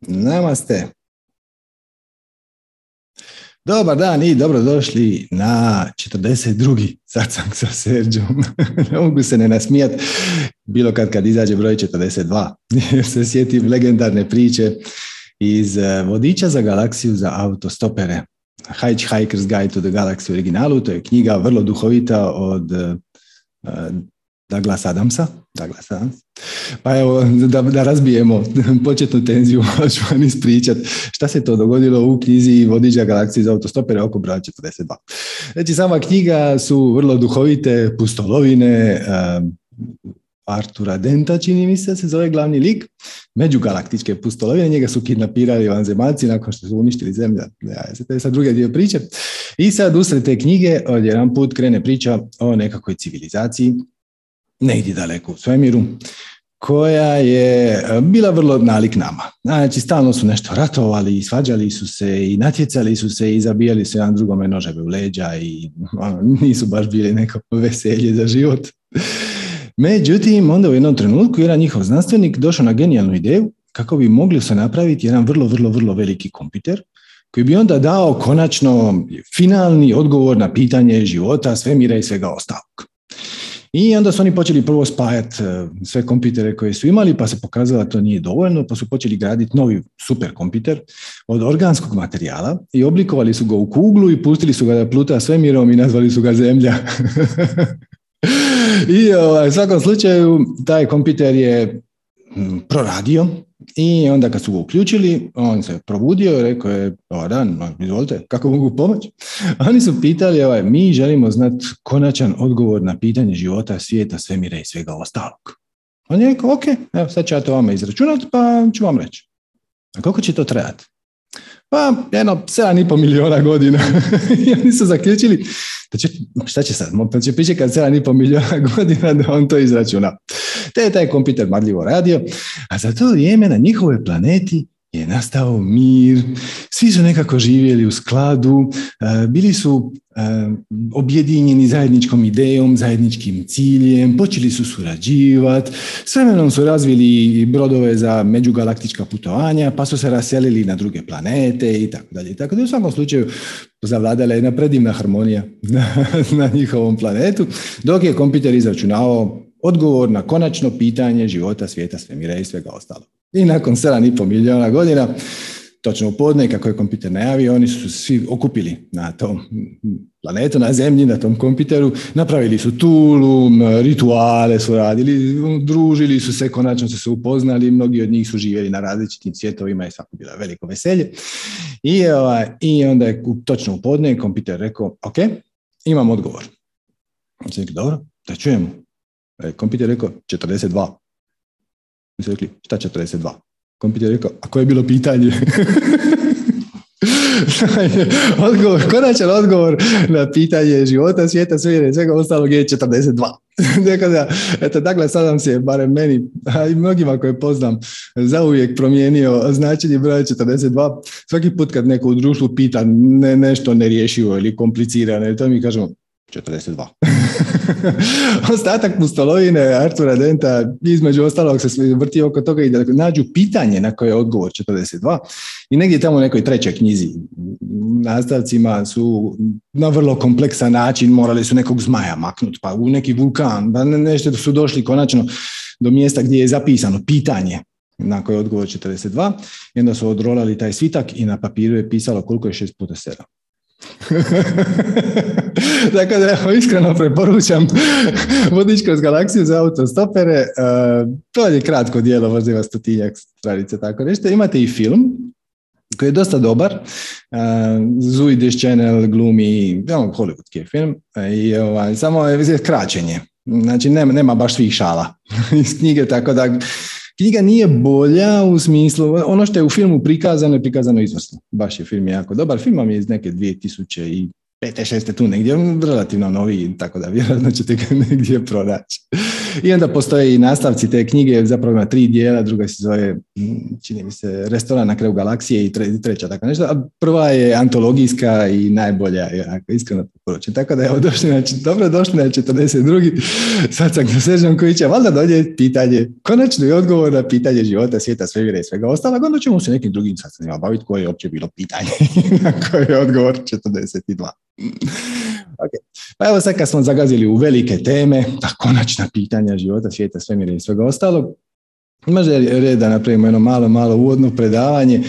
Namaste. Dobar dan i dobrodošli na 42. satsang sa Serđom. ne mogu se ne nasmijat bilo kad kad izađe broj 42. Jer se sjetim legendarne priče iz eh, vodiča za galaksiju za autostopere. Hitchhiker's Guide to the Galaxy originalu, to je knjiga vrlo duhovita od uh, Douglas Adamsa. Douglas Adams. Pa evo, da, da razbijemo početnu tenziju, hoću vam ispričat šta se to dogodilo u knjizi Vodiđa galaksije za autostopere oko broja 42. Znači, sama knjiga su vrlo duhovite pustolovine, Artura Denta, čini mi se, se zove glavni lik, međugalaktičke pustolovine, njega su kidnapirali vanzemaljci nakon što su uništili zemlja. Ja, to je sad drugi dio priče. I sad usred te knjige jedan put krene priča o nekakvoj civilizaciji, negdje daleko u svemiru, koja je bila vrlo nalik nama. Znači, stalno su nešto ratovali i svađali su se i natjecali su se i zabijali su jedan drugome noževe u leđa i ono, nisu baš bili neko veselje za život. Međutim, onda u jednom trenutku jedan njihov znanstvenik došao na genijalnu ideju kako bi mogli se napraviti jedan vrlo, vrlo, vrlo veliki kompjuter koji bi onda dao konačno finalni odgovor na pitanje života, svemira i svega ostalog. I onda su oni počeli prvo spajati e, sve kompjutere koje su imali, pa se pokazalo da to nije dovoljno, pa su počeli graditi novi super kompjuter od organskog materijala i oblikovali su ga u kuglu i pustili su ga da pluta svemirom i nazvali su ga Zemlja. I ovaj, u svakom slučaju taj kompjuter je proradio i onda kad su ga uključili, on se probudio i rekao je, dobar dan, izvolite, kako mogu pomoći? Oni su pitali, ovaj, mi želimo znati konačan odgovor na pitanje života, svijeta, svemira i svega ostalog. On je rekao, ok, evo sad ću ja to vama izračunati, pa ću vam reći. A koliko će to trajati? Pa, jedno, 7,5 miliona godina. I oni su zaključili, da će, šta će sad, pa će pričekati 7,5 miliona godina da on to izračuna. Te je taj kompjuter marljivo radio, a za to vrijeme na njihovoj planeti je nastao mir, svi su nekako živjeli u skladu, e, bili su e, objedinjeni zajedničkom idejom, zajedničkim ciljem, počeli su surađivati, s vremenom su razvili brodove za međugalaktička putovanja, pa su se raselili na druge planete i tako dalje. Tako da u svakom slučaju zavladala jedna predivna harmonija na, njihovom planetu, dok je kompjuter izračunavao odgovor na konačno pitanje života, svijeta, svemira i svega ostalog. I nakon 7,5 milijuna godina, točno u podne, kako je kompjuter najavio, oni su svi okupili na tom planetu, na zemlji, na tom kompjuteru, napravili su tulu, rituale su radili, družili su se, konačno su se upoznali, mnogi od njih su živjeli na različitim svjetovima i svako bilo veliko veselje. I, ovaj, I onda je točno u podne kompjuter rekao, ok, imam odgovor. Se dobro, da čujemo. E, kompjuter rekao 42. Mi su rekli, šta 42? Kompjuter je rekao, a koje je bilo pitanje? odgovor, konačan odgovor na pitanje života, svijeta, svijeta, svega ostalog je 42. Tako da, eto, dakle, sad nam se, barem meni, a i mnogima koje poznam, zauvijek promijenio značenje broja 42. Svaki put kad neko u društvu pita ne, nešto nerješivo ili komplicirano, to mi kažemo, 42. Ostatak pustolovine Artura Denta između ostalog se vrti oko toga i da nađu pitanje na koje je odgovor 42 i negdje tamo u nekoj trećoj knjizi nastavcima su na vrlo kompleksan način morali su nekog zmaja maknuti pa u neki vulkan, pa nešto su došli konačno do mjesta gdje je zapisano pitanje na koje je odgovor 42 i onda su odrolali taj svitak i na papiru je pisalo koliko je 6 puta 7. Dakle, da iskreno preporučam vodič kroz galaksiju za autostopere. Uh, to je kratko dijelo, možda ima stotinjak stranice, tako nešto. Imate i film koji je dosta dobar. Uh, Zui Dish Channel glumi, ono, hollywoodski film, i ovaj, samo je kraćenje. Znači, nema, baš svih šala iz knjige, tako da Knjiga nije bolja u smislu, ono što je u filmu prikazano je prikazano izvrsno. Baš je film jako dobar. Film je iz neke 2000 i pete, šeste tu negdje, relativno novi, tako da vjerojatno ćete ga negdje pronaći. I onda postoje i nastavci te knjige, zapravo ima tri dijela, druga se zove, čini mi se, Restoran na kraju galaksije i treća tako nešto. A prva je antologijska i najbolja, ja iskreno preporučujem. Tako da evo došli na, dobro došli na 42. Sad sam Sežan koji će valjda dođe pitanje, konačno je odgovor na pitanje života, svijeta, svemira i svega ostalog, onda ćemo se nekim drugim sastavima baviti koje je uopće bilo pitanje na koje je odgovor 42. Okay. Pa evo sad kad smo zagazili u velike teme, ta konačna pitanja života, svijeta, svemira i svega ostalog, možda je red da napravimo jedno malo, malo uvodno predavanje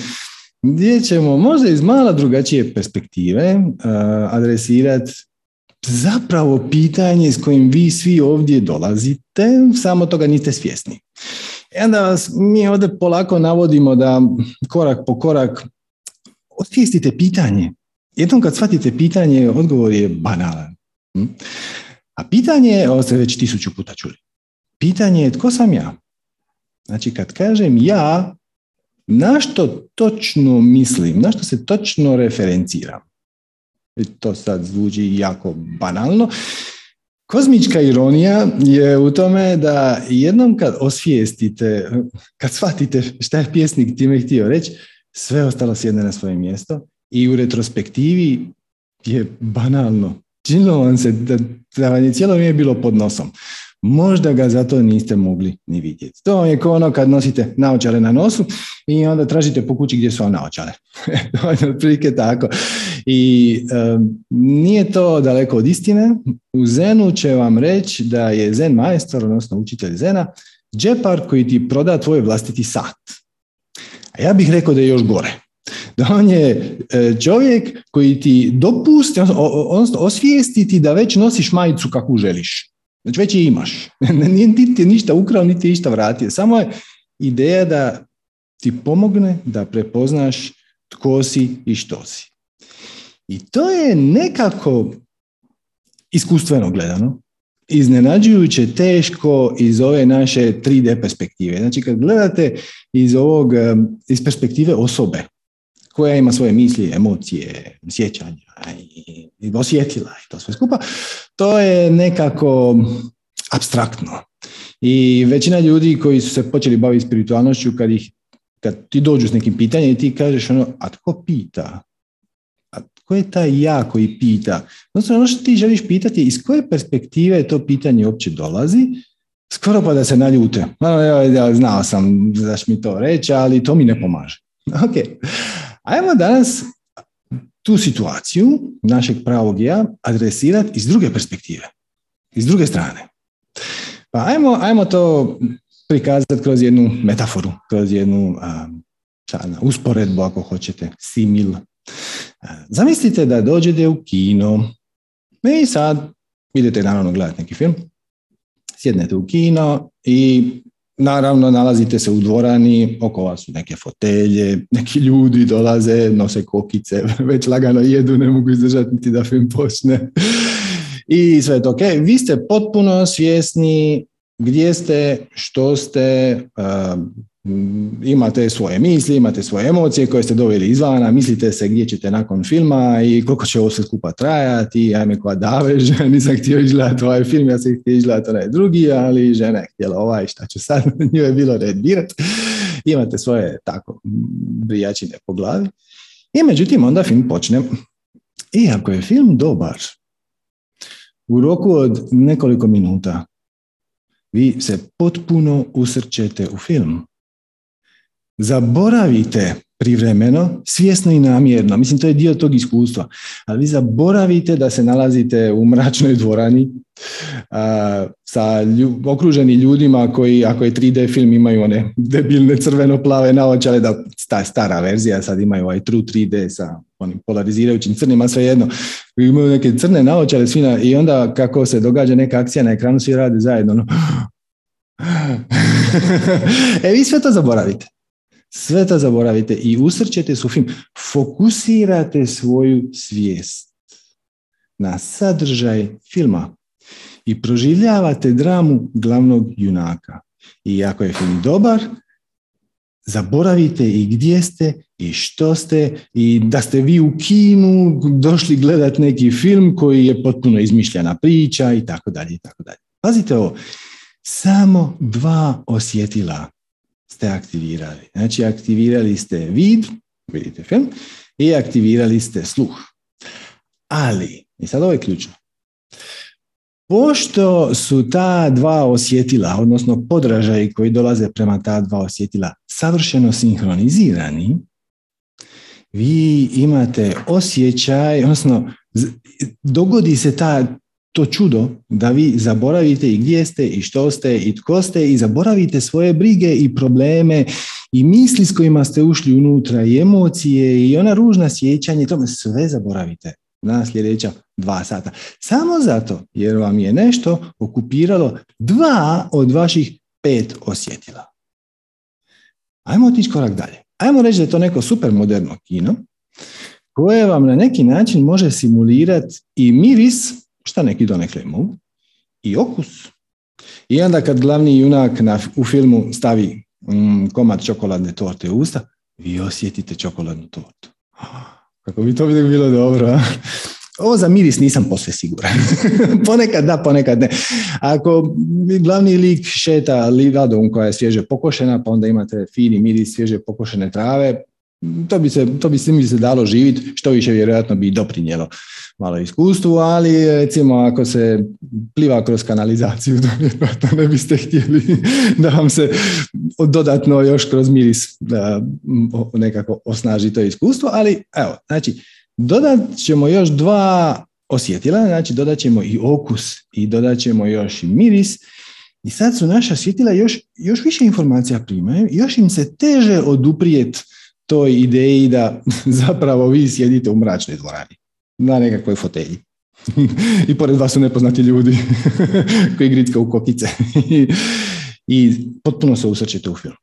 gdje ćemo možda iz malo drugačije perspektive uh, adresirati zapravo pitanje s kojim vi svi ovdje dolazite, samo toga niste svjesni. I onda vas mi ovdje polako navodimo da korak po korak osvijestite pitanje. Jednom kad shvatite pitanje, odgovor je banalan. Hm? A pitanje, ovo ste već tisuću puta čuli, pitanje je tko sam ja? Znači kad kažem ja, na što točno mislim, na što se točno referenciram. To sad zvuči jako banalno. Kozmička ironija je u tome da jednom kad osvijestite, kad shvatite šta je pjesnik time htio reći, sve ostalo sjedne na svoje mjesto i u retrospektivi je banalno. Činilo vam se da, da vam je cijelo vrijeme bilo pod nosom možda ga zato niste mogli ni vidjeti. To je kao ono kad nosite naočale na nosu i onda tražite po kući gdje su vam naočale. to je otprilike tako. I nije to daleko od istine. U Zenu će vam reći da je Zen majstor, odnosno učitelj Zena, džepar koji ti proda tvoj vlastiti sat. A ja bih rekao da je još gore. Da on je e, čovjek koji ti dopusti, odnosno osvijesti da već nosiš majicu kakvu želiš. Znači već je imaš. Niti ti ništa ukrao, niti je ništa vratio. Samo je ideja da ti pomogne da prepoznaš tko si i što si. I to je nekako iskustveno gledano, iznenađujuće teško iz ove naše 3D perspektive. Znači kad gledate iz ovog, iz perspektive osobe koja ima svoje misli, emocije, sjećanja i, i osjetila i to sve skupa, to je nekako abstraktno. I većina ljudi koji su se počeli baviti spiritualnošću, kad, ih, kad ti dođu s nekim pitanjem i ti kažeš ono, a tko pita? A tko je taj ja koji pita? Odnosno ono što ti želiš pitati, iz koje perspektive to pitanje uopće dolazi, skoro pa da se naljute. Ja, ja znao sam da mi to reći, ali to mi ne pomaže. Ok. Ajmo danas tu situaciju našeg pravog ja adresirati iz druge perspektive, iz druge strane. Pa ajmo, ajmo to prikazati kroz jednu metaforu, kroz jednu a, usporedbu ako hoćete, simil. Zamislite da dođete u kino i sad idete naravno gledati neki film, sjednete u kino i Naravno, nalazite se u dvorani, oko vas su neke fotelje, neki ljudi dolaze, nose kokice, već lagano jedu, ne mogu izdržati niti da film počne. I sve je to ok. Vi ste potpuno svjesni gdje ste, što ste, Mm, imate svoje misli, imate svoje emocije koje ste doveli izvana, mislite se gdje ćete nakon filma i koliko će ovo sve skupa trajati, ajme koja davež, nisam htio izgledati ovaj film, ja sam htio izgledati onaj drugi, ali žena je htjela ovaj, šta ću sad, nju je bilo red Imate svoje tako brijačine po glavi. I međutim, onda film počne. I ako je film dobar, u roku od nekoliko minuta vi se potpuno usrčete u film zaboravite privremeno, svjesno i namjerno, mislim to je dio tog iskustva, ali vi zaboravite da se nalazite u mračnoj dvorani a, sa lju, okruženi ljudima koji ako je 3D film imaju one debilne crveno-plave naočale, da ta stara verzija sad imaju ovaj true 3D sa onim polarizirajućim crnima, svejedno. Imaju neke crne naočale svi na, i onda kako se događa neka akcija na ekranu, svi rade zajedno. No. e vi sve to zaboravite. Sve to zaboravite i usrćete su film. Fokusirate svoju svijest na sadržaj filma i proživljavate dramu glavnog junaka. I ako je film dobar, zaboravite i gdje ste i što ste i da ste vi u kinu došli gledati neki film koji je potpuno izmišljena priča i tako dalje i tako dalje. Pazite ovo, samo dva osjetila ste aktivirali. Znači, aktivirali ste vid, vidite film, i aktivirali ste sluh. Ali, I sad ovo je ključno. Pošto su ta dva osjetila, odnosno podražaji koji dolaze prema ta dva osjetila, savršeno sinhronizirani, vi imate osjećaj, odnosno dogodi se ta, to čudo da vi zaboravite i gdje ste i što ste i tko ste i zaboravite svoje brige i probleme i misli s kojima ste ušli unutra i emocije i ona ružna sjećanja i tome sve zaboravite na sljedeća dva sata. Samo zato jer vam je nešto okupiralo dva od vaših pet osjetila. Ajmo otići korak dalje. Ajmo reći da je to neko super moderno kino koje vam na neki način može simulirati i miris, šta neki donekle mogu, i okus. I onda kad glavni junak na, u filmu stavi mm, komad čokoladne torte u usta, vi osjetite čokoladnu tortu. Kako bi to bilo dobro. Ovo za miris nisam posve siguran. ponekad da, ponekad ne. Ako glavni lik šeta livadom koja je svježe pokošena, pa onda imate fini miris svježe pokošene trave, to bi se, to bi se mi se dalo živjeti, što više vjerojatno bi doprinjelo malo iskustvu, ali recimo ako se pliva kroz kanalizaciju, to ne biste htjeli da vam se dodatno još kroz miris nekako osnaži to iskustvo, ali evo, znači, dodat ćemo još dva osjetila, znači dodat ćemo i okus i dodat ćemo još i miris. I sad su naša osjetila još, još više informacija primaju, još im se teže oduprijet toj ideji da zapravo vi sjedite u mračnoj dvorani na nekakvoj fotelji. I pored vas su nepoznati ljudi koji gritka u kokice. I potpuno se usrčite u film.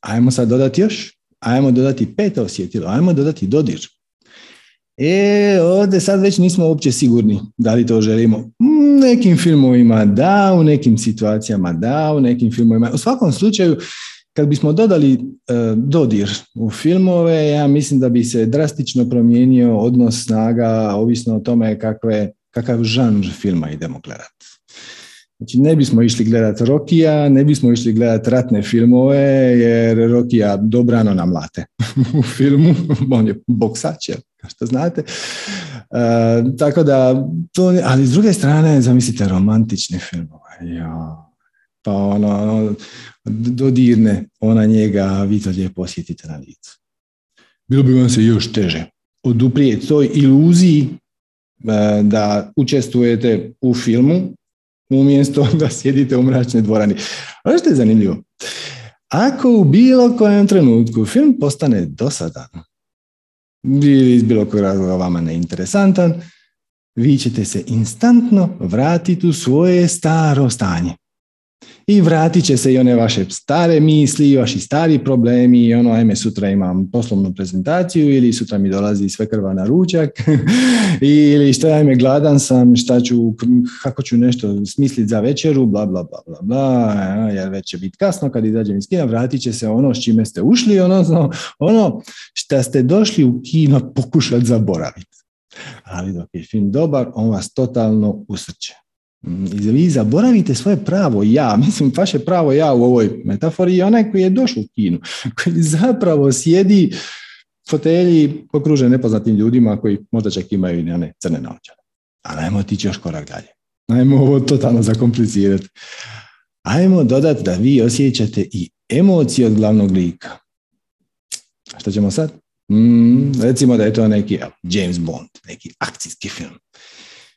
Ajmo sad dodati još. Ajmo dodati pet osjetilo. Ajmo dodati dodir. E, ovdje sad već nismo uopće sigurni da li to želimo. U nekim filmovima da, u nekim situacijama da, u nekim filmovima. U svakom slučaju, kad bismo dodali e, dodir u filmove, ja mislim da bi se drastično promijenio odnos snaga, ovisno o tome kakve, kakav žanr filma idemo gledati. Znači, ne bismo išli gledati Rokija, ne bismo išli gledati ratne filmove, jer Rokija dobrano namlate u filmu, on je boksač, kao što znate. E, tako da, to, ali s druge strane, zamislite romantični filmove. Ja, pa ono, ono, dodirne ona njega, a vi to lijepo osjetite na licu. Bilo bi vam se još teže oduprijeti toj iluziji e, da učestvujete u filmu umjesto da sjedite u mračnoj dvorani. Ono što je zanimljivo, ako u bilo kojem trenutku film postane dosadan ili iz bilo kojeg razloga vama neinteresantan, vi ćete se instantno vratiti u svoje staro stanje i vratit će se i one vaše stare misli, i vaši stari problemi i ono, ajme, sutra imam poslovnu prezentaciju ili sutra mi dolazi sve krva na ručak ili šta, ajme, gladan sam, šta ću, kako ću nešto smisliti za večeru, bla, bla, bla, bla, bla, jer već će biti kasno kad izađem iz kina, vratit će se ono s čime ste ušli, ono, ono šta ste došli u kino pokušati zaboraviti. Ali dok je film dobar, on vas totalno usrće. Vi zaboravite svoje pravo ja, mislim vaše pravo ja u ovoj metafori je onaj koji je došao u kinu, koji zapravo sjedi fotelji okružen nepoznatim ljudima koji možda čak imaju i one crne naočare. Ali ajmo otići još korak dalje. Ajmo ovo totalno zakomplicirati. Ajmo dodati da vi osjećate i emocije od glavnog lika. A što ćemo sad? Mm, recimo da je to neki James Bond, neki akcijski film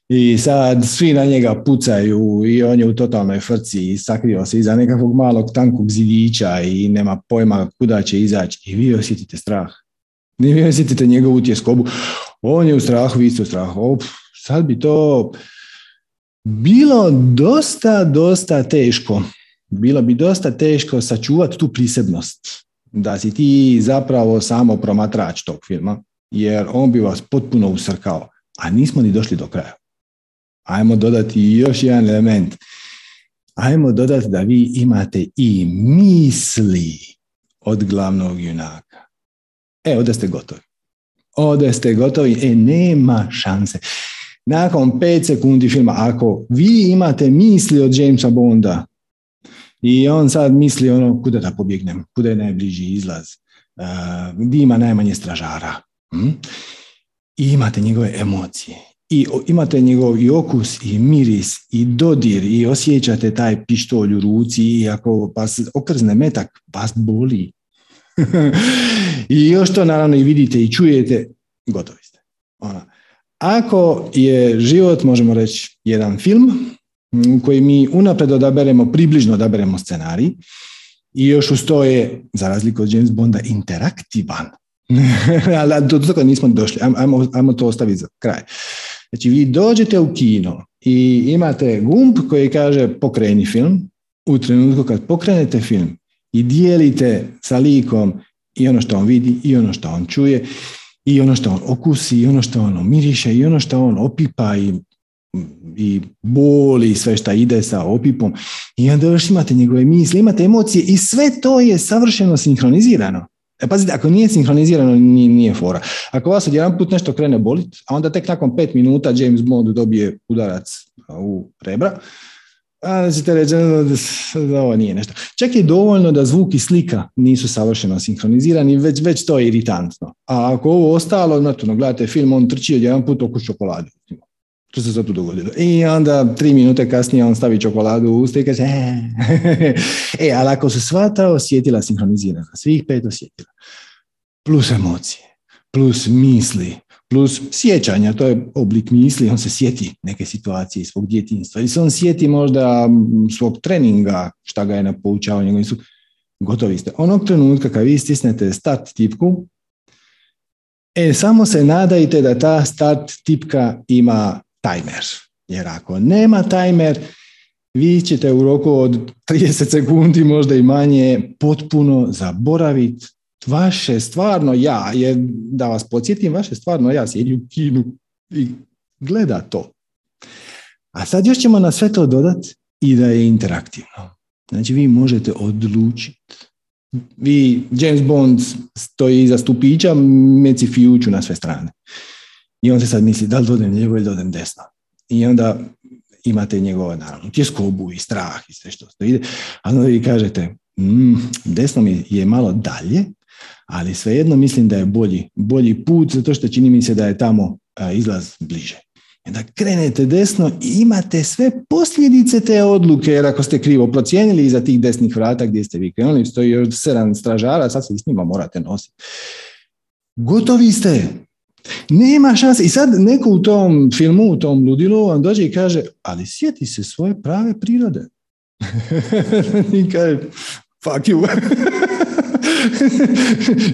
i sad svi na njega pucaju i on je u totalnoj frci i sakrio se iza nekakvog malog tankog zidića i nema pojma kuda će izaći i vi osjetite strah. I vi osjetite njegovu tjeskobu. On je u strahu, vi ste u strahu. sad bi to bilo dosta, dosta teško. Bilo bi dosta teško sačuvati tu prisebnost. Da si ti zapravo samo promatrač tog filma, jer on bi vas potpuno usrkao. A nismo ni došli do kraja ajmo dodati još jedan element. Ajmo dodati da vi imate i misli od glavnog junaka. E, ovdje ste gotovi. Ovdje ste gotovi. E, nema šanse. Nakon pet sekundi filma, ako vi imate misli od Jamesa Bonda i on sad misli ono, kuda da pobjegnem, kuda je najbliži izlaz, uh, gdje ima najmanje stražara. Hm? I imate njegove emocije i imate njegov i okus i miris i dodir i osjećate taj pištolj u ruci i ako vas okrzne metak, vas boli. I još to naravno i vidite i čujete, gotovi ste. Ona. Ako je život, možemo reći, jedan film u koji mi unapred odaberemo, približno odaberemo scenarij i još uz to je, za razliku od James Bonda, interaktivan. Ali do toga nismo došli. Ajmo, ajmo to ostaviti za kraj. Znači, vi dođete u kino i imate gumb koji kaže pokreni film. U trenutku kad pokrenete film i dijelite sa likom i ono što on vidi i ono što on čuje i ono što on okusi i ono što on miriše i ono što on opipa i, i boli sve što ide sa opipom i onda još imate njegove misli, imate emocije i sve to je savršeno sinhronizirano. E, pazite, ako nije sinhronizirano, nije, nije fora. Ako vas jedan put nešto krene bolit, a onda tek nakon pet minuta James Bond dobije udarac u rebra, a ćete reći da ovo nije nešto. Čak je dovoljno da zvuk i slika nisu savršeno sinhronizirani, već, već to je iritantno. A ako ovo ostalo, znači, gledate film, on trči od jedan put oko čokolade. Što se sad tu dogodilo? I onda tri minute kasnije on stavi čokoladu u usta i kaže e, ali ako su sva ta osjetila sinhronizirana, svih pet osjetila, plus emocije, plus misli, plus sjećanja, to je oblik misli, on se sjeti neke situacije iz svog djetinstva ili se on sjeti možda svog treninga, šta ga je napoučavao njegovim su, gotovi ste. Onog trenutka kad vi stisnete start tipku, e, samo se nadajte da ta start tipka ima tajmer. Jer ako nema tajmer, vi ćete u roku od 30 sekundi, možda i manje, potpuno zaboraviti vaše stvarno ja, jer da vas podsjetim, vaše stvarno ja sjedi u kinu i gleda to. A sad još ćemo na sve to dodati i da je interaktivno. Znači vi možete odlučiti. Vi, James Bond stoji iza stupića, meci fijuću na sve strane. I on se sad misli da li dodem lijevo ili dodem desno. I onda imate njegovo, naravno, tjeskobu i strah i sve što to ide. A onda vi kažete, mm, desno mi je malo dalje, ali svejedno mislim da je bolji, bolji put, zato što čini mi se da je tamo izlaz bliže. Onda krenete desno i imate sve posljedice te odluke, jer ako ste krivo procijenili iza tih desnih vrata gdje ste vi krenuli, stoji još sedam stražara, sad se s njima morate nositi. Gotovi ste, nema šanse. I sad neko u tom filmu, u tom ludilu, vam dođe i kaže, ali sjeti se svoje prave prirode. I kaže, fuck you.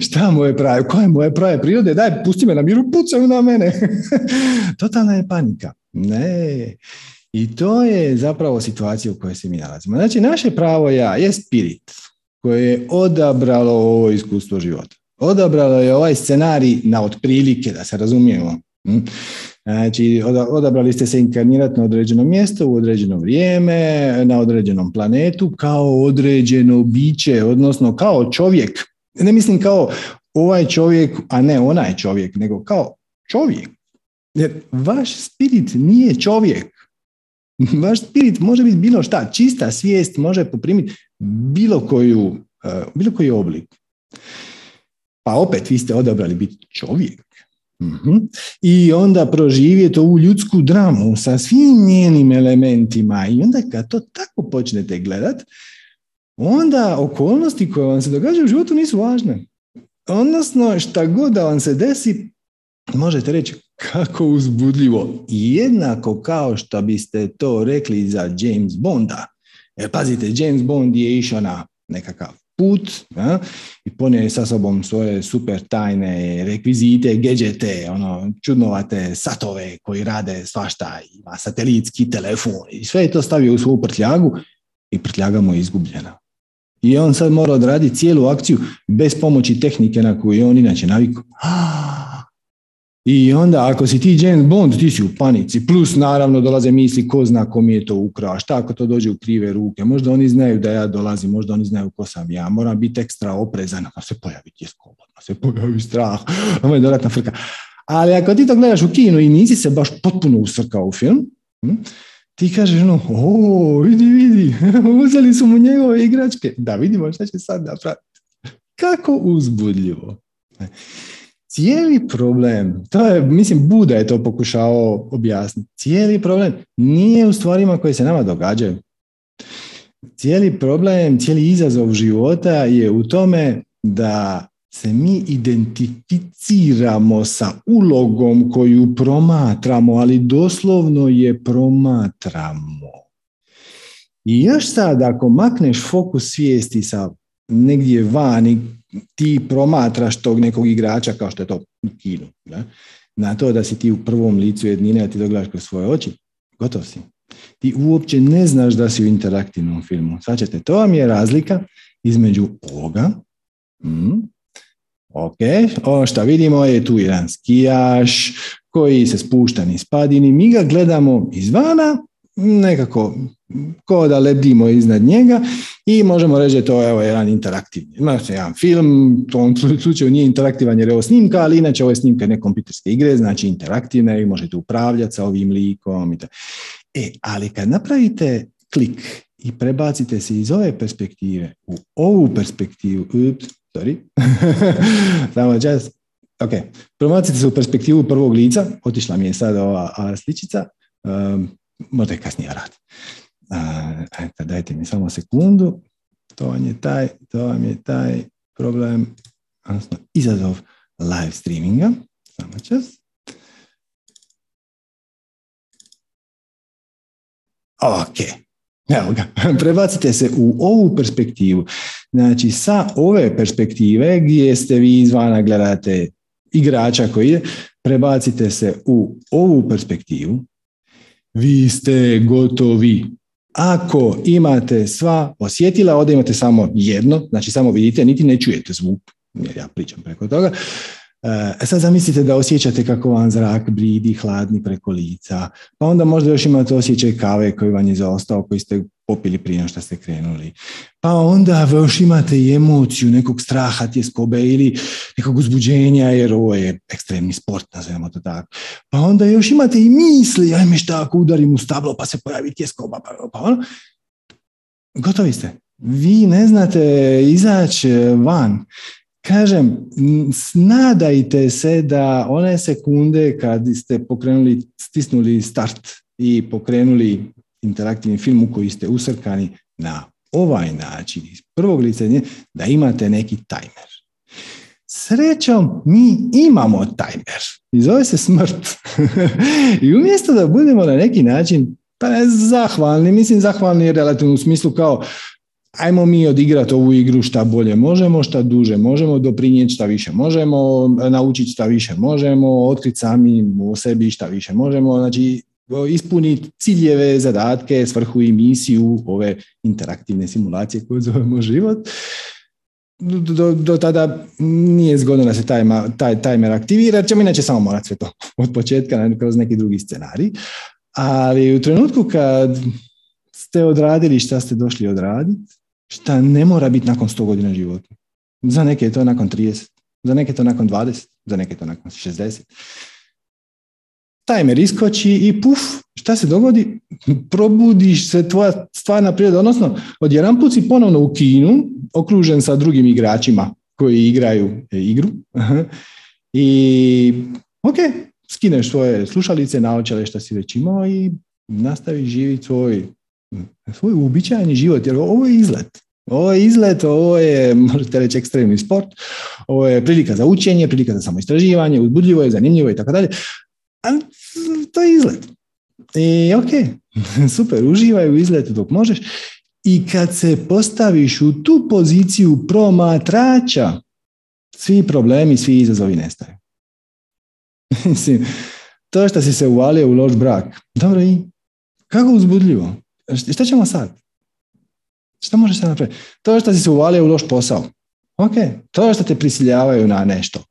Šta moje prave? Koje moje prave prirode? Daj, pusti me na miru, pucaju na mene. Totalna je panika. Ne. I to je zapravo situacija u kojoj se mi nalazimo. Znači, naše pravo ja je spirit koje je odabralo ovo iskustvo života. Odabralo je ovaj scenarij na otprilike, da se razumijemo. Hm? Znači, odabrali ste se inkarnirati na određeno mjesto, u određeno vrijeme, na određenom planetu, kao određeno biće, odnosno kao čovjek. Ne mislim kao ovaj čovjek, a ne onaj čovjek, nego kao čovjek. Jer vaš spirit nije čovjek. Vaš spirit može biti bilo šta. Čista svijest može poprimiti bilo, koju, eh, bilo koji oblik. Pa opet vi ste odabrali biti čovjek. Mhm. I onda proživjeti ovu ljudsku dramu sa svim njenim elementima i onda kad to tako počnete gledat, onda okolnosti koje vam se događaju u životu nisu važne. Odnosno, šta god da vam se desi, možete reći kako uzbudljivo. Jednako kao što biste to rekli za James Bonda. Jer pazite, James Bond je išao na nekakav put ja, i ponio je sa sobom svoje super tajne rekvizite, gadgete, ono, čudnovate satove koji rade svašta, ima satelitski telefon i sve je to stavio u svoju prtljagu i prtljaga mu je izgubljena. I on sad mora odraditi cijelu akciju bez pomoći tehnike na koju je on inače navikao. I onda ako si ti James Bond, ti si u panici, plus naravno dolaze misli ko zna ko mi je to ukrao, šta ako to dođe u krive ruke, možda oni znaju da ja dolazim, možda oni znaju ko sam ja, moram biti ekstra oprezan, a se pojavi tjeskoba, se pojavi strah, ovo je dodatna frka. Ali ako ti to gledaš u kinu i nisi se baš potpuno usrkao u film, hm, ti kažeš no, o, vidi, vidi, uzeli su mu njegove igračke, da vidimo šta će sad napraviti. Kako uzbudljivo cijeli problem, to je, mislim, Buda je to pokušao objasniti, cijeli problem nije u stvarima koje se nama događaju. Cijeli problem, cijeli izazov života je u tome da se mi identificiramo sa ulogom koju promatramo, ali doslovno je promatramo. I još sad, ako makneš fokus svijesti sa negdje vani, ti promatraš tog nekog igrača kao što je to u kinu. Da? Na to da si ti u prvom licu jednine, a ti dogledaš kroz svoje oči, gotov si. Ti uopće ne znaš da si u interaktivnom filmu. Svačete, to vam je razlika između ovoga, mm, ok, ovo što vidimo je tu jedan skijaš koji se spušta niz padini, mi ga gledamo izvana, nekako ko da lebdimo iznad njega i možemo reći da je to evo, jedan interaktivni. Se jedan film, u tom slučaju nije interaktivan jer je ovo snimka, ali inače ovo je snimka ne kompjuterske igre, znači interaktivna i možete upravljati sa ovim likom. I E, ali kad napravite klik i prebacite se iz ove perspektive u ovu perspektivu, ups, sorry, samo čas, ok, prebacite se u perspektivu prvog lica, otišla mi je sad ova sličica, um, možda je kasnije rad. Ajde, dajte mi samo sekundu. To vam je taj, to vam je taj problem, odnosno izazov live streaminga. Samo čas. Ok, evo ga, prebacite se u ovu perspektivu. Znači, sa ove perspektive gdje ste vi izvana gledate igrača koji je, prebacite se u ovu perspektivu vi ste gotovi. Ako imate sva osjetila, ovdje imate samo jedno, znači samo vidite, niti ne čujete zvuk, jer ja pričam preko toga, E, sad zamislite da osjećate kako vam zrak bridi, hladni preko lica, pa onda možda još imate osjećaj kave koji vam je zaostao, koji ste popili prije što ste krenuli. Pa onda još imate i emociju nekog straha, tjeskobe ili nekog uzbuđenja, jer ovo je ekstremni sport, nazvemo to tako. Pa onda još imate i misli, ajme šta ako udarim u stablo pa se pojavi tjeskoba, pa, pa ono. Gotovi ste. Vi ne znate izaći van kažem, nadajte se da one sekunde kad ste pokrenuli, stisnuli start i pokrenuli interaktivni film u koji ste usrkani na ovaj način, iz prvog lica, da imate neki tajmer. Srećom, mi imamo tajmer i zove se smrt. I umjesto da budemo na neki način pa zahvalni, mislim zahvalni je relativno u smislu kao ajmo mi odigrati ovu igru šta bolje možemo, šta duže možemo, doprinijeti šta više možemo, naučiti šta više možemo, otkriti sami u sebi šta više možemo, znači ispuniti ciljeve, zadatke, svrhu i misiju ove interaktivne simulacije koje zovemo život. Do, do, tada nije zgodno da se taj, taj timer aktivira, ćemo inače samo morati sve to od početka kroz neki drugi scenarij. Ali u trenutku kad ste odradili šta ste došli odraditi, šta ne mora biti nakon 100 godina života. Za neke je to nakon 30, za neke je to nakon 20, za neke je to nakon 60. Tajmer iskoči i puf, šta se dogodi? Probudiš se tvoja stvarna priroda, odnosno odjedan put si ponovno u kinu, okružen sa drugim igračima koji igraju e, igru. I ok, skineš svoje slušalice, naočale što si već imao i nastavi živjeti svoj svoj uobičajeni život, jer ovo je izlet. Ovo je izlet, ovo je, možete reći, ekstremni sport, ovo je prilika za učenje, prilika za samoistraživanje, uzbudljivo je, zanimljivo i tako dalje. Ali to je izlet. I ok, super, uživaj u izletu dok možeš. I kad se postaviš u tu poziciju promatrača, svi problemi, svi izazovi nestaju. Mislim, to što si se uvalio u loš brak, dobro i kako uzbudljivo. Šta ćemo sad? Šta možeš sad napraviti? To što si se uvalio u loš posao. Ok, to što te prisiljavaju na nešto.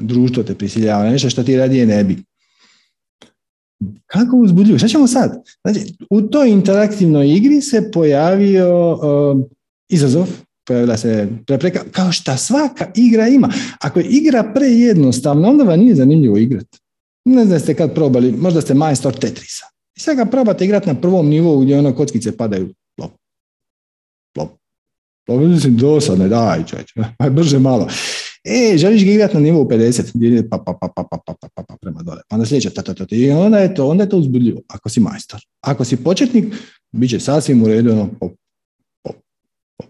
Društvo te prisiljava na nešto što ti radije ne bi. Kako uzbudljivo? Šta ćemo sad? Znači, u toj interaktivnoj igri se pojavio uh, izazov, pojavila se prepreka, kao šta svaka igra ima. Ako je igra prejednostavna, onda vam nije zanimljivo igrati. Ne znam ste kad probali, možda ste majstor Tetrisa. I sad ga probate igrati na prvom nivou gdje ono kockice padaju. Plop. Plop. Plop. Mislim, dosadne, daj čovječe, aj brže malo. E, želiš ga igrati na nivou 50, pa, pa, pa, pa, pa, pa, pa, pa, pa, prema dole. Onda sljedeća, ta, ta, ta, i onda je to, onda je to uzbudljivo, ako si majstor. Ako si početnik, bit će sasvim u redu, ono, pop, pop, pop.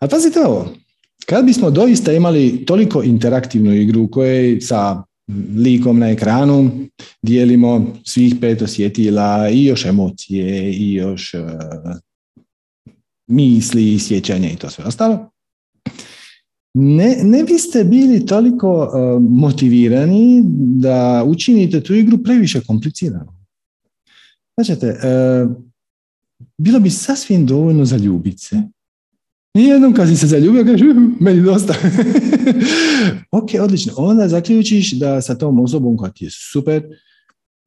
A pazite ovo, kad bismo doista imali toliko interaktivnu igru u kojoj sa likom na ekranu dijelimo svih pet osjetila i još emocije i još uh, misli i sjećanja i to sve ostalo. Ne, ne biste bili toliko uh, motivirani da učinite tu igru previše komplicirano. Znači, uh, bilo bi sasvim dovoljno za ljubice i jednom kad si se zaljubio, kažeš, meni dosta. ok, odlično. Onda zaključiš da sa tom osobom koja ti je super,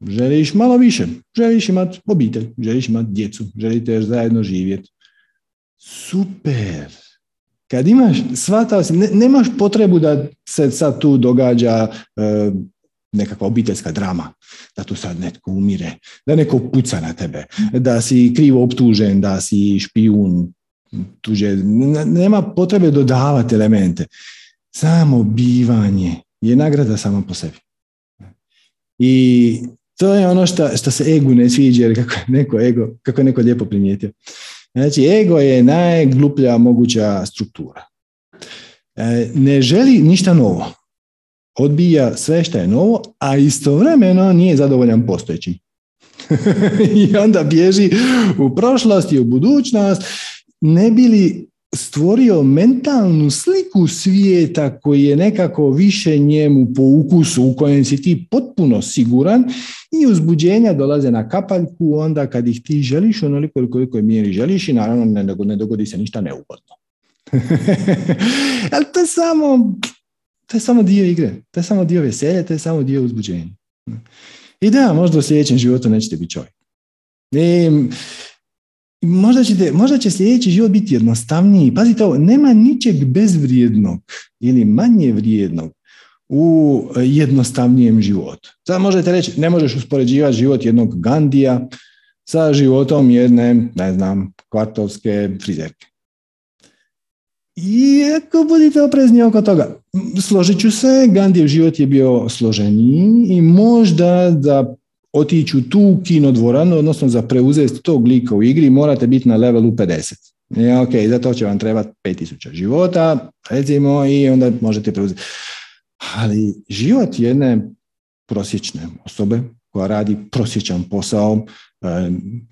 želiš malo više. Želiš imati obitelj, želiš imati djecu, želite zajedno živjeti. Super. Kad imaš, shvatao si, ne, nemaš potrebu da se sad tu događa e, nekakva obiteljska drama, da tu sad netko umire, da neko puca na tebe, da si krivo optužen, da si špijun, tuđe, nema potrebe dodavati elemente. Samo bivanje je nagrada samo po sebi. I to je ono što, što se egu ne sviđa, jer kako je neko, ego, kako je neko lijepo primijetio. Znači, ego je najgluplja moguća struktura. E, ne želi ništa novo. Odbija sve što je novo, a istovremeno nije zadovoljan postojećim. I onda bježi u prošlost i u budućnost ne bi li stvorio mentalnu sliku svijeta koji je nekako više njemu po ukusu u kojem si ti potpuno siguran i uzbuđenja dolaze na kapaljku onda kad ih ti želiš onoliko koliko je mjeri želiš i naravno ne, dogodi se ništa neugodno. Ali to je samo to je samo dio igre, to je samo dio veselja, to je samo dio uzbuđenja. I da, možda u sljedećem životu nećete biti čovjek. Možda, ćete, možda će sljedeći život biti jednostavniji. Pazite ovo, nema ničeg bezvrijednog ili manje vrijednog u jednostavnijem životu. Sad možete reći, ne možeš uspoređivati život jednog Gandija sa životom jedne, ne znam, kvartovske frizerke. Iako budite oprezni oko toga, složit ću se, Gandijev život je bio složeniji i možda da otići u tu kinodvoranu, odnosno za preuzeti tog lika u igri, morate biti na levelu 50. I, ok, za to će vam trebati 5000 života, recimo, i onda možete preuzeti. Ali život jedne prosječne osobe koja radi prosječan posao,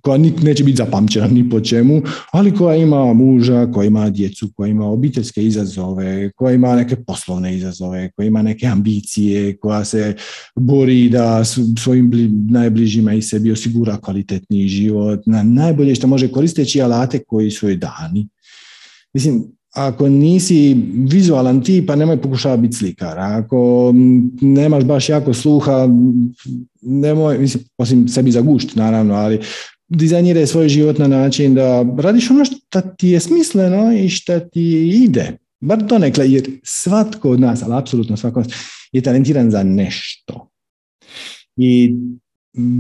koja neće biti zapamćena ni po čemu, ali koja ima muža, koja ima djecu, koja ima obiteljske izazove, koja ima neke poslovne izazove, koja ima neke ambicije, koja se bori da svojim najbližima i sebi osigura kvalitetniji život, na najbolje što može koristeći alate koji su joj dani. Mislim, ako nisi vizualan tip, pa nemoj pokušavati biti slikar. Ako nemaš baš jako sluha, nemoj, mislim, osim sebi zagušt, naravno, ali dizajniraj svoj život na način da radiš ono što ti je smisleno i što ti ide. Bar donekle, jer svatko od nas, ali apsolutno svatko od nas, je talentiran za nešto. I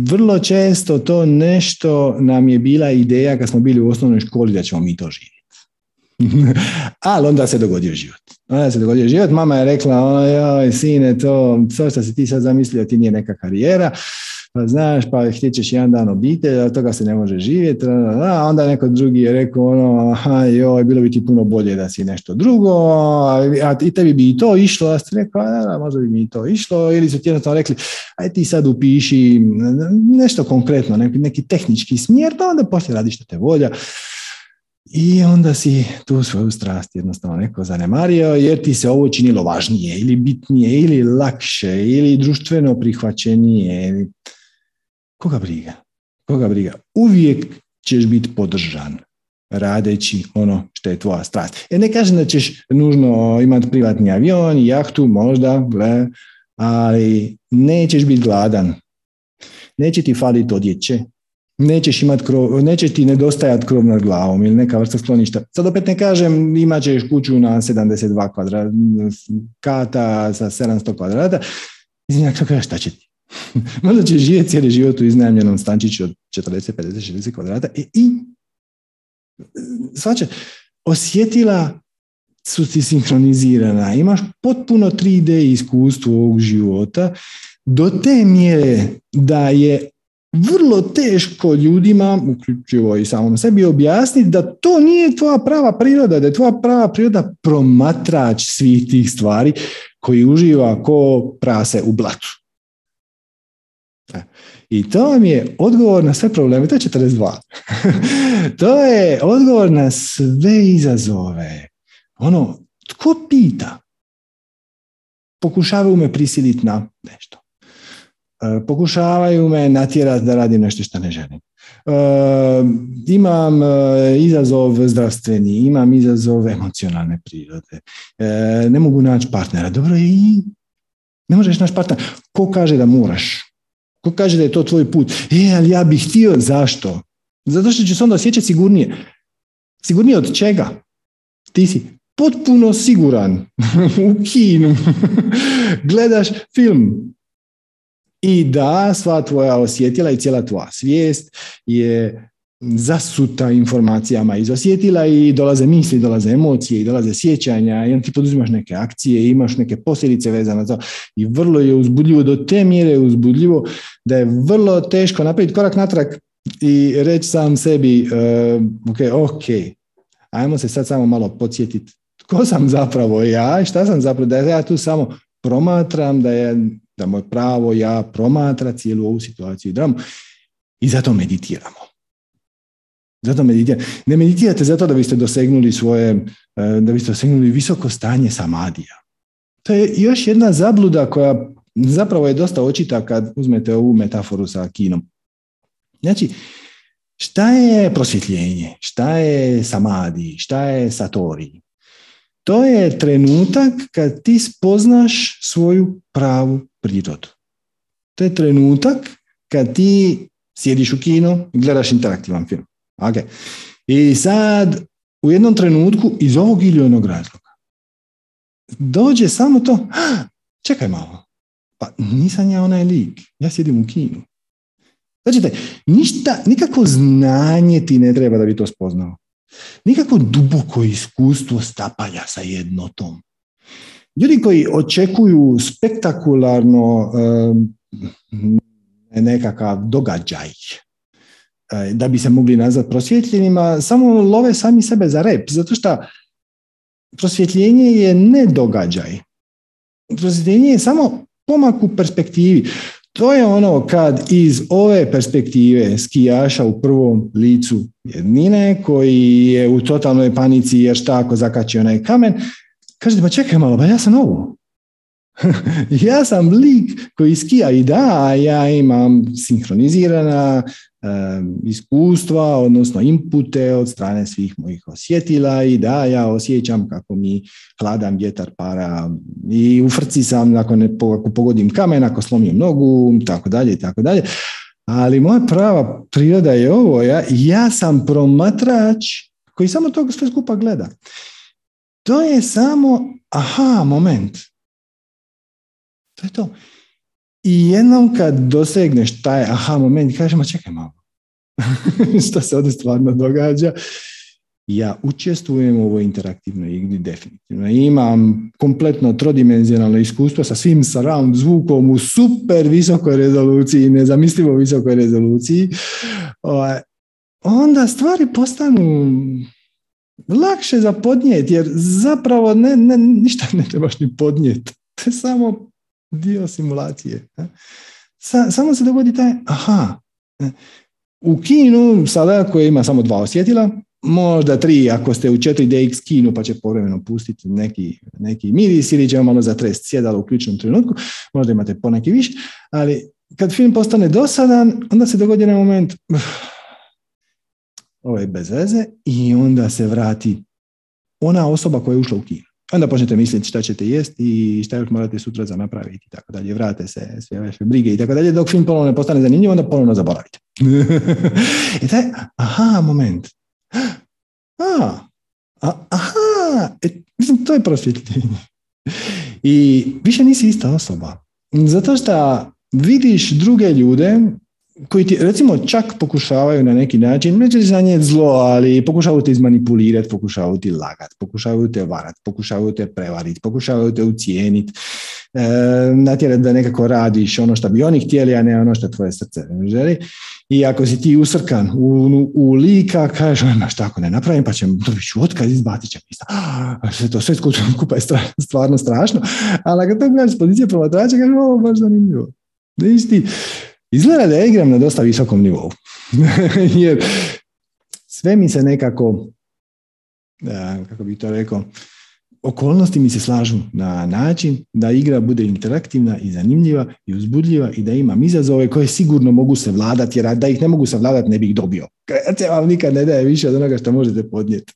vrlo često to nešto nam je bila ideja kad smo bili u osnovnoj školi da ćemo mi to živjeti. Ali onda se dogodio život. Onda se dogodio život. Mama je rekla, oj, sine, to, to što si ti sad zamislio, ti nije neka karijera. Pa znaš, pa htjećeš jedan dan obitelj, od toga se ne može živjeti. A onda neko drugi je rekao, ono, aha, joj, bilo bi ti puno bolje da si nešto drugo, a i tebi bi i to išlo, a ste rekao, da, možda bi mi to išlo, ili su ti jednostavno rekli, aj ti sad upiši nešto konkretno, neki, neki tehnički smjer, pa onda poslije radiš što te volja. I onda si tu svoju strast jednostavno neko zanemario jer ti se ovo činilo važnije ili bitnije ili lakše ili društveno prihvaćenije. Koga briga? Koga briga? Uvijek ćeš biti podržan radeći ono što je tvoja strast. E ne kažem da ćeš nužno imati privatni avion, jahtu, možda, gle, ali nećeš biti gladan. Neće ti faliti odjeće, nećeš imat krov, neće ti nedostajat krov nad glavom ili neka vrsta skloništa. Sad opet ne kažem imat ćeš kuću na 72 kvadrata, kata sa 700 kvadrata. Kažem, šta će ti? Možda ćeš živjeti cijeli život u iznajmljenom stančiću od 40, 50, 60 kvadrata i, i svače, osjetila su ti sinkronizirana, imaš potpuno 3D iskustvo ovog života, do te mjere da je vrlo teško ljudima, uključivo i samom sebi, objasniti da to nije tvoja prava priroda, da je tvoja prava priroda promatrač svih tih stvari koji uživa ko prase u blatu. E, I to vam je odgovor na sve probleme, to je 42. to je odgovor na sve izazove. Ono, tko pita? Pokušavaju me prisiliti na nešto. E, pokušavaju me natjerati da radim nešto što ne želim. E, imam e, izazov zdravstveni, imam izazov emocionalne prirode. Ne mogu naći partnera. Dobro i ne možeš naći partnera. Ko kaže da moraš? Ko kaže da je to tvoj put? E, ali ja bih htio. Zašto? Zato što će se onda osjećati sigurnije. Sigurnije od čega? Ti si potpuno siguran u kinu. Gledaš film i da sva tvoja osjetila i cijela tvoja svijest je zasuta informacijama iz osjetila i dolaze misli, dolaze emocije i dolaze sjećanja. I onda ti poduzimaš neke akcije i imaš neke posljedice vezane za to. I vrlo je uzbudljivo, do te mjere je uzbudljivo da je vrlo teško napraviti korak natrag i reći sam sebi uh, ok, ok, ajmo se sad samo malo podsjetiti tko sam zapravo ja šta sam zapravo, da ja tu samo promatram, da je da moj pravo ja promatra cijelu ovu situaciju i dramu i zato meditiramo. Zato meditiramo. Ne meditirate zato da biste dosegnuli svoje, e, da biste dosegnuli visoko stanje samadija. To je još jedna zabluda koja zapravo je dosta očita kad uzmete ovu metaforu sa kinom. Znači, šta je prosvjetljenje? Šta je samadi? Šta je satori? To je trenutak kad ti spoznaš svoju pravu prirodu. To je trenutak kad ti sjediš u kinu i gledaš interaktivan film. Okay. I sad u jednom trenutku iz ovog ili onog razloga dođe samo to, čekaj malo, pa nisam ja onaj lik, ja sjedim u kinu. Znači, ništa, nikako znanje ti ne treba da bi to spoznao. Nikako duboko iskustvo stapalja sa jednotom. Ljudi koji očekuju spektakularno nekakav događaj eh, da bi se mogli nazvati prosvjetljenima, samo love sami sebe za rep, zato što prosvjetljenje je ne događaj. Prosvjetljenje je samo pomak u perspektivi. To je ono kad iz ove perspektive skijaša u prvom licu jednine koji je u totalnoj panici jer šta ako zakači onaj kamen, kažete pa čekaj malo, pa ja sam ovo. ja sam lik koji skija i da, ja imam sinkronizirana iskustva, odnosno inpute od strane svih mojih osjetila i da, ja osjećam kako mi hladan vjetar para i u frci sam nakon ako pogodim kamen, ako slomim nogu, tako dalje i tako dalje. Ali moja prava priroda je ovo, ja, ja sam promatrač koji samo to sve skupa gleda. To je samo aha moment. To je to. I jednom kad dosegneš taj aha moment, kažemo čekaj malo. što se ovdje stvarno događa? Ja učestvujem u ovoj interaktivnoj igri definitivno. Imam kompletno trodimenzionalno iskustvo sa svim surround zvukom u super visokoj rezoluciji, nezamislivo visokoj rezoluciji. Onda stvari postanu lakše za podnijeti, jer zapravo ne, ne, ništa ne trebaš ni podnijeti. To je samo dio simulacije. Sa, samo se dogodi taj, aha, u kinu sada koji ima samo dva osjetila, možda tri ako ste u 4DX kinu pa će povremeno pustiti neki, neki miris ili će malo zatrest sjedalo u ključnom trenutku, možda imate poneki više, ali kad film postane dosadan, onda se dogodi na moment ovo je bez veze i onda se vrati ona osoba koja je ušla u kino. Onda počnete misliti šta ćete jesti i šta još morate sutra za napraviti i tako dalje. Vrate se sve vaše brige i tako dalje. Dok film ponovno ne postane zanimljiv, onda ponovno zaboravite. I taj, aha, moment. A, aha, e, mislim, to je prosvjetljenje. I više nisi ista osoba. Zato što vidiš druge ljude koji ti recimo čak pokušavaju na neki način, neće nje zlo, ali pokušavaju te izmanipulirati, pokušavaju ti lagati, pokušavaju te varati, pokušavaju te prevariti, pokušavaju te ucijeniti, e, natjerati da nekako radiš ono što bi oni htjeli, a ne ono što tvoje srce želi. I ako si ti usrkan u, u lika, kažeš, ma šta ako ne napravim, pa ćem dobiti ću otkaz, izbacit će mi. Sve to sve skupa je stvarno strašno. Ali ako to gledaš s pozicije promatrača, kažeš, ovo baš zanimljivo. Viš ti, izgleda da ja igram na dosta visokom nivou. Jer sve mi se nekako, kako bih to rekao, okolnosti mi se slažu na način da igra bude interaktivna i zanimljiva i uzbudljiva i da imam izazove koje sigurno mogu se vladati, jer da ih ne mogu se vladati ne bih dobio. Kreacija vam nikad ne daje više od onoga što možete podnijeti.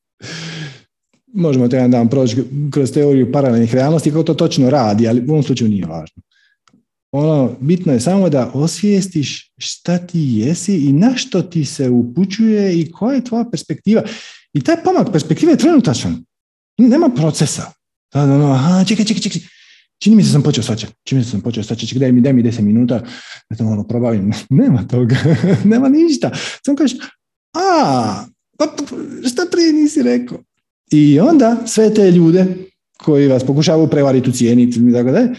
Možemo to jedan dan proći kroz teoriju paralelnih realnosti kako to točno radi, ali u ovom slučaju nije važno. Ono, bitno je samo da osvijestiš šta ti jesi i na što ti se upućuje i koja je tvoja perspektiva. I taj pomak perspektive je trenutačan. Nema procesa. Ono, aha, čekaj, čekaj, čekaj. Čini mi se sam počeo svačati. Čini mi se sam počeo svačati. Daj mi, daj mi 10 minuta da to ono probavim. Nema toga. Nema ništa. Samo kažeš, a, pa, pa, šta prije nisi rekao? I onda sve te ljude koji vas pokušavaju prevariti, ucijeniti i tako dalje,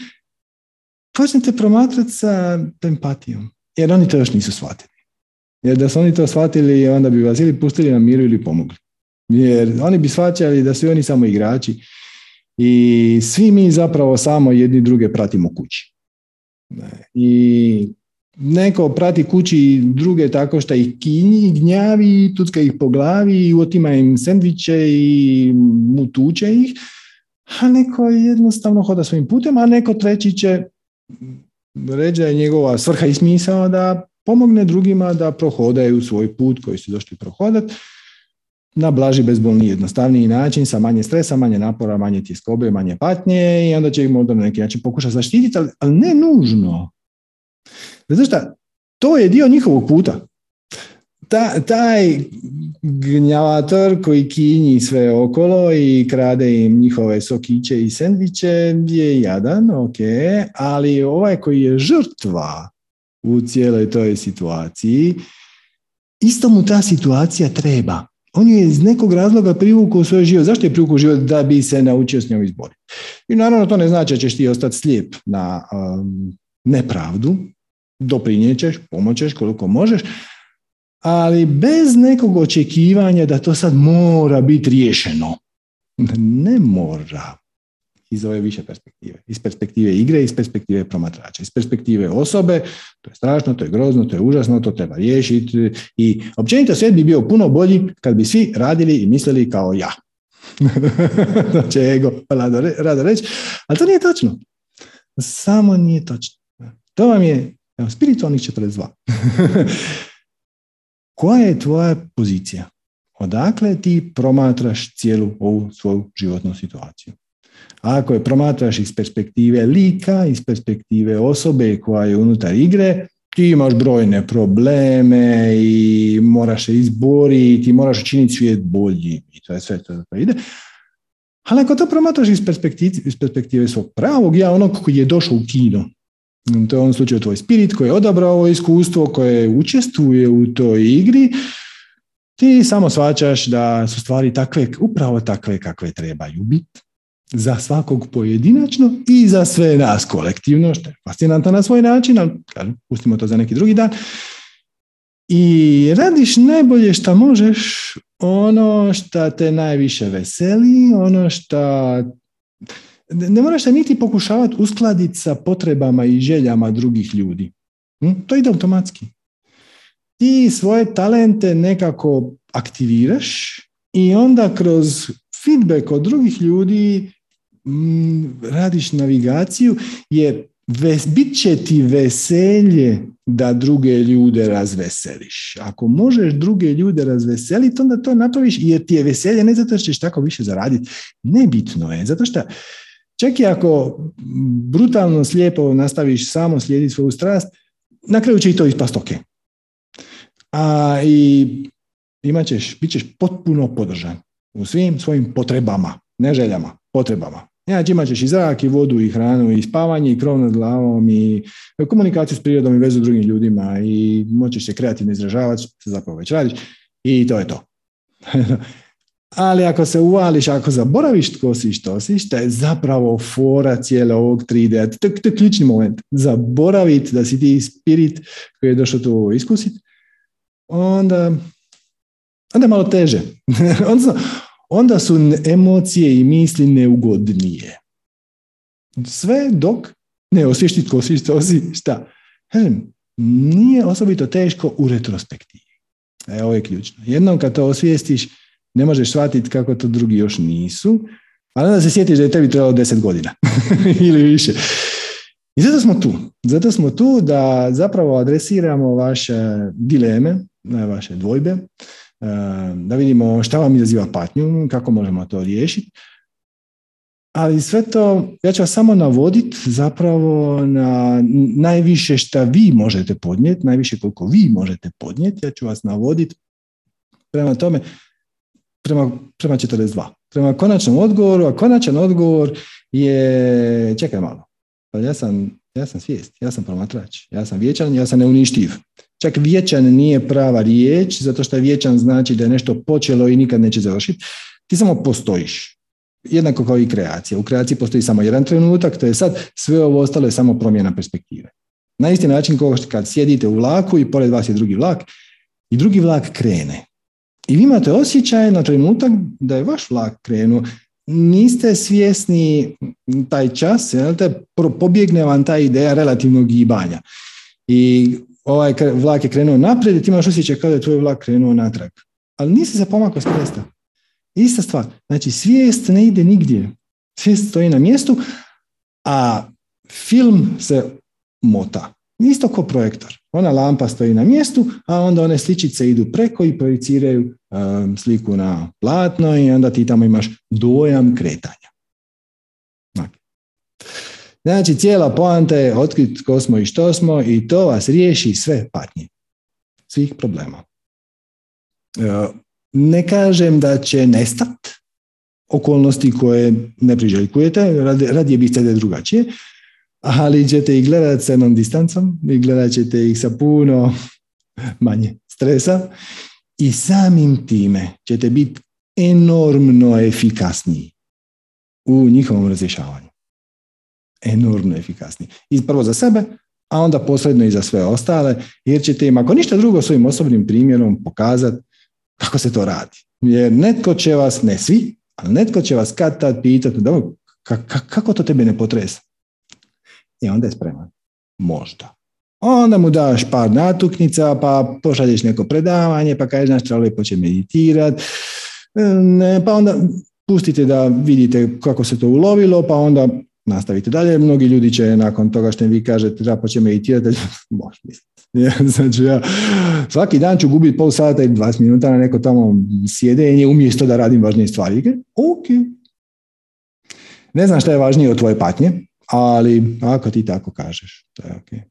počnete promatrati sa empatijom. Jer oni to još nisu shvatili. Jer da su oni to shvatili, onda bi vas ili pustili na miru ili pomogli. Jer oni bi shvaćali da su oni samo igrači i svi mi zapravo samo jedni druge pratimo kući. I neko prati kući druge tako što ih kinji, gnjavi, tucka ih po glavi, i otima im sendviče i mutuče ih, a neko jednostavno hoda svojim putem, a neko treći će ređa je njegova svrha i smisao da pomogne drugima da prohodaju svoj put koji su došli prohodati na blaži, bezbolni, jednostavniji način, sa manje stresa, manje napora, manje tjeskobe, manje patnje i onda će ih možda na neki način pokušati zaštititi, ali, ne nužno. Zato što to je dio njihovog puta. Ta, taj gnjavator koji kinji sve okolo i krade im njihove sokiće i sendviče je jadan, ok, ali ovaj koji je žrtva u cijeloj toj situaciji, isto mu ta situacija treba on je iz nekog razloga privukao svoj život. Zašto je privukao život? Da bi se naučio s njom izboriti. I naravno to ne znači da ćeš ti ostati slijep na um, nepravdu, doprinjećeš, pomoćeš koliko možeš, ali bez nekog očekivanja da to sad mora biti riješeno. Ne mora iz ove više perspektive. Iz perspektive igre, iz perspektive promatrača, iz perspektive osobe, to je strašno, to je grozno, to je užasno, to treba riješiti i općenito svijet bi bio puno bolji kad bi svi radili i mislili kao ja. to će ego rado reći, ali to nije točno. Samo nije točno. To vam je evo, spiritualnih 42. Koja je tvoja pozicija? Odakle ti promatraš cijelu ovu svoju životnu situaciju? Ako je promatraš iz perspektive lika, iz perspektive osobe koja je unutar igre, ti imaš brojne probleme i moraš se izboriti, moraš učiniti svijet bolji i to je sve to ide. Ali ako to promatraš iz perspektive, iz perspektive svog pravog ja, onog koji je došao u kino, to je u ovom slučaju tvoj spirit koji je odabrao ovo iskustvo, koje učestvuje u toj igri, ti samo svačaš da su stvari takve, upravo takve kakve trebaju biti za svakog pojedinačno i za sve nas kolektivno, što je fascinantno na svoj način, ali pustimo to za neki drugi dan. I radiš najbolje što možeš, ono što te najviše veseli, ono što ne moraš se niti pokušavati uskladiti sa potrebama i željama drugih ljudi. Hm? To ide automatski. Ti svoje talente nekako aktiviraš i onda kroz feedback od drugih ljudi Mm, radiš navigaciju jer ves, bit će ti veselje da druge ljude razveseliš. Ako možeš druge ljude razveseliti, onda to napraviš jer ti je veselje ne zato što ćeš tako više zaraditi. Nebitno je, zato što čak i ako brutalno slijepo nastaviš samo slijediti svoju strast, na kraju će i to ispast ok. A i imat ćeš, bit ćeš potpuno podržan u svim svojim potrebama, ne željama, potrebama Znači imat ćeš i zrak, i vodu, i hranu, i spavanje, i krov nad glavom, i komunikaciju s prirodom, i vezu s drugim ljudima, i moćeš se kreativno izražavati, što zapravo već radiš, i to je to. Ali ako se uvališ, ako zaboraviš tko si što si, što je zapravo fora cijele ovog 3D, to, je ključni moment. Zaboraviti da si ti spirit koji je došao tu iskusiti, onda, onda je malo teže. onda, su emocije i misli neugodnije. Sve dok ne osviješti tko si što si, šta. nije osobito teško u retrospektivi. E, ovo je ključno. Jednom kad to osvijestiš, ne možeš shvatiti kako to drugi još nisu, ali onda se sjetiš da je tebi trebalo deset godina ili više. I zato smo tu. Zato smo tu da zapravo adresiramo vaše dileme, vaše dvojbe, e, da vidimo šta vam izaziva patnju, kako možemo to riješiti. Ali sve to, ja ću vas samo navoditi zapravo na najviše šta vi možete podnijeti, najviše koliko vi možete podnijeti, ja ću vas navoditi prema tome prema, prema 42. Prema konačnom odgovoru, a konačan odgovor je, čekaj malo, pa ja sam, ja sam svijest, ja sam promatrač, ja sam vječan, ja sam neuništiv. Čak vječan nije prava riječ, zato što vječan znači da je nešto počelo i nikad neće završiti. Ti samo postojiš. Jednako kao i kreacija. U kreaciji postoji samo jedan trenutak, to je sad, sve ovo ostalo je samo promjena perspektive. Na isti način kao kad sjedite u vlaku i pored vas je drugi vlak i drugi vlak krene. I vi imate osjećaj na trenutak da je vaš vlak krenuo. Niste svjesni taj čas, te pobjegne vam ta ideja relativnog gibanja. I ovaj vlak je krenuo naprijed i ti imaš osjećaj kao da je tvoj vlak krenuo natrag. Ali nisi se pomakao s mjesta. Ista stvar. Znači, svijest ne ide nigdje. Svijest stoji na mjestu, a film se mota. Isto kao projektor. Ona lampa stoji na mjestu, a onda one sličice idu preko i projiciraju um, sliku na platno i onda ti tamo imaš dojam kretanja. Znači, cijela poanta je otkriti ko smo i što smo i to vas riješi sve patnje. Svih problema. E, ne kažem da će nestat okolnosti koje ne priželjkujete, radije biste da drugačije, ali ćete ih gledati s jednom distancom i gledat ćete ih sa puno manje stresa i samim time ćete biti enormno efikasniji u njihovom razrješavanju. Enormno efikasniji. I prvo za sebe, a onda posredno i za sve ostale, jer ćete im, ako ništa drugo, svojim osobnim primjerom pokazati kako se to radi. Jer netko će vas, ne svi, ali netko će vas kad tad pitati, kako to tebe ne potresa? I onda je spreman. Možda. Onda mu daš par natuknica, pa pošalješ neko predavanje, pa kažeš znaš treba lijepo će meditirat, pa onda pustite da vidite kako se to ulovilo, pa onda nastavite dalje. Mnogi ljudi će nakon toga što vi kažete da poće meditirati, može misliti. znači ja svaki dan ću gubiti pol sata ili 20 minuta na neko tamo sjedenje umjesto da radim važnije stvari. Ok. Ne znam šta je važnije od tvoje patnje, ali ako ti tako kažeš, to je ok.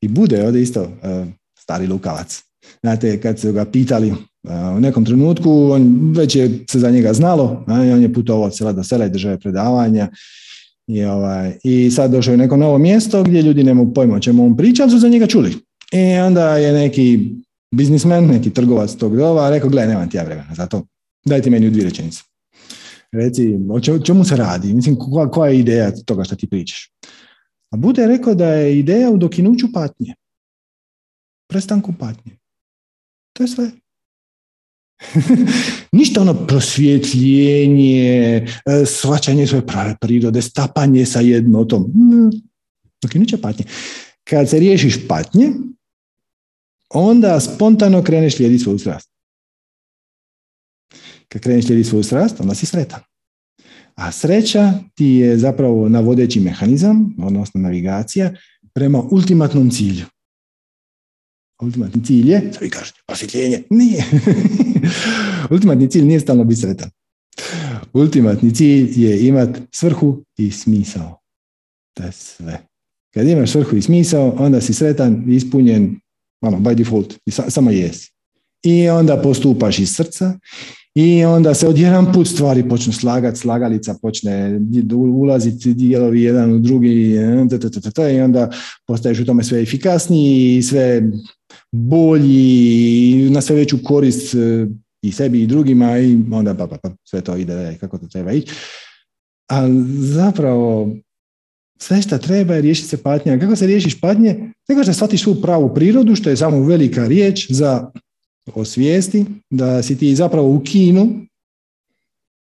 I bude ovdje isto uh, stari lukavac. Znate, kad su ga pitali uh, u nekom trenutku, on već je se za njega znalo, uh, on je putovao od sela do sela i države predavanja i, ovaj, i sad došao je neko novo mjesto gdje ljudi nemaju pojma o čemu on priča, ali su za njega čuli. I onda je neki biznismen, neki trgovac tog doba rekao, gledaj, nemam ti ja vremena za to, dajte meni u dvije rečenice. Reci, o čemu se radi? Mislim, koja, koja je ideja toga što ti pričaš? A Bude je rekao da je ideja u dokinuću patnje. Prestanku patnje. To je sve. Ništa ono prosvjetljenje, e, svačanje svoje prave prirode, stapanje sa jednotom. Dokinuće patnje. Kad se riješiš patnje, onda spontano kreneš slijediti svoju strast. Kad kreneš slijediti svoju strast, onda si sretan. A sreća ti je zapravo navodeći mehanizam, odnosno navigacija, prema ultimatnom cilju. Ultimatni cilj je, sad vi kažete, prosvjetljenje. Nije. Ultimatni cilj nije stalno biti sretan. Ultimatni cilj je imati svrhu i smisao. To je sve. Kad imaš svrhu i smisao, onda si sretan ispunjen, ono, by default, i samo jesi. I onda postupaš iz srca i onda se odjedan put stvari počnu slagati, slagalica počne ulaziti dijelovi jedan u drugi i onda postaješ u tome sve efikasniji i sve bolji na sve veću korist e, i sebi i drugima i onda pa, pa, pa, sve to ide kako to treba ići. A zapravo sve što treba je riješiti se patnja. Kako se riješiš patnje? Tako što shvatiš svu pravu prirodu, što je samo velika riječ za osvijesti, da si ti zapravo u kinu,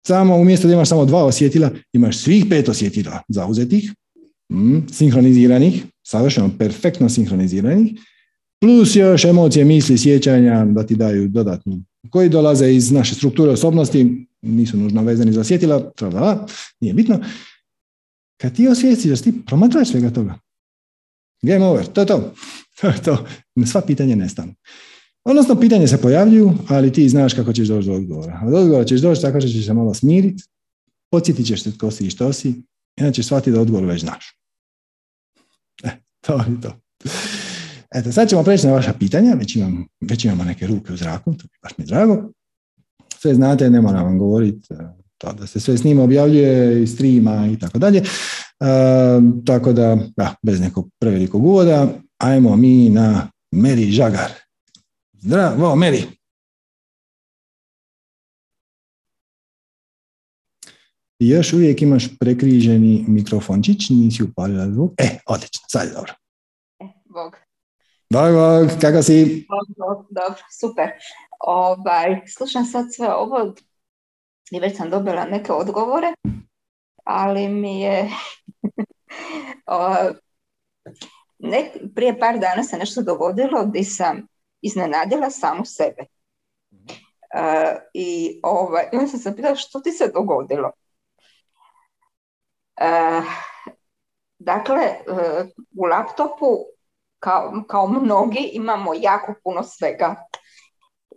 samo umjesto da imaš samo dva osjetila, imaš svih pet osjetila zauzetih, mm, sinhroniziranih, savršeno perfektno sinhroniziranih, plus još emocije, misli, sjećanja da ti daju dodatnu, koji dolaze iz naše strukture osobnosti, nisu nužno vezani za osjetila, nije bitno. Kad ti osvijestiš da ti promatraš svega toga, game over, to je to. To je to. Sva pitanja nestanu. Odnosno, pitanje se pojavljuju, ali ti znaš kako ćeš doći do odgovora. Od odgovora ćeš doći tako što ćeš se malo smiriti, podsjetit ćeš se tko si i što si, i onda ćeš shvatiti da odgovor već znaš. E, to je to. Eto, sad ćemo preći na vaša pitanja, već, imam, već imamo neke ruke u zraku, to je baš mi drago. Sve znate, ne moram vam govoriti, e, to da se sve snima, objavljuje i streama i tako dalje. E, tako da, da, bez nekog prevelikog uvoda, ajmo mi na Meri Žagar. Zdravo, Meri. Još uvijek imaš prekriženi mikrofončić, nisi upalila zvuk. E, odlično, sad je dobro. E, bog. Bog, bog, kako si? Bog, dobro, super. Ovaj, slušam sad sve ovo i već sam dobila neke odgovore, ali mi je ne, prije par dana se nešto dogodilo gdje sam iznenadila samu sebe. Uh, I ovaj, onda sam se pitala što ti se dogodilo. Uh, dakle, uh, u laptopu kao, kao mnogi imamo jako puno svega.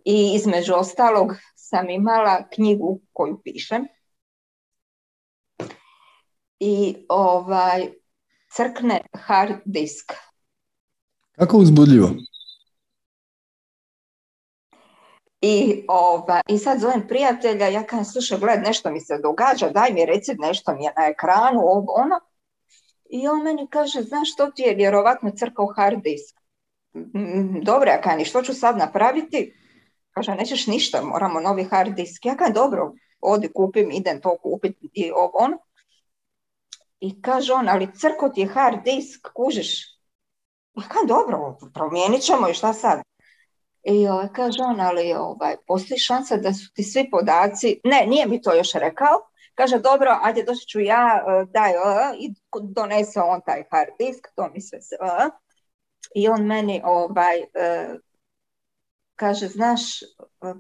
I između ostalog sam imala knjigu koju pišem. I ovaj, crkne hard disk. Kako uzbudljivo? I, ova, I sad zovem prijatelja, ja kažem, slušaj, gled, nešto mi se događa, daj mi reci nešto mi je na ekranu, ovo, ono. I on meni kaže, znaš što ti je vjerovatno crkao hard disk. Dobro, ja kažem, što ću sad napraviti? Kaže, nećeš ništa, moramo novi hard disk. Ja kažem, dobro, odi kupim, idem to kupiti i ovo, ono. I kaže on, ali crko ti je hard disk, kužiš. Ja kažem, dobro, promijenit ćemo i šta sad? I ovaj, kaže on, ali ovaj, postoji šansa da su ti svi podaci, ne, nije mi to još rekao, kaže, dobro, ajde doći ću ja, e, daj, uh, i donese on taj hard disk, to mi sve se, uh, i on meni ovaj, uh, kaže, znaš,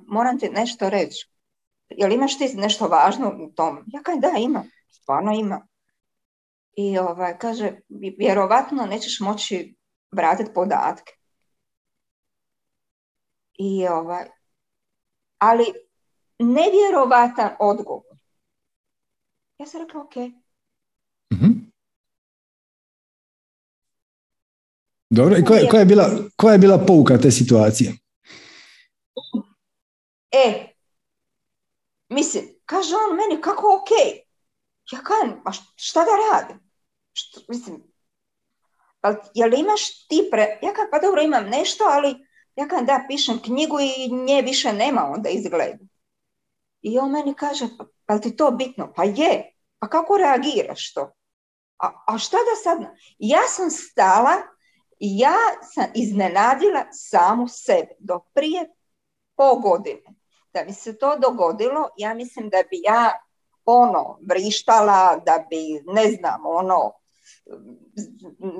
moram ti nešto reći, jel imaš ti nešto važno u tom? Ja kažem, da, imam, stvarno imam. I ovaj, kaže, vjerovatno nećeš moći vratiti podatke. I ovaj, ali nevjerovatan odgovor. Ja sam rekla, ok. mm Dobro, i koja, koja, je bila, koja je bila pouka te situacije? E, mislim, kaže on meni, kako ok? Ja kažem, a šta da radim? Što, mislim, jel imaš ti pre... Ja kažem, pa dobro, imam nešto, ali ja kad da pišem knjigu i nje više nema onda izgleda. I on meni kaže, pa, pa ti to bitno? Pa je. Pa kako reagiraš to? A, a šta da sad? Ja sam stala i ja sam iznenadila samu sebe do prije pol godine. Da mi se to dogodilo, ja mislim da bi ja ono vrištala, da bi, ne znam, ono,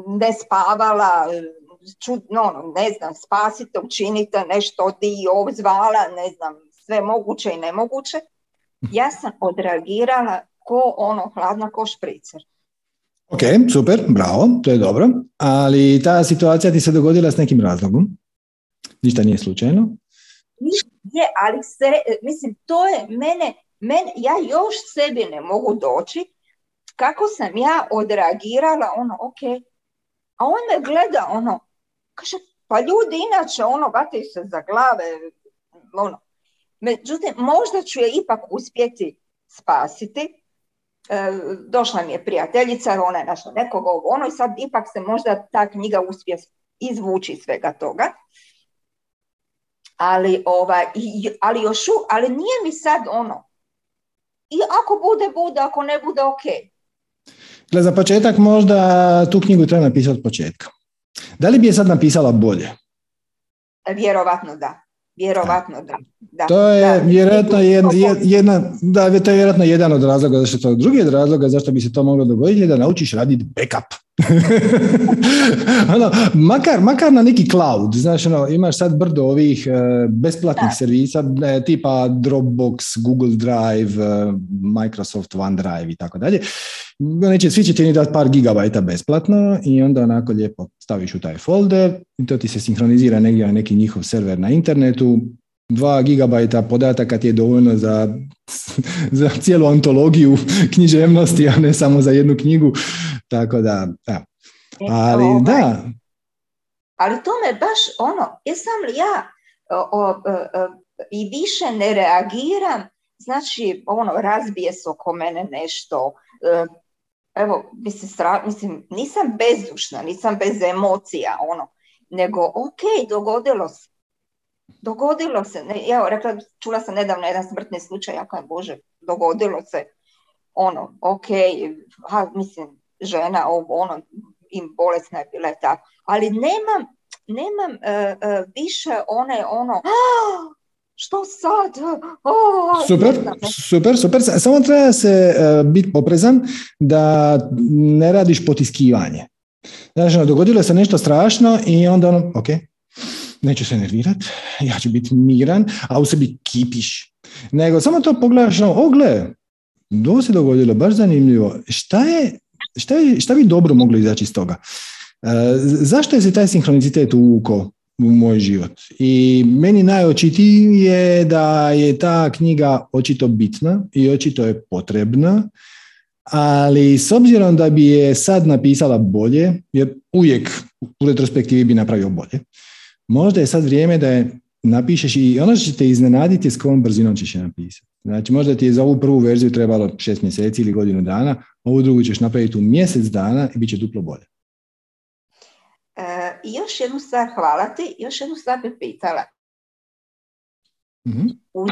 ne spavala, čudno, ono, ne znam, spasite, učinite nešto dio, zvala, ne znam, sve moguće i nemoguće. Ja sam odreagirala ko ono hladna ko špricer. Ok, super, bravo, to je dobro. Ali ta situacija ti se dogodila s nekim razlogom? Ništa nije slučajno? Ništa je, ali se, mislim, to je mene, mene, ja još sebi ne mogu doći kako sam ja odreagirala, ono, ok, a on me gleda, ono, Kaže, pa ljudi inače ono vataju se za glave, ono. Međutim, možda ću je ipak uspjeti spasiti. E, došla mi je prijateljica, ona je našla nekog ono i sad ipak se možda ta knjiga uspije izvući svega toga. Ali, ovaj, ali, još, ali nije mi sad ono, i ako bude, bude, ako ne bude, ok. Gle, za početak možda tu knjigu treba napisati od početka. Da li bi je sad napisala bolje? Vjerovatno da. Vjerovatno da. da. To je vjerojatno jedna, da, to je vjerojatno jedan od razloga zašto to. Drugi od razloga zašto bi se to moglo dogoditi je da naučiš raditi backup. ono, makar, makar na neki cloud, znaš, ono, imaš sad brdo ovih uh, besplatnih servisa, uh, tipa Dropbox, Google Drive, uh, Microsoft OneDrive i tako dalje. Neće, svi će ti dati par gigabajta besplatno i onda onako lijepo staviš u taj folder i to ti se sinkronizira negdje na neki njihov server na internetu. Dva gigabajta podataka ti je dovoljno za, za cijelu antologiju književnosti, a ne samo za jednu knjigu. Tako da, da. Ali ovaj, da. Ali to me baš ono, jesam li ja o, i više ne reagiram, znači ono, razbije se oko mene nešto, e, evo, mislim, stra, mislim, nisam bezdušna, nisam bez emocija, ono, nego, ok, dogodilo se. Dogodilo se. Ne, evo, rekla, čula sam nedavno jedan smrtni slučaj, ja kao, bože, dogodilo se. Ono, ok, ha, mislim, žena, ono, im bolesna je bila tako. Ali nemam, nemam uh, uh, više one, ono, što sad? Super, super, super. Samo treba se uh, biti oprezan da ne radiš potiskivanje. Znači, dogodilo se nešto strašno i onda ono, ok, neću se nervirat, ja ću biti miran, a u sebi kipiš. Nego samo to pogledaš, ono, o gle, to se dogodilo, baš zanimljivo. Šta je, šta, je, šta bi dobro moglo izaći iz toga? Uh, zašto je se taj sinhronicitet uvukao u moj život. I meni najočitiji je da je ta knjiga očito bitna i očito je potrebna, ali s obzirom da bi je sad napisala bolje, jer uvijek u retrospektivi bi napravio bolje, možda je sad vrijeme da je napišeš i ono što će te iznenaditi s kojom brzinom ćeš je napisati. Znači možda ti je za ovu prvu verziju trebalo šest mjeseci ili godinu dana, ovu drugu ćeš napraviti u mjesec dana i bit će duplo bolje. I još jednu stvar, hvala ti, još jednu stvar bi pitala. mm U,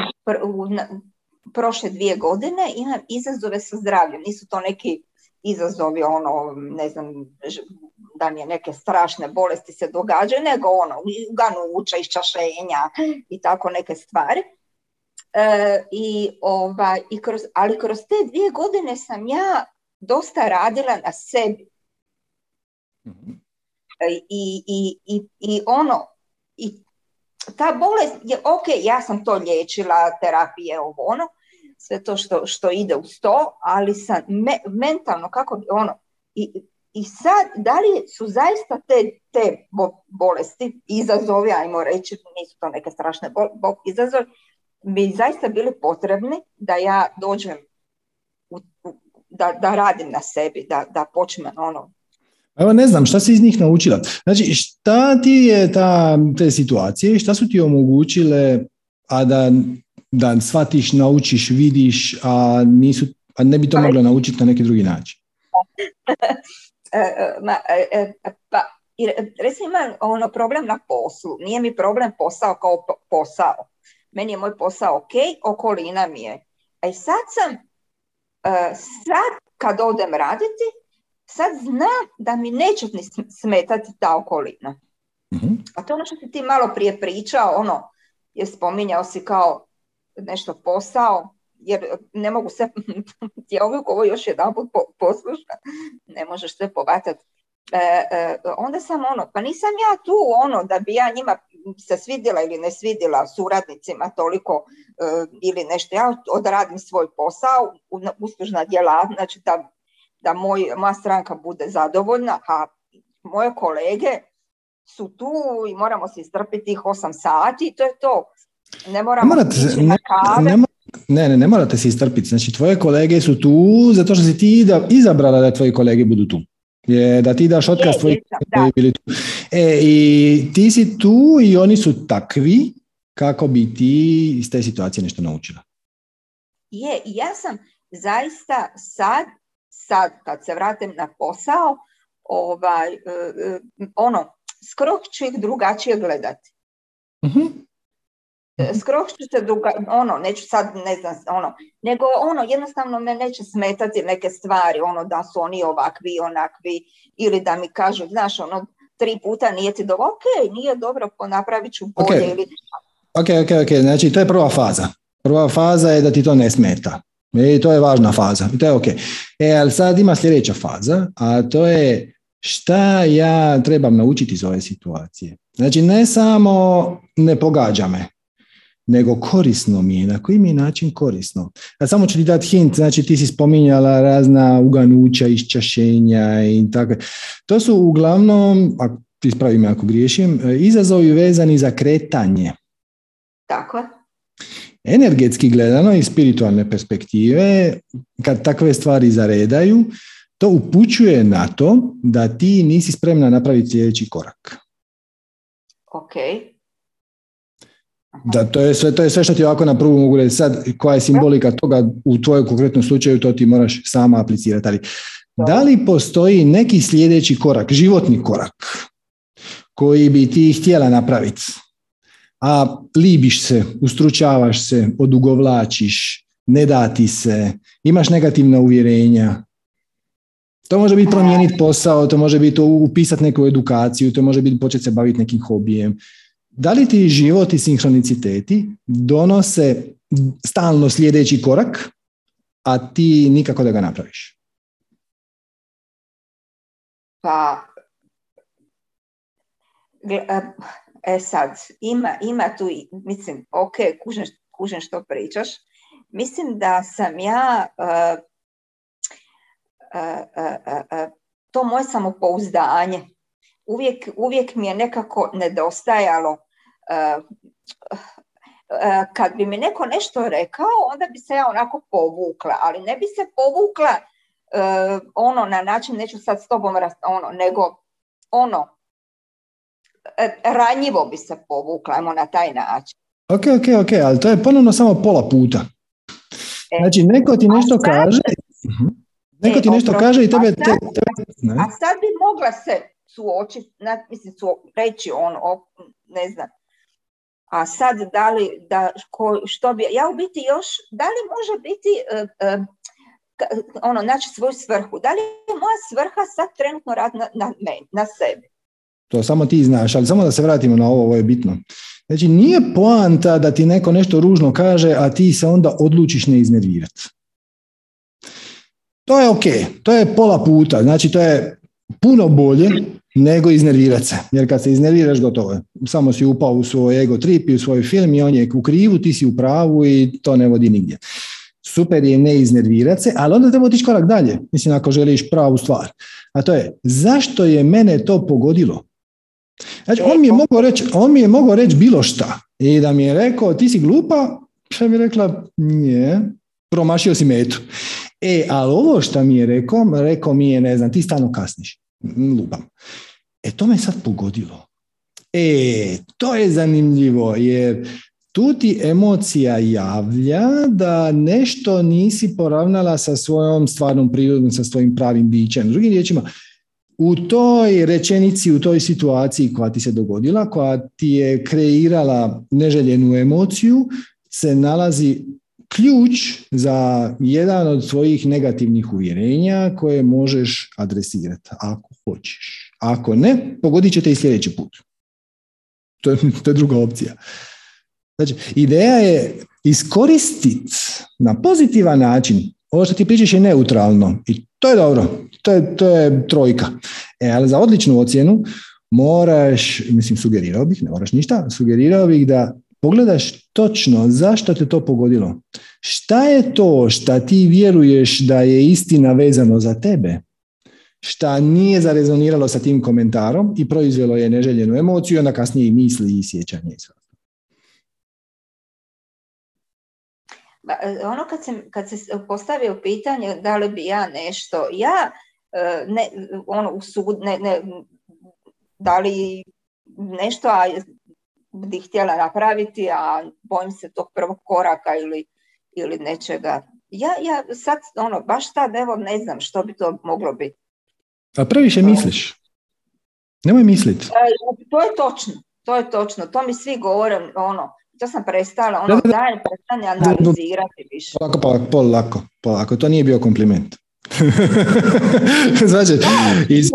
prošle dvije godine imam izazove sa zdravljem. Nisu to neki izazovi, ono, ne znam, da mi je neke strašne bolesti se događaju, nego ono, ganuća, iščašenja i tako neke stvari. E, i, ovaj, i kroz, ali kroz te dvije godine sam ja dosta radila na sebi. mm i, i, i, i ono, i ta bolest je, ok, ja sam to liječila, terapije, ovo ono, sve to što, što ide uz to, ali sam mentalno, kako bi ono, i, i sad, da li su zaista te, te bolesti, izazovi, ajmo reći, nisu to neke strašne bo, bo, izazovi, bi zaista bili potrebni da ja dođem, u, da, da radim na sebi, da, da počnem ono, Evo ne znam, šta si iz njih naučila? Znači, šta ti je ta, te situacije, šta su ti omogućile, a da, da shvatiš, naučiš, vidiš, a, nisu, a ne bi to mogla naučiti na neki drugi način? E, e, e, pa, recimo imam ono problem na poslu. Nije mi problem posao kao posao. Meni je moj posao ok, okolina mi je. A sad sam, sad kad odem raditi, sad znam da mi neće smetati ta okolina. mm A to ono što si ti malo prije pričao, ono, je spominjao si kao nešto posao, jer ne mogu se, ti ovo još jedan put po, posluša, ne možeš sve povatati. E, e, onda sam ono, pa nisam ja tu ono da bi ja njima se svidjela ili ne svidjela suradnicima toliko e, ili nešto, ja odradim svoj posao, uslužna djela, znači da da moj, moja stranka bude zadovoljna, a moje kolege su tu i moramo se istrpiti tih 8 sati i to je to. Ne moramo ne morate, ne, ne, ne, ne, ne morate se istrpiti. Znači, tvoje kolege su tu zato što si ti izabrala da tvoji kolege budu tu. Je da ti daš otkaz tvojih bili tu. E, I ti si tu i oni su takvi kako bi ti iz te situacije nešto naučila. Je, ja sam zaista sad, sad kad se vratim na posao, ovaj, e, e, ono, skroz ću ih drugačije gledati. uh Skroz ću se druga, ono, neću sad, ne znam, ono, nego ono, jednostavno me neće smetati neke stvari, ono, da su oni ovakvi, onakvi, ili da mi kažu, znaš, ono, tri puta nije ti dobro, ok, nije dobro, napravit ću bolje okay. ili... Ok, ok, ok, znači to je prva faza. Prva faza je da ti to ne smeta. I to je važna faza. I to je ok. E, ali sad ima sljedeća faza, a to je šta ja trebam naučiti iz ove situacije. Znači, ne samo ne pogađa me, nego korisno mi je, na koji mi je način korisno. A samo ću ti dati hint, znači ti si spominjala razna uganuća, iščašenja i tako. To su uglavnom, ispravi me ako griješim, izazovi vezani za kretanje. Tako Energetski gledano iz spiritualne perspektive, kad takve stvari zaredaju, to upućuje na to da ti nisi spremna napraviti sljedeći korak. Ok. Da, to je, sve, to je sve što ti ovako na prvu mogu reći. Sad, koja je simbolika toga u tvojom konkretnom slučaju, to ti moraš sama aplicirati. Ali, da li postoji neki sljedeći korak, životni korak, koji bi ti htjela napraviti? A libiš se, ustručavaš se, odugovlačiš, ne dati se, imaš negativna uvjerenja, to može biti promijeniti posao, to može biti upisati neku edukaciju, to može biti početi se baviti nekim hobijem. Da li ti život i sinhroniciteti donose stalno sljedeći korak, a ti nikako da ga napraviš? Pa, e sad, ima, ima tu, mislim, ok, kužem, što pričaš. Mislim da sam ja to moje samopouzdanje. Uvijek, uvijek mi je nekako nedostajalo kad bi mi neko nešto rekao, onda bi se ja onako povukla, ali ne bi se povukla ono na način, neću sad s tobom ono, nego ono, ranjivo bi se povukla, ajmo na taj način. Ok, ok, ok, ali to je ponovno samo pola puta. E, znači, neko ti nešto kaže... Mhm. Neko e, ti nešto kaže i tebe... A sad, a sad bi mogla se suočiti, mislim, su, reći on, ne znam, a sad da li, da, ko, što bi, ja u biti još, da li može biti, uh, uh, ono, naći svoju svrhu, da li je moja svrha sad trenutno rad na, na, na sebi? To samo ti znaš, ali samo da se vratimo na ovo, ovo je bitno. Znači, nije poanta da ti neko nešto ružno kaže, a ti se onda odlučiš ne iznervirati. To je ok, to je pola puta, znači to je puno bolje nego iznervirati se. Jer kad se iznerviraš, gotovo je. Samo si upao u svoj ego trip i u svoj film i on je u krivu, ti si u pravu i to ne vodi nigdje. Super je ne iznervirati se, ali onda treba otići korak dalje. Mislim, ako želiš pravu stvar. A to je, zašto je mene to pogodilo? Znači, on mi je mogao reći, on bilo šta. I da mi je rekao, ti si glupa, šta bi rekla, nije, promašio si metu. E, ali ovo što mi je rekao, rekao mi je, ne znam, ti stalno kasniš. Lupam. E, to me sad pogodilo. E, to je zanimljivo, jer tu ti emocija javlja da nešto nisi poravnala sa svojom stvarnom prirodom, sa svojim pravim bićem. Drugim riječima, u toj rečenici, u toj situaciji koja ti se dogodila, koja ti je kreirala neželjenu emociju, se nalazi ključ za jedan od svojih negativnih uvjerenja koje možeš adresirati ako hoćeš. Ako ne, pogodit ćete i sljedeći put. To je, to je druga opcija. Znači, ideja je iskoristiti na pozitivan način. Ovo što ti pričaš je neutralno i to je dobro. To je, to je trojka. E, ali za odličnu ocjenu moraš, mislim sugerirao bih, ne moraš ništa, sugerirao bih da pogledaš točno zašto te to pogodilo. Šta je to šta ti vjeruješ da je istina vezano za tebe? Šta nije zarezoniralo sa tim komentarom i proizvelo je neželjenu emociju onda kasnije i misli i sjećanje. E, ono kad se, kad se postavio pitanje da li bi ja nešto, ja e, ne, ono, u sud, ne, ne, da li nešto, a bi htjela napraviti, a bojim se tog prvog koraka ili, ili nečega. Ja, ja sad, ono, baš sad, evo, ne znam što bi to moglo biti. A previše misliš. Nemoj misliti. E, to je točno, to je točno. To mi svi govore, ono, to sam prestala, ono, daj, prestane analizirati više. Polako, polako, polako, polako, to nije bio kompliment. znači, iz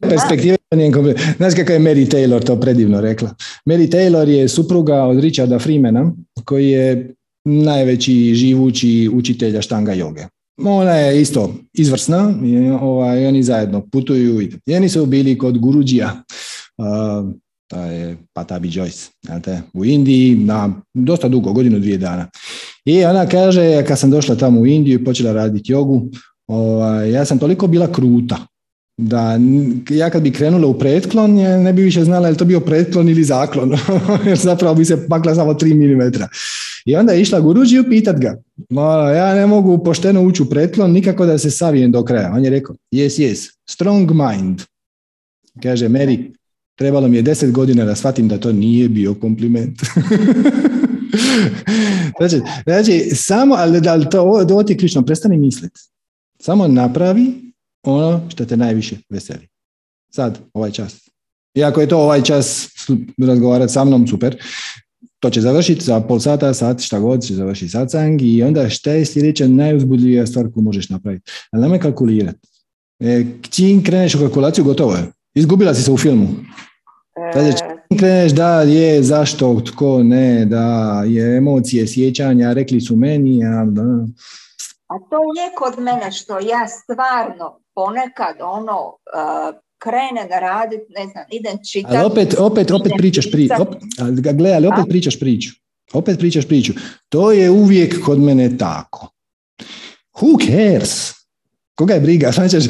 perspektive Znaš kako je Mary Taylor to predivno rekla? Mary Taylor je supruga od Richarda Freemana, koji je najveći živući učitelja štanga joge. Ona je isto izvrsna, ovaj, oni zajedno putuju. I oni su bili kod Guruđija, uh, to je Patabi Joyce, u Indiji, na dosta dugo, godinu, dvije dana. I ona kaže, kad sam došla tamo u Indiju i počela raditi jogu, ovaj, ja sam toliko bila kruta, da ja kad bi krenula u pretklon, ne bi više znala je li to bio pretklon ili zaklon, jer zapravo bi se pakla samo 3 mm. I onda je išla Guruđiju pitat ga, ja ne mogu pošteno ući u pretklon, nikako da se savijem do kraja. On je rekao, yes, yes, strong mind. Kaže, Mary, trebalo mi je deset godina da shvatim da to nije bio kompliment. znači, znači, samo, ali da to, ovo, ti je ključno, prestani misliti. Samo napravi ono što te najviše veseli. Sad, ovaj čas. I ako je to ovaj čas razgovarati sa mnom, super to će završiti za pol sata, sat, šta god će završiti satsang i onda šta je sljedeća najuzbudljivija stvar koju možeš napraviti. Ali nemoj kalkulirati. E, čim kreneš u kalkulaciju, gotovo je. Izgubila si se u filmu. Znači, čim kreneš da je, zašto, tko, ne, da je emocije, sjećanja, rekli su meni, a da. A to je kod mene što ja stvarno ponekad ono krene da radi, ne znam, idem čitati. Ali opet, opet, opet pričaš priču. Gle, ali opet pričaš priču. Opet pričaš priču. To je uvijek kod mene tako. Who cares? Koga je briga? Znači,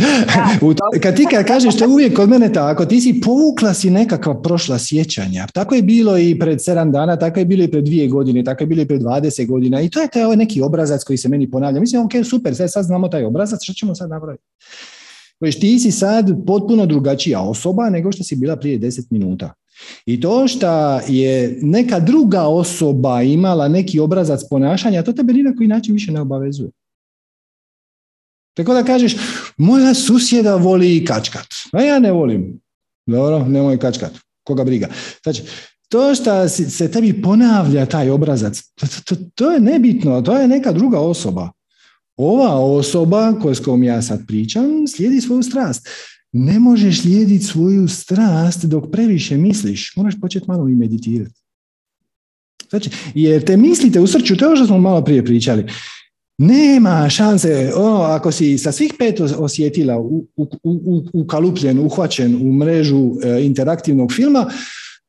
kad ti kad kažeš to uvijek kod mene tako, ti si povukla si nekakva prošla sjećanja. Tako je bilo i pred sedam dana, tako je bilo i pred dvije godine, tako je bilo i pred 20 godina. I to je taj ovaj neki obrazac koji se meni ponavlja. Mislim, ok, super, sad, sad znamo taj obrazac, što ćemo sad napraviti? Već ti si sad potpuno drugačija osoba nego što si bila prije 10 minuta. I to što je neka druga osoba imala neki obrazac ponašanja, to tebe ni na koji način više ne obavezuje. Tako da kažeš, moja susjeda voli kačkat, a ja ne volim. Dobro, nemoj kačkat, koga briga. Znači, to što se tebi ponavlja taj obrazac, to, to, to je nebitno, to je neka druga osoba ova osoba s kojom ja sad pričam slijedi svoju strast. Ne možeš slijediti svoju strast dok previše misliš. Moraš početi malo i meditirati. Znači, jer te mislite u srču, to je što smo malo prije pričali. Nema šanse, ono, ako si sa svih pet osjetila ukalupljen, uhvaćen u mrežu e, interaktivnog filma,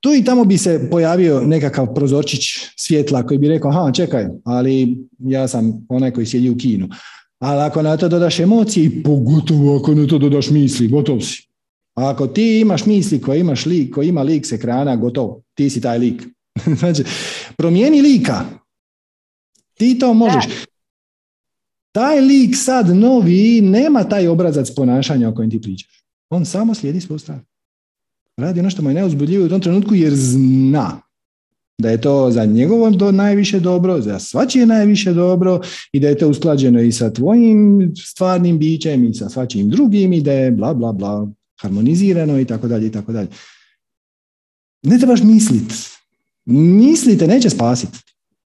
tu i tamo bi se pojavio nekakav prozorčić svjetla koji bi rekao, ha, čekaj, ali ja sam onaj koji sjedi u kinu. Ali ako na to dodaš emocije i pogotovo ako na to dodaš misli, gotov si. A ako ti imaš misli koji imaš lik, koji ima lik s ekrana, gotovo, ti si taj lik. znači, promijeni lika. Ti to možeš. Taj lik sad novi nema taj obrazac ponašanja o kojem ti pričaš. On samo slijedi svoju stranu radi ono što mu je najuzbudljivije u tom trenutku jer zna da je to za njegovo do najviše dobro, za svačije najviše dobro i da je to usklađeno i sa tvojim stvarnim bićem i sa svačijim drugim i da je bla bla bla harmonizirano i tako dalje i tako dalje. Ne trebaš misliti. Mislite neće spasiti.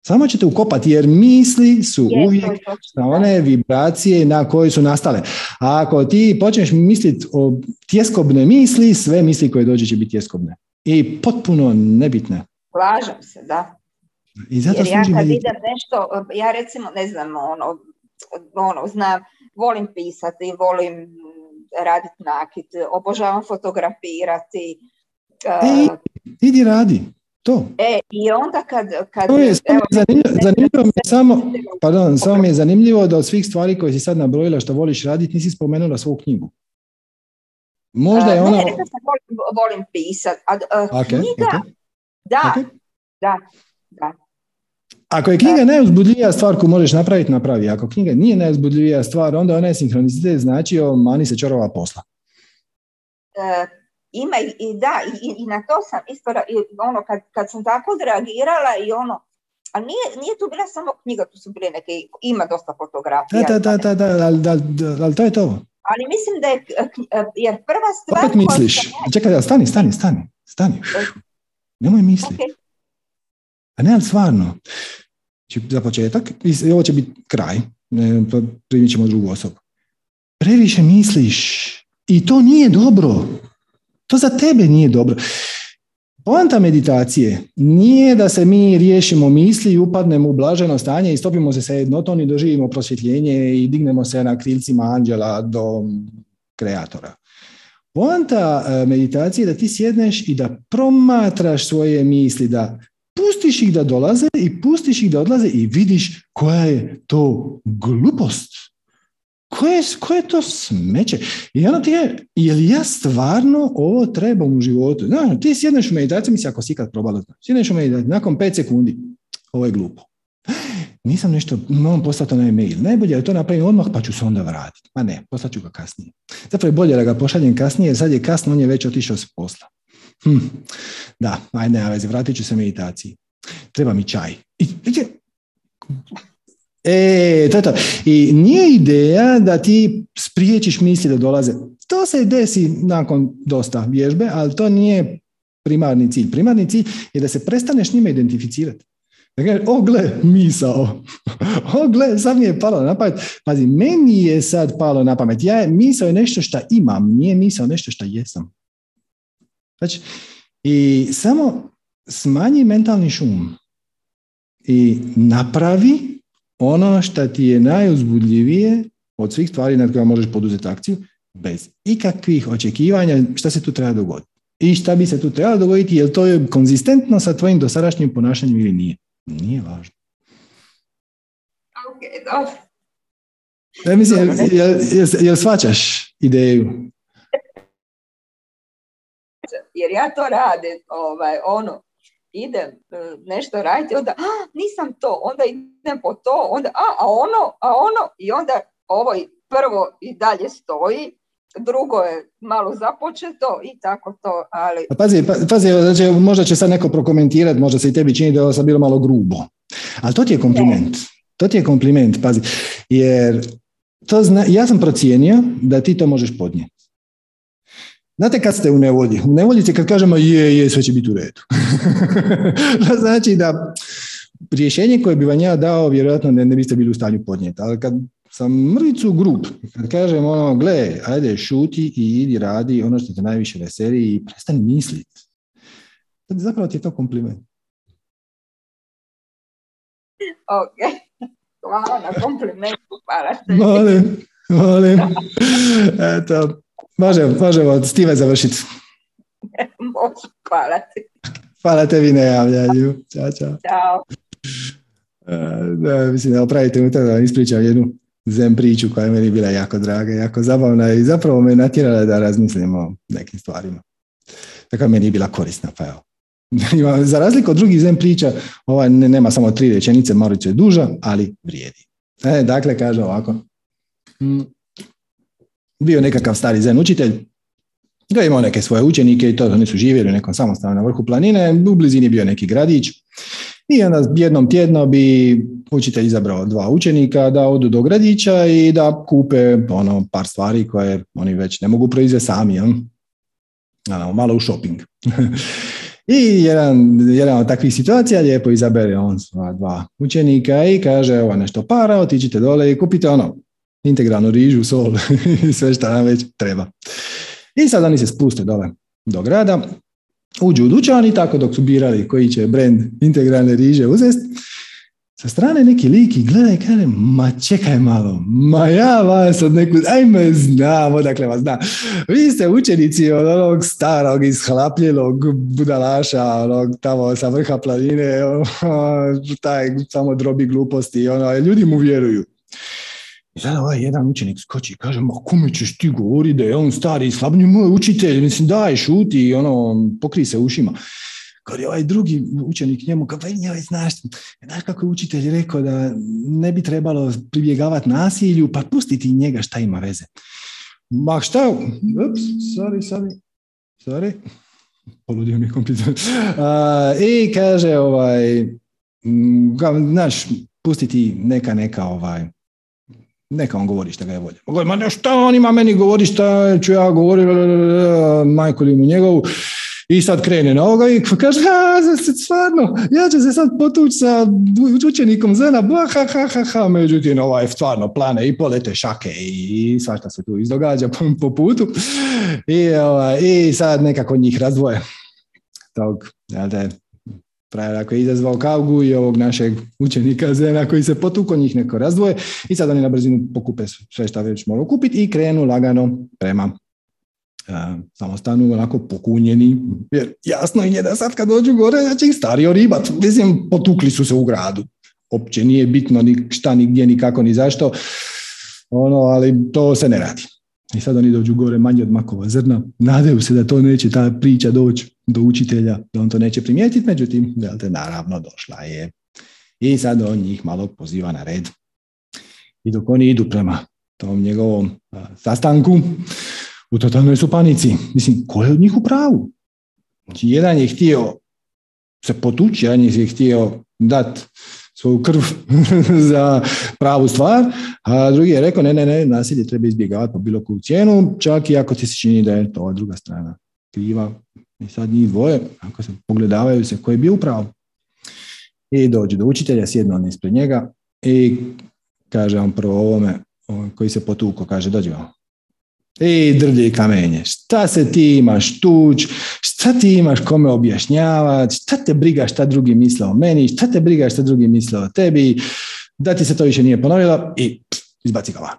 Samo ćete ukopati jer misli su uvijek na one vibracije na koje su nastale. A ako ti počneš misliti o tjeskobne misli, sve misli koje dođe će biti tjeskobne. I potpuno nebitne. Slažem se, da. I zato jer ja kad idem nešto, ja recimo ne znam, ono, ono, znam, volim pisati, volim raditi nakit, obožavam fotografirati. E, idi radi. To. E, i onda kad... kad to je, evo, zanimljivo, zanimljivo mi je samo, pardon, samo mi je zanimljivo da od svih stvari koje si sad nabrojila što voliš raditi, nisi spomenula svoju knjigu. Možda je ona... Ne, sam volim, volim pisat. A, uh, knjiga, da, da, da. Ako je knjiga najuzbudljivija stvar koju možeš napraviti, napravi. Ako knjiga nije najuzbudljivija stvar, onda ona je sinhronicitet znači o mani se čorova posla. Uh, ima i, da, i, i, na to sam isto, i ono, kad, kad sam tako reagirala i ono, a nije, nije tu bila samo knjiga, tu su bile neke, ima dosta fotografija. Da, da, da, da, ali, da, ali to je to. Ali mislim da je, jer prva stvar... Opet misliš, čekaj, stani, stani, stani, stani. Nemoj misli. Okay. A ne, ali stvarno. Za početak, i ovo će biti kraj, pa primit ćemo drugu osobu. Previše misliš i to nije dobro. To za tebe nije dobro. Poanta meditacije nije da se mi riješimo misli i upadnemo u blaženo stanje i stopimo se sa jednotom i doživimo prosvjetljenje i dignemo se na krilcima anđela do kreatora. Poanta e, meditacije je da ti sjedneš i da promatraš svoje misli, da pustiš ih da dolaze i pustiš ih da odlaze i vidiš koja je to glupost koje, koje to smeće? I ono ti je, je li ja stvarno ovo trebam u životu? No, ti sjedneš u meditaciju, misli ako si ikad probala, sjedneš u meditaciju, nakon pet sekundi, ovo je glupo. Nisam nešto, moram poslati onaj mail. Najbolje je to napravim odmah, pa ću se onda vratiti. Ma ne, poslat ću ga kasnije. Zapravo je bolje da ga pošaljem kasnije, jer sad je kasno, on je već otišao s posla. Hm. Da, ajde, ne, vratit ću se meditaciji. Treba mi čaj. I, E, to je to. I nije ideja da ti spriječiš misli da dolaze. To se desi nakon dosta vježbe, ali to nije primarni cilj. Primarni cilj je da se prestaneš njima identificirati. Dakle, o gle, misao. o gle, sad mi je palo na pamet. Pazi, meni je sad palo na pamet. Ja, misao je nešto što imam, nije misao nešto što jesam. Znači, i samo smanji mentalni šum i napravi ono što ti je najuzbudljivije od svih stvari nad kojima možeš poduzeti akciju, bez ikakvih očekivanja šta se tu treba dogoditi. I šta bi se tu trebalo dogoditi, je li to je konzistentno sa tvojim dosadašnjim ponašanjem ili nije. Nije važno. Ok, dobro. Ja mislim, jel, jel, jel, svačaš ideju? Jer ja to radim, ovaj, ono, idem e, nešto raditi, onda a, nisam to, onda idem po to, onda a, a ono, a ono, i onda ovo prvo i dalje stoji, drugo je malo započeto i tako to, ali... Pa pazi, pa, pazi znači, možda će sad neko prokomentirati, možda se i tebi čini da je ovo sad bilo malo grubo, ali to ti je kompliment. To ti je kompliment, pazi, jer to zna, ja sam procijenio da ti to možeš podnijeti. Znate kad ste u nevolji? U nevolji kad kažemo je, je, sve će biti u redu. znači da rješenje koje bi vam ja dao, vjerojatno ne, ne biste bili u stanju podnijeti. Ali kad sam mrvicu grup, kad kažem ono, gle, ajde, šuti i idi radi ono što te najviše veseli i prestani misliti. Zapravo ti je to kompliment. Ok, hvala na komplimentu, Molim, molim. Eto, Može, možemo s time završiti. Može, hvala ti. Hvala tebi na javljanju. Ćao, čao. Ćao. E, da, mislim da opravite unutra da ispričam jednu zem priču koja je meni bila jako draga, jako zabavna i zapravo me natjerala da razmislim o nekim stvarima. Tako meni je bila korisna, pa evo. Za razliku od drugih zem priča, ova nema samo tri rečenice, malo je duža, ali vrijedi. E, dakle, kaže ovako. Mm bio nekakav stari zen učitelj, ga imao neke svoje učenike i to oni su živjeli u nekom samostanu na vrhu planine, u blizini bio neki gradić. I onda jednom tjedno bi učitelj izabrao dva učenika da odu do gradića i da kupe ono par stvari koje oni već ne mogu proizvesti sami, Ano, malo u shopping. I jedan, jedan od takvih situacija lijepo izabere on sva dva učenika i kaže evo nešto para, otiđite dole i kupite ono integralnu rižu, sol i sve što nam već treba. I sad oni se spuste dole do grada, uđu u dućan i tako dok su birali koji će brand integralne riže uzeti, sa strane neki lik i gleda i kaže, ma čekaj malo, ma ja vas od neku, ajme znam odakle vas znam. Vi ste učenici od onog starog, ishlapljenog budalaša, onog tamo sa vrha planine, taj samo drobi gluposti, ono, ljudi mu vjeruju. I sada ovaj jedan učenik skoči i kaže, ma kome ćeš ti govori da je on stari i slabnji moj učitelj, mislim daj šuti i ono, pokri se ušima. Kad je ovaj drugi učenik njemu, kao pa njoj, znaš, znaš kako je učitelj rekao da ne bi trebalo pribjegavati nasilju, pa pustiti njega šta ima veze. Ma šta, ups, sorry, sorry, sorry, poludio mi kompjuter. I kaže, ovaj, znaš, pustiti neka, neka, ovaj, neka on govori šta ga je volja. Ma šta on ima meni govori šta ću ja govoriti, majko li mu njegovu. I sad krene na ovoga i kaže, ha, stvarno, ja ću se sad potući sa učenikom Zena, ba, ha, ha, ha, ha, međutim, ovaj, stvarno, plane i polete šake i svašta se tu izdogađa po, po putu. I, ovaj, I sad nekako njih razdvoje tog, jel te, ako je izazvao Kaugu i ovog našeg učenika Zena koji se potuko njih neko razdvoje i sad oni na brzinu pokupe sve što već moraju kupiti i krenu lagano prema samostanu onako pokunjeni, jer jasno je da sad kad dođu gore da će ih stario ribat. Mislim, potukli su se u gradu. Opće nije bitno ni šta, ni gdje, ni kako, ni zašto, ono, ali to se ne radi. I sad oni dođu gore manje od makova zrna, nadaju se da to neće ta priča doći do učitelja, da on to neće primijetiti, međutim, te naravno došla je. I sad on njih malo poziva na red. I dok oni idu prema tom njegovom sastanku, u totalnoj su panici. Mislim, ko je od njih u pravu? Znači, jedan je htio se potući, jedan je htio dati svoju krv za pravu stvar, a drugi je rekao ne, ne, ne, nasilje treba izbjegavati po bilo koju cijenu, čak i ako ti se čini da je to druga strana kriva. I sad njih dvoje, ako se pogledavaju se ko je bio u pravu. I dođe do učitelja, sjedno on ispred njega i kaže on prvo ovome koji se potuko, kaže dođi vam, i kamenje, šta se ti imaš tuć, šta ti imaš kome objašnjavati, šta te briga šta drugi misle o meni, šta te briga šta drugi misle o tebi, da ti se to više nije ponovilo. I pff, izbaci ga van.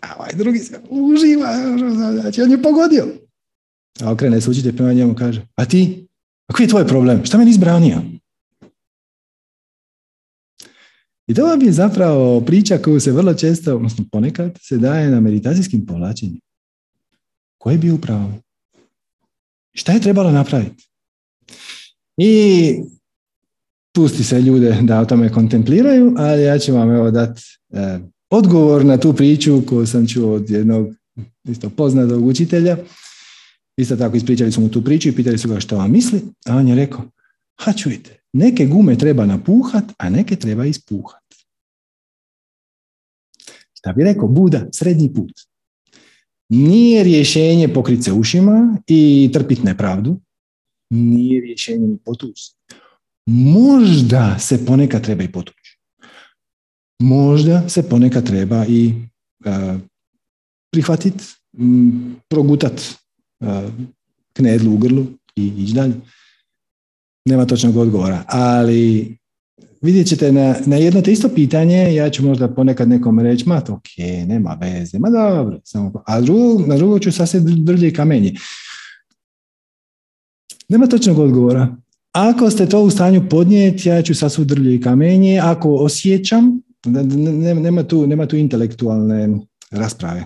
A ovaj drugi se uživa, znači on je pogodio. A okrene se učite prema njemu kaže, a ti, a koji je tvoj problem, šta meni izbranio? I to vam zapravo priča koju se vrlo često, odnosno ponekad, se daje na meditacijskim povlačenjima. Ko je bio u pravu? Šta je trebalo napraviti? I pusti se ljude da o tome kontempliraju, ali ja ću vam evo dati e, odgovor na tu priču koju sam čuo od jednog isto poznatog učitelja. Isto tako ispričali su mu tu priču i pitali su ga što vam misli, a on je rekao, ha čujte, neke gume treba napuhat, a neke treba ispuhat. Šta bi rekao Buda, srednji put. Nije rješenje pokriti se ušima i trpiti nepravdu. Nije rješenje ni potući. Možda se ponekad treba i potući. Možda se ponekad treba i uh, progutat uh, knedlu u grlu i ići dalje. Nema točnog odgovora, ali vidjet ćete na, na jedno te isto pitanje, ja ću možda ponekad nekom reći, ma to ok, nema veze, ma dobro, samo, a drugo, na drugo ću sasvim drlje i kamenje. Nema točnog odgovora. Ako ste to u stanju podnijeti, ja ću sasvu drlje i kamenje. Ako osjećam, nema tu, nema tu intelektualne rasprave.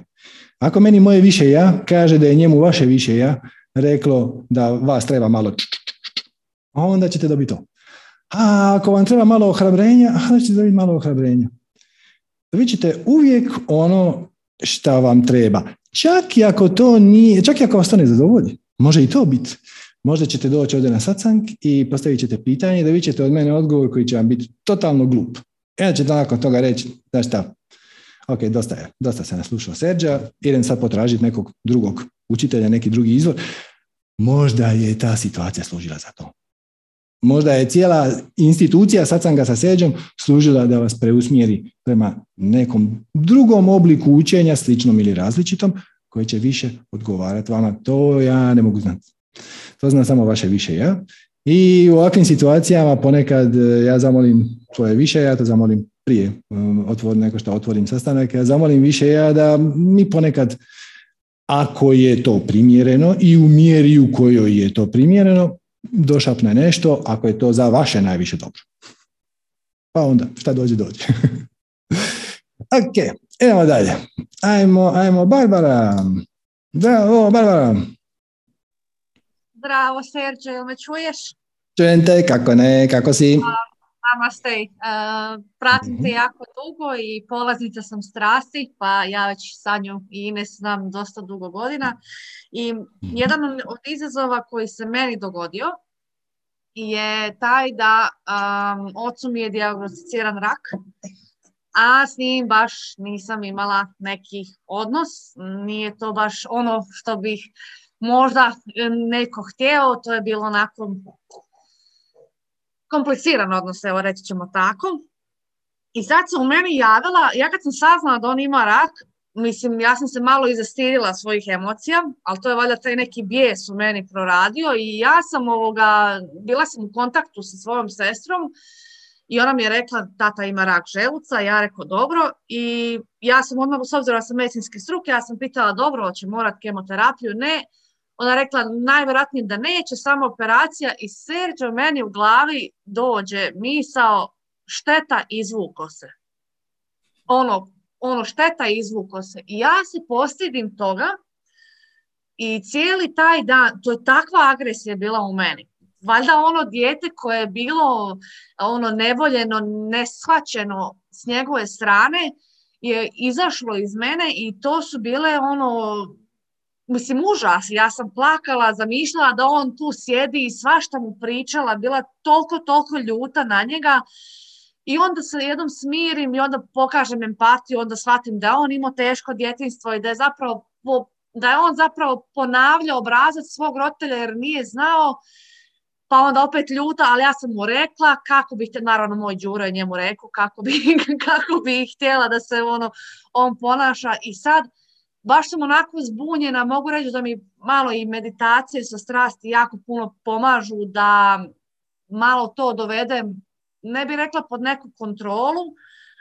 Ako meni moje više ja kaže da je njemu vaše više ja reklo da vas treba malo onda ćete dobiti to. A ako vam treba malo ohrabrenja, onda ćete dobiti malo ohrabrenja. Vi ćete uvijek ono šta vam treba. Čak i ako to nije, čak i ako vas to ne zadovolji, može i to biti. Možda ćete doći ovdje na satsang i postavit ćete pitanje da vi ćete od mene odgovor koji će vam biti totalno glup. Ja ćete nakon toga reći, znaš šta, ok, dosta je, dosta se naslušao Serđa, idem sad potražiti nekog drugog učitelja, neki drugi izvor. Možda je ta situacija služila za to. Možda je cijela institucija satsanga sa seđom služila da vas preusmjeri prema nekom drugom obliku učenja, sličnom ili različitom, koji će više odgovarati vama. To ja ne mogu znati. To zna samo vaše više ja. I u ovakvim situacijama ponekad e, ja zamolim svoje više, ja to zamolim prije um, otvor, neko što otvorim sastanak, ja zamolim više ja da mi ponekad ako je to primjereno i u mjeri u kojoj je to primjereno, došapne nešto ako je to za vaše najviše dobro. Pa onda, šta dođe, dođe. ok, idemo dalje. Ajmo, ajmo, Barbara. Zdravo, Barbara. Zdravo, Serđe, jel me čuješ? Čujem te, kako ne, kako si? Namaste. Uh, pratim te mhm. jako dugo i polaznica sam strasti, pa ja već Sanju i Ines znam dosta dugo godina. I mhm. jedan od izazova koji se meni dogodio je taj da um, ocu mi je diagnosticiran rak, a s njim baš nisam imala neki odnos. Nije to baš ono što bih možda neko htio, to je bilo onako kompliciran odnos, evo reći ćemo tako. I sad se u meni javila, ja kad sam saznala da on ima rak, mislim, ja sam se malo izastidila svojih emocija, ali to je valjda taj neki bijes u meni proradio i ja sam ovoga, bila sam u kontaktu sa svojom sestrom i ona mi je rekla tata ima rak želuca, ja rekao dobro. I ja sam odmah, s obzirom da sam medicinske struke, ja sam pitala dobro, hoće morat kemoterapiju, ne, ona rekla najvjerojatnije da neće, samo operacija i Serđo meni u glavi dođe misao šteta izvuko se. Ono, ono šteta izvuko se. I ja se postidim toga i cijeli taj dan, to je takva agresija bila u meni. Valjda ono dijete koje je bilo ono nevoljeno, neshvaćeno s njegove strane je izašlo iz mene i to su bile ono mislim užas, ja sam plakala, zamišljala da on tu sjedi i svašta mu pričala, bila toliko, toliko ljuta na njega. I onda se jednom smirim i onda pokažem empatiju, onda shvatim da je on imao teško djetinstvo i da je zapravo da je on zapravo ponavljao obrazac svog roditelja jer nije znao, pa onda opet ljuta, ali ja sam mu rekla kako bih, naravno moj Đuro je njemu rekao kako bi, kako bi htjela da se ono, on ponaša. I sad baš sam onako zbunjena, mogu reći da mi malo i meditacije sa strasti jako puno pomažu da malo to dovedem, ne bih rekla pod neku kontrolu,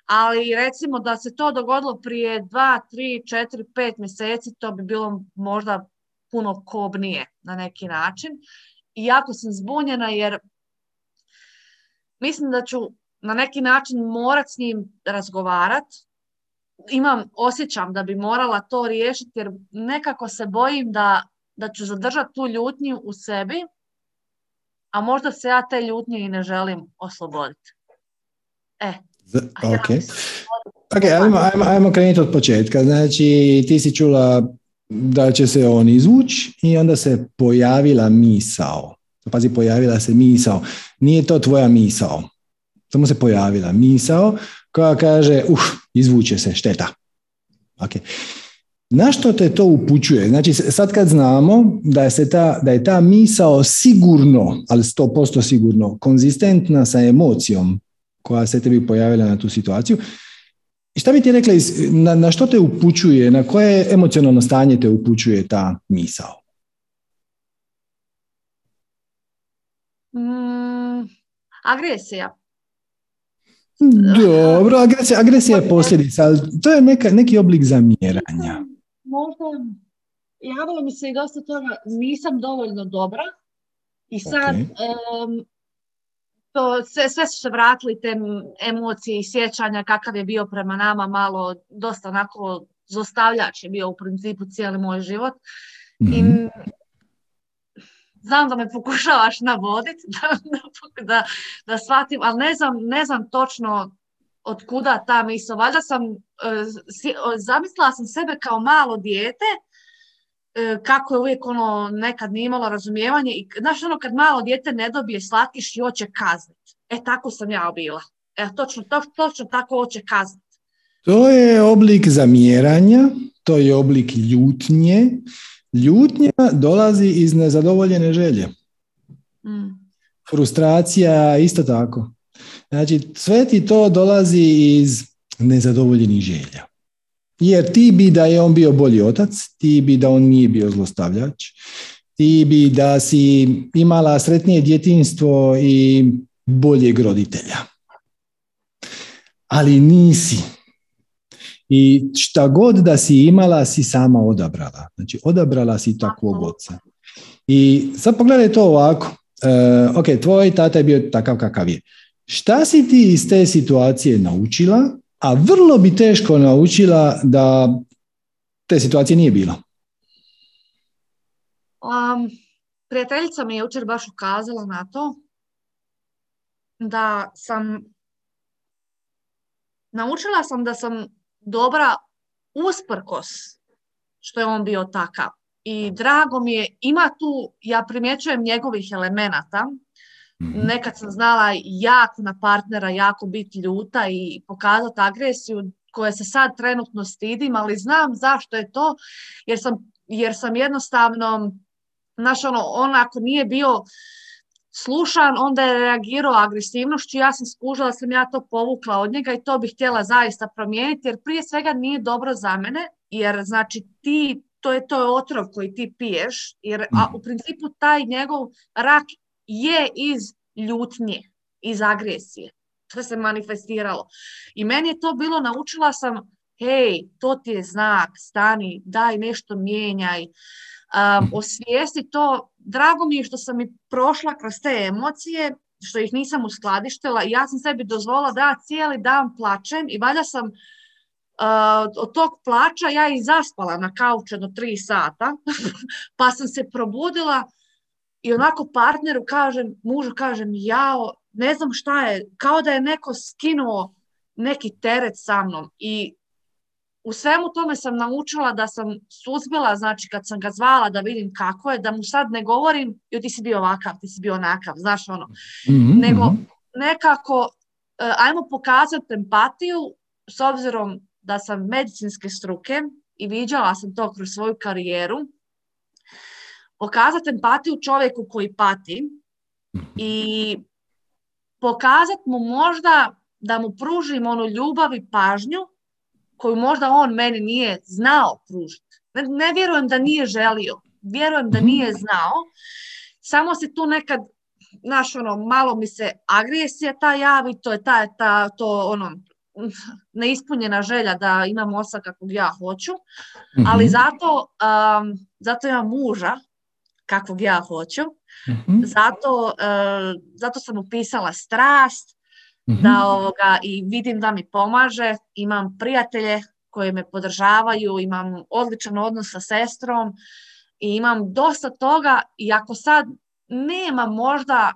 ali recimo da se to dogodilo prije dva, tri, četiri, pet mjeseci, to bi bilo možda puno kobnije na neki način. I jako sam zbunjena jer mislim da ću na neki način morat s njim razgovarati, imam, osjećam da bi morala to riješiti jer nekako se bojim da, da ću zadržati tu ljutnju u sebi, a možda se ja te ljutnje i ne želim osloboditi. E. Ok. Ok, ajmo, ajmo, ajmo krenuti od početka. Znači, ti si čula da će se on izvući i onda se pojavila misao. Pazi, pojavila se misao. Nije to tvoja misao. Samo se pojavila misao koja kaže, uh, izvuče se, šteta. Okay. Na što te to upućuje? Znači, sad kad znamo da je, se ta, da je ta misao sigurno, ali 100% sigurno, konzistentna sa emocijom koja se tebi pojavila na tu situaciju, šta bi ti rekla, na, na što te upućuje, na koje emocionalno stanje te upućuje ta misao? Mm, agresija. Dobro, agresija, agresija je posljedica, ali to je neka, neki oblik zamjeranja. Možda javilo mi se i dosta toga, nisam dovoljno dobra i sad to, sve, sve su se vratili te emocije i sjećanja kakav je bio prema nama malo, dosta onako zostavljač je bio u principu cijeli moj život. I mhm znam da me pokušavaš navoditi, da, da, da shvatim, ali ne znam, ne znam točno od kuda ta misla. Valjda sam, e, zamislila sam sebe kao malo dijete, e, kako je uvijek ono nekad nije imalo razumijevanje i znaš ono kad malo dijete ne dobije slatkiš i hoće kazniti. E tako sam ja bila. E točno, to, točno tako hoće kazniti. To je oblik zamjeranja, to je oblik ljutnje, Ljutnja dolazi iz nezadovoljene želje. Mm. Frustracija isto tako. Znači, sve ti to dolazi iz nezadovoljenih želja. Jer ti bi da je on bio bolji otac, ti bi da on nije bio zlostavljač, ti bi da si imala sretnije djetinstvo i boljeg roditelja. Ali nisi. I šta god da si imala, si sama odabrala. Znači, odabrala si takvog oca. I sad pogledaj to ovako. Uh, ok, tvoj tata je bio takav kakav je. Šta si ti iz te situacije naučila, a vrlo bi teško naučila da te situacije nije bilo? Um, prijateljica mi je jučer baš ukazala na to. da sam naučila sam da sam dobra usprkos što je on bio takav. I drago mi je, ima tu, ja primjećujem njegovih elemenata, mhm. nekad sam znala jako na partnera, jako biti ljuta i pokazati agresiju koje se sad trenutno stidim, ali znam zašto je to, jer sam, jer sam jednostavno, znaš ono, on ako nije bio slušan, onda je reagirao agresivnošću, ja sam skužila da sam ja to povukla od njega i to bih htjela zaista promijeniti, jer prije svega nije dobro za mene, jer znači ti, to je to otrov koji ti piješ, jer a, u principu taj njegov rak je iz ljutnje, iz agresije. To se manifestiralo. I meni je to bilo, naučila sam, hej, to ti je znak, stani, daj nešto mijenjaj, um, osvijesti to. Drago mi je što sam i prošla kroz te emocije, što ih nisam uskladištila i ja sam sebi dozvolila da cijeli dan plačem i valjda sam od tog plača ja i zaspala na kauče do tri sata, pa sam se probudila i onako partneru kažem, mužu kažem, jao, ne znam šta je, kao da je neko skinuo neki teret sa mnom i u svemu tome sam naučila da sam suzbila, znači kad sam ga zvala da vidim kako je, da mu sad ne govorim jo ti si bio ovakav, ti si bio onakav, znaš ono, mm-hmm. nego mhm. nekako e, ajmo pokazati empatiju s obzirom da sam medicinske struke i viđala sam to kroz svoju karijeru, pokazati empatiju čovjeku koji pati i pokazati mu možda da mu pružim onu ljubav i pažnju koju možda on meni nije znao pružiti. Ne, vjerujem da nije želio, vjerujem da nije mhm. znao, samo se tu nekad, znaš, ono, malo mi se agresija ta javi, to je ta, ta to, ono, neispunjena želja da imam osa kakvog ja hoću, mhm. ali zato, um, zato imam muža kakvog ja hoću, mhm. zato, uh, zato sam upisala strast, da mhm. ovoga, i vidim da mi pomaže, imam prijatelje koji me podržavaju, imam odličan odnos sa sestrom i imam dosta toga i ako sad nema možda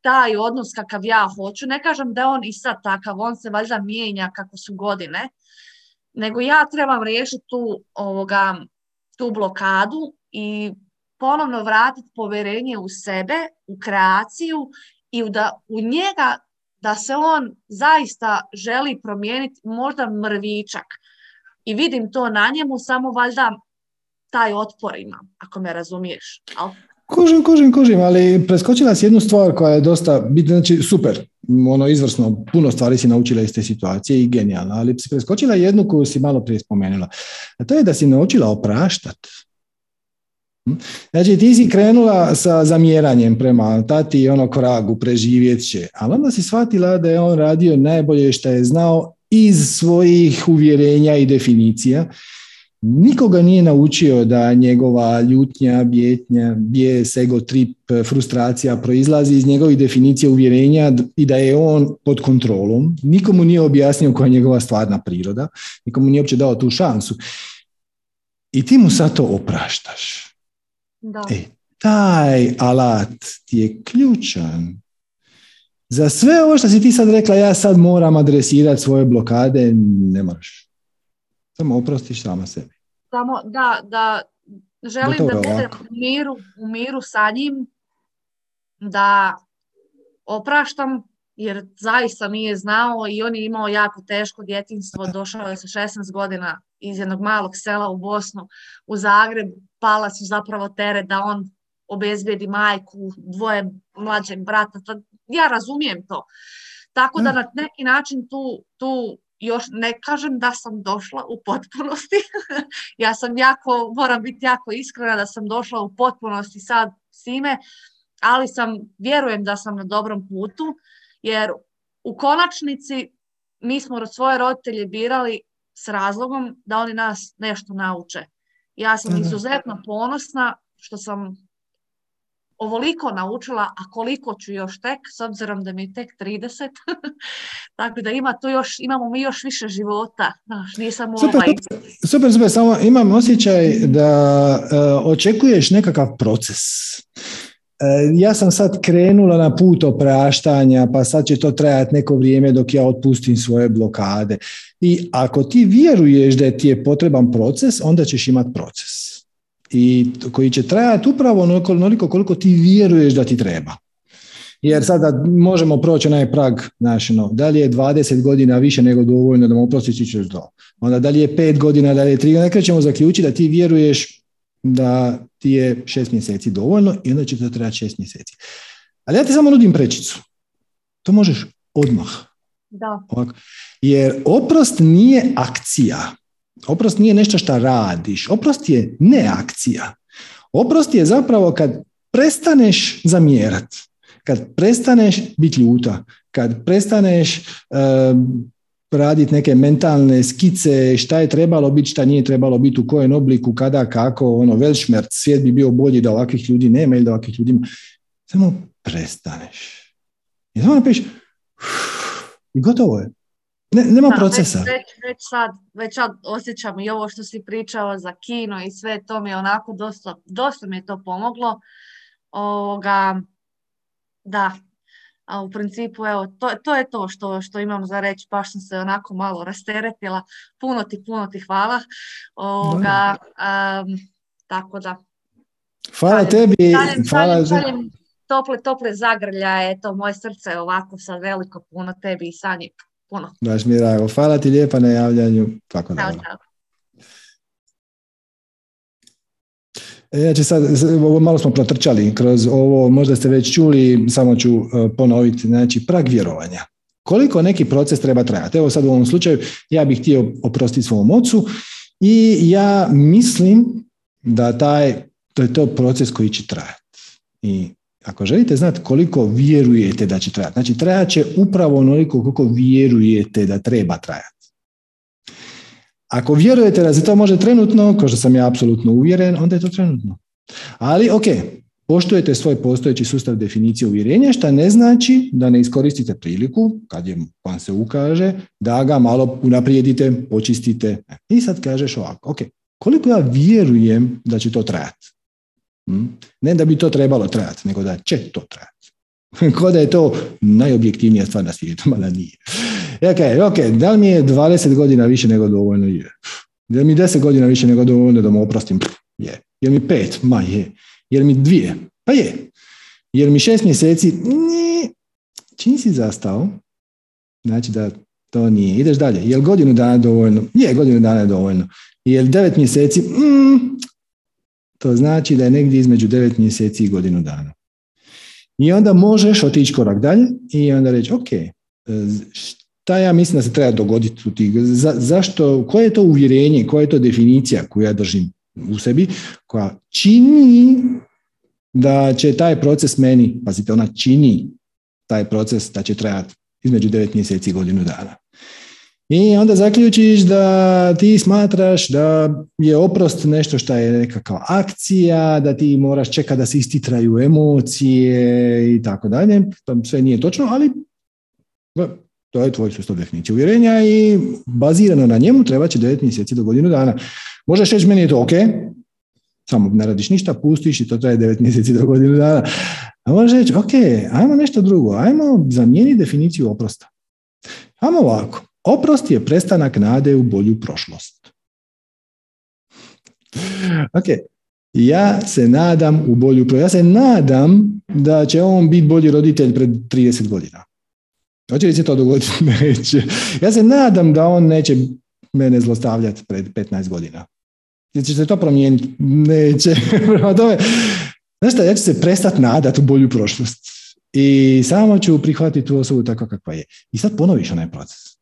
taj odnos kakav ja hoću, ne kažem da on i sad takav, on se valjda mijenja kako su godine, nego ja trebam riješiti tu, ovoga, tu blokadu i ponovno vratiti povjerenje u sebe, u kreaciju i da u njega da se on zaista želi promijeniti možda mrvičak. I vidim to na njemu, samo valjda taj otpor ima, ako me razumiješ. Al... Kužim, kužim, kužim, ali preskočila si jednu stvar koja je dosta znači super, ono izvrsno, puno stvari si naučila iz te situacije i genijalno, ali si preskočila jednu koju si malo prije spomenula, a to je da si naučila opraštati. Znači ti si krenula sa zamjeranjem prema tati i ono koragu, preživjet će, ali onda si shvatila da je on radio najbolje što je znao iz svojih uvjerenja i definicija. Nikoga nije naučio da njegova ljutnja, bjetnja, bijes, ego, trip, frustracija proizlazi iz njegovih definicija uvjerenja i da je on pod kontrolom. Nikomu nije objasnio koja je njegova stvarna priroda, nikomu nije uopće dao tu šansu. I ti mu sad to opraštaš. Da. E, taj alat ti je ključan. Za sve ovo što si ti sad rekla, ja sad moram adresirati svoje blokade, ne moraš. Samo oprostiš sama sebi. Samo da, da želim da budem u miru, u miru sa njim, da opraštam, jer zaista nije znao i on je imao jako teško djetinstvo, došao je sa 16 godina iz jednog malog sela u Bosnu, u Zagreb, pala su zapravo tere da on obezbijedi majku, dvoje mlađeg brata, ja razumijem to. Tako da mm. na neki način tu, tu još ne kažem da sam došla u potpunosti. ja sam jako, moram biti jako iskrena da sam došla u potpunosti sad s time, ali sam, vjerujem da sam na dobrom putu, jer u konačnici mi smo svoje roditelje birali s razlogom da oni nas nešto nauče. Ja sam izuzetno ponosna što sam ovoliko naučila, a koliko ću još tek, s obzirom da mi je tek 30. Tako da ima tu još, imamo mi još više života. Znaš, nisam super, ovaj... super, super, samo imam osjećaj da uh, očekuješ nekakav proces. Ja sam sad krenula na put opraštanja, pa sad će to trajati neko vrijeme dok ja otpustim svoje blokade. I ako ti vjeruješ da ti je potreban proces, onda ćeš imati proces. I koji će trajati upravo onoliko koliko ti vjeruješ da ti treba. Jer sada možemo proći onaj prag, znaš, no, da li je 20 godina više nego dovoljno da mu oprostiš ćeš to. Onda da li je 5 godina, da li je 3 godina, nekada zaključiti da ti vjeruješ da ti je 6 mjeseci dovoljno i onda će to trebati 6 mjeseci. Ali ja ti samo nudim prečicu. To možeš odmah. Da. Ovako. Jer oprost nije akcija. Oprost nije nešto što radiš. Oprost je ne akcija. Oprost je zapravo kad prestaneš zamjerati kad prestaneš biti ljuta, kad prestaneš raditi neke mentalne skice šta je trebalo biti, šta nije trebalo biti, u kojem obliku, kada, kako, ono, velšmert, svijet bi bio bolji da ovakvih ljudi nema ili da ovakvih ljudi ima. Samo prestaneš. I samo napiš i gotovo je. Ne, nema procesa. Već, već, sad, već sad osjećam i ovo što si pričao za kino i sve, to mi je onako dosta, dosta mi je to pomoglo. Ovoga, da, a u principu evo, to, to je to što, što imam za reći, baš sam se onako malo rasteretila. Puno ti, puno ti hvala. Ovoga, um, tako da. Hvala tebi. hvala tople, tople zagrljaje, to moje srce je ovako sad veliko, puno tebi i Sanji. Puno. Baš mi drago. Hvala ti lijepa na javljanju. Tako da. Ću sad, malo smo protrčali kroz ovo, možda ste već čuli, samo ću e, ponoviti, znači prag vjerovanja. Koliko neki proces treba trajati? Evo sad u ovom slučaju ja bih htio oprostiti svom ocu i ja mislim da taj, to je to proces koji će trajati. I ako želite znati koliko vjerujete da će trajati, znači trajat će upravo onoliko koliko vjerujete da treba trajati. Ako vjerujete da se to može trenutno, kao što sam ja apsolutno uvjeren, onda je to trenutno. Ali, ok, poštujete svoj postojeći sustav definicije uvjerenja, što ne znači da ne iskoristite priliku, kad je vam se ukaže, da ga malo unaprijedite, počistite. I sad kažeš ovako, ok, koliko ja vjerujem da će to trajati? Hm? Ne da bi to trebalo trajati, nego da će to trajati. Ko da je to najobjektivnija stvar na svijetu, mada nije. Ok, ok, da mi je 20 godina više nego dovoljno? Je. Da mi 10 godina više nego dovoljno da mu oprostim? Je. Je mi pet? Ma je. Je mi dvije? Pa je. Je mi šest mjeseci? Nije. Čim si zastao? Znači da to nije. Ideš dalje. Je li godinu dana dovoljno? Je, godinu dana je dovoljno. Je li devet mjeseci? Mm. To znači da je negdje između devet mjeseci i godinu dana. I onda možeš otići korak dalje i onda reći, ok, šta ja mislim da se treba dogoditi u tih, za, zašto, koje je to uvjerenje, koja je to definicija koju ja držim u sebi, koja čini da će taj proces meni, pazite, ona čini taj proces da će trajati između devet mjeseci i godinu dana. I onda zaključiš da ti smatraš da je oprost nešto što je nekakva akcija, da ti moraš čekati da se istitraju emocije i tako dalje. To sve nije točno, ali to je tvoj sustav definicije uvjerenja i bazirano na njemu treba će 9 mjeseci do godinu dana. Možeš reći meni je to ok, samo ne radiš ništa, pustiš i to traje 9 mjeseci do godinu dana. A možeš reći, ok, ajmo nešto drugo, ajmo zamijeniti definiciju oprosta. Ajmo ovako, oprost je prestanak nade u bolju prošlost. Ok, ja se nadam u bolju prošlost. Ja se nadam da će on biti bolji roditelj pred 30 godina. Hoće li se to dogoditi? Neće. Ja se nadam da on neće mene zlostavljati pred 15 godina. Će se to promijeniti? Neće. Znaš šta, ja ću se prestati nadati u bolju prošlost. I samo ću prihvatiti tu osobu tako kakva je. I sad ponoviš onaj proces.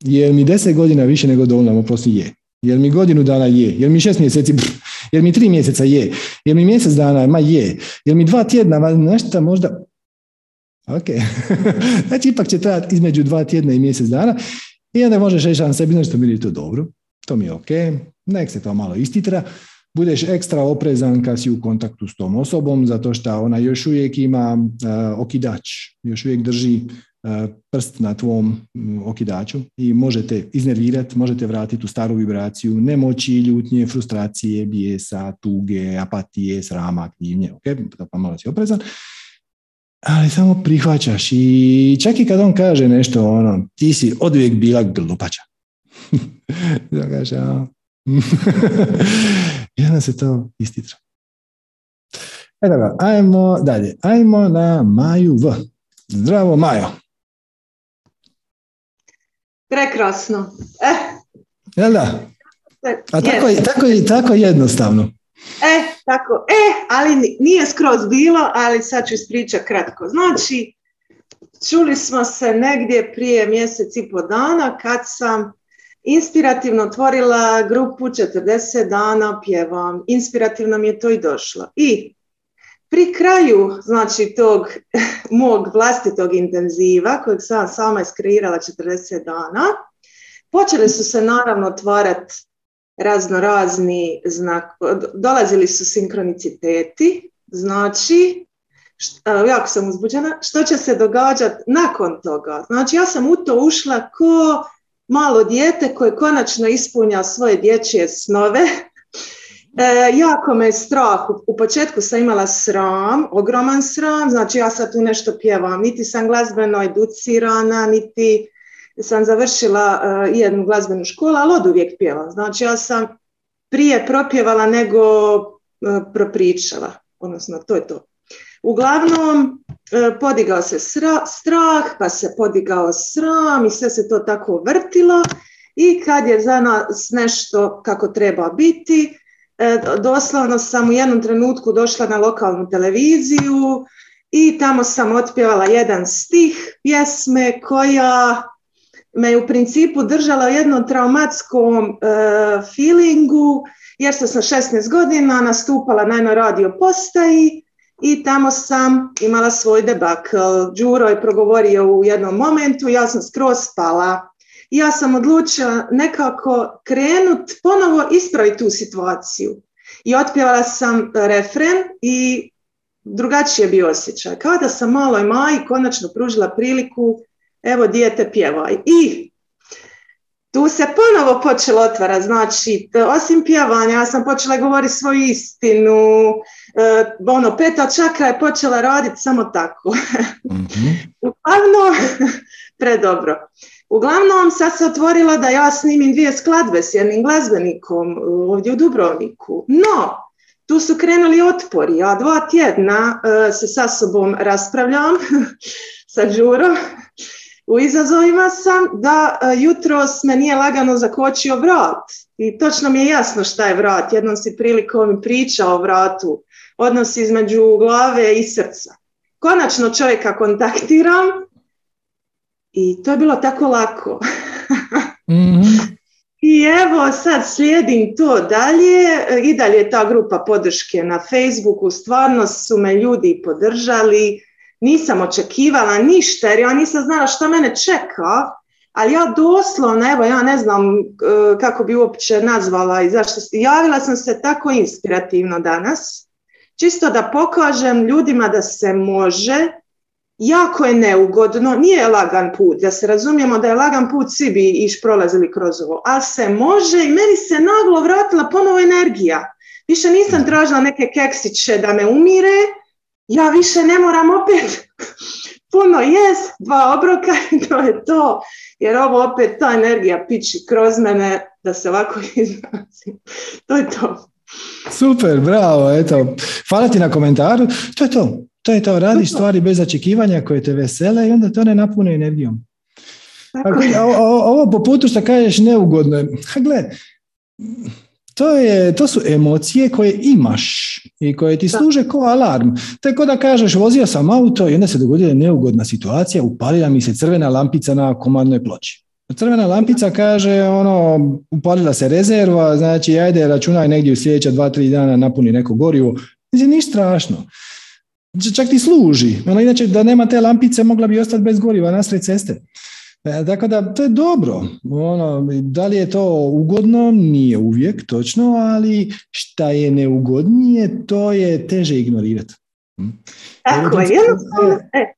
Jer mi deset godina više nego dovoljno, oprosti je. Jer mi godinu dana je. Jer mi šest mjeseci, jer mi tri mjeseca je. Jer mi mjesec dana, ma je. Jer mi dva tjedna, ma nešto možda, Ok. znači, ipak će trajati između dva tjedna i mjesec dana i onda možeš reći na sebi, znači, mi je to dobro, to mi je ok, nek se to malo istitra, budeš ekstra oprezan kad si u kontaktu s tom osobom, zato što ona još uvijek ima uh, okidač, još uvijek drži prst na tvom okidaču i možete iznervirati, možete vratiti u staru vibraciju nemoći, ljutnje, frustracije, bijesa, tuge, apatije, srama, krivnje, ok, pa malo si oprezan. Ali samo prihvaćaš i čak i kad on kaže nešto, ono, ti si odvijek bila glupača. kaže, se to istitra. E dobro, ajmo dalje. Ajmo na Maju V. Zdravo, Majo. Prekrasno. Eh. Jel da? A tako, je, tako, tako jednostavno. E, tako, e, ali nije skroz bilo, ali sad ću ispričati kratko. Znači, čuli smo se negdje prije mjesec i po dana kad sam inspirativno otvorila grupu 40 dana pjevam. Inspirativno mi je to i došlo. I pri kraju znači tog mog vlastitog intenziva kojeg sam sama iskreirala 40 dana, počeli su se naravno otvarati razno razni znak, dolazili su sinkroniciteti, znači jako sam uzbuđena, što će se događati nakon toga. Znači ja sam u to ušla ko malo dijete koje konačno ispunja svoje dječje snove E, jako me je strah. U, početku sam imala sram, ogroman sram, znači ja sad tu nešto pjevam. Niti sam glazbeno educirana, niti sam završila uh, jednu glazbenu školu, ali od uvijek pjevam. Znači ja sam prije propjevala nego uh, propričala. Odnosno, to je to. Uglavnom, uh, podigao se strah, pa se podigao sram i sve se to tako vrtilo. I kad je za nas nešto kako treba biti, E, doslovno sam u jednom trenutku došla na lokalnu televiziju i tamo sam otpjevala jedan stih pjesme koja me u principu držala u jednom traumatskom e, feelingu jer sam sa 16 godina nastupala na jednoj radio postaji i tamo sam imala svoj debakl. Đuro je progovorio u jednom momentu, ja sam skroz spala ja sam odlučila nekako krenut, ponovo ispraviti tu situaciju. I otpjevala sam refren i drugačije bio osjećaj. Kao da sam maloj Maji konačno pružila priliku, evo dijete pjevaj. I tu se ponovo počelo otvara, znači osim pjevanja ja sam počela govoriti svoju istinu, e, ono peta čakra je počela raditi samo tako. Mm-hmm. Uglavnom, predobro. Uglavnom, sad se otvorila da ja snimim dvije skladbe s jednim glazbenikom ovdje u Dubrovniku. No, tu su krenuli otpori. Ja dva tjedna uh, se sa sobom raspravljam sa Đurom. U izazovima sam da uh, jutros me nije lagano zakočio vrat. I točno mi je jasno šta je vrat. Jednom si prilikom pričao o vratu. Odnos između glave i srca. Konačno čovjeka kontaktiram i to je bilo tako lako. mm I evo sad slijedim to dalje, i dalje je ta grupa podrške na Facebooku, stvarno su me ljudi podržali, nisam očekivala ništa jer ja nisam znala što mene čeka, ali ja doslovno, evo ja ne znam e, kako bi uopće nazvala i zašto, javila sam se tako inspirativno danas, čisto da pokažem ljudima da se može, jako je neugodno, nije lagan put, da se razumijemo da je lagan put, svi bi iš prolazili kroz ovo, ali se može i meni se naglo vratila ponovo energija. Više nisam tražila neke keksiće da me umire, ja više ne moram opet puno jes, dva obroka i to je to, jer ovo opet ta energija piči kroz mene da se ovako izrazim. To je to. Super, bravo, eto. Hvala ti na komentaru. To je to. To je to, radiš stvari bez očekivanja koje te vesele i onda to ne napune energijom. ovo po putu što kažeš neugodno je. Gle, to, je, to su emocije koje imaš i koje ti služe kao alarm. Tako da kažeš, vozio sam auto i onda se dogodila neugodna situacija, upalila mi se crvena lampica na komandnoj ploči. Crvena lampica kaže, ono, upalila se rezerva, znači, ajde, računaj negdje u sljedeća dva, tri dana napuni neko gorivo. Znači, ništa strašno čak ti služi. Ono, inače, da nema te lampice, mogla bi ostati bez goriva nasred ceste. E, tako da, to je dobro. Ono, da li je to ugodno? Nije uvijek, točno, ali šta je neugodnije, to je teže ignorirati. Hm? Tako je, e,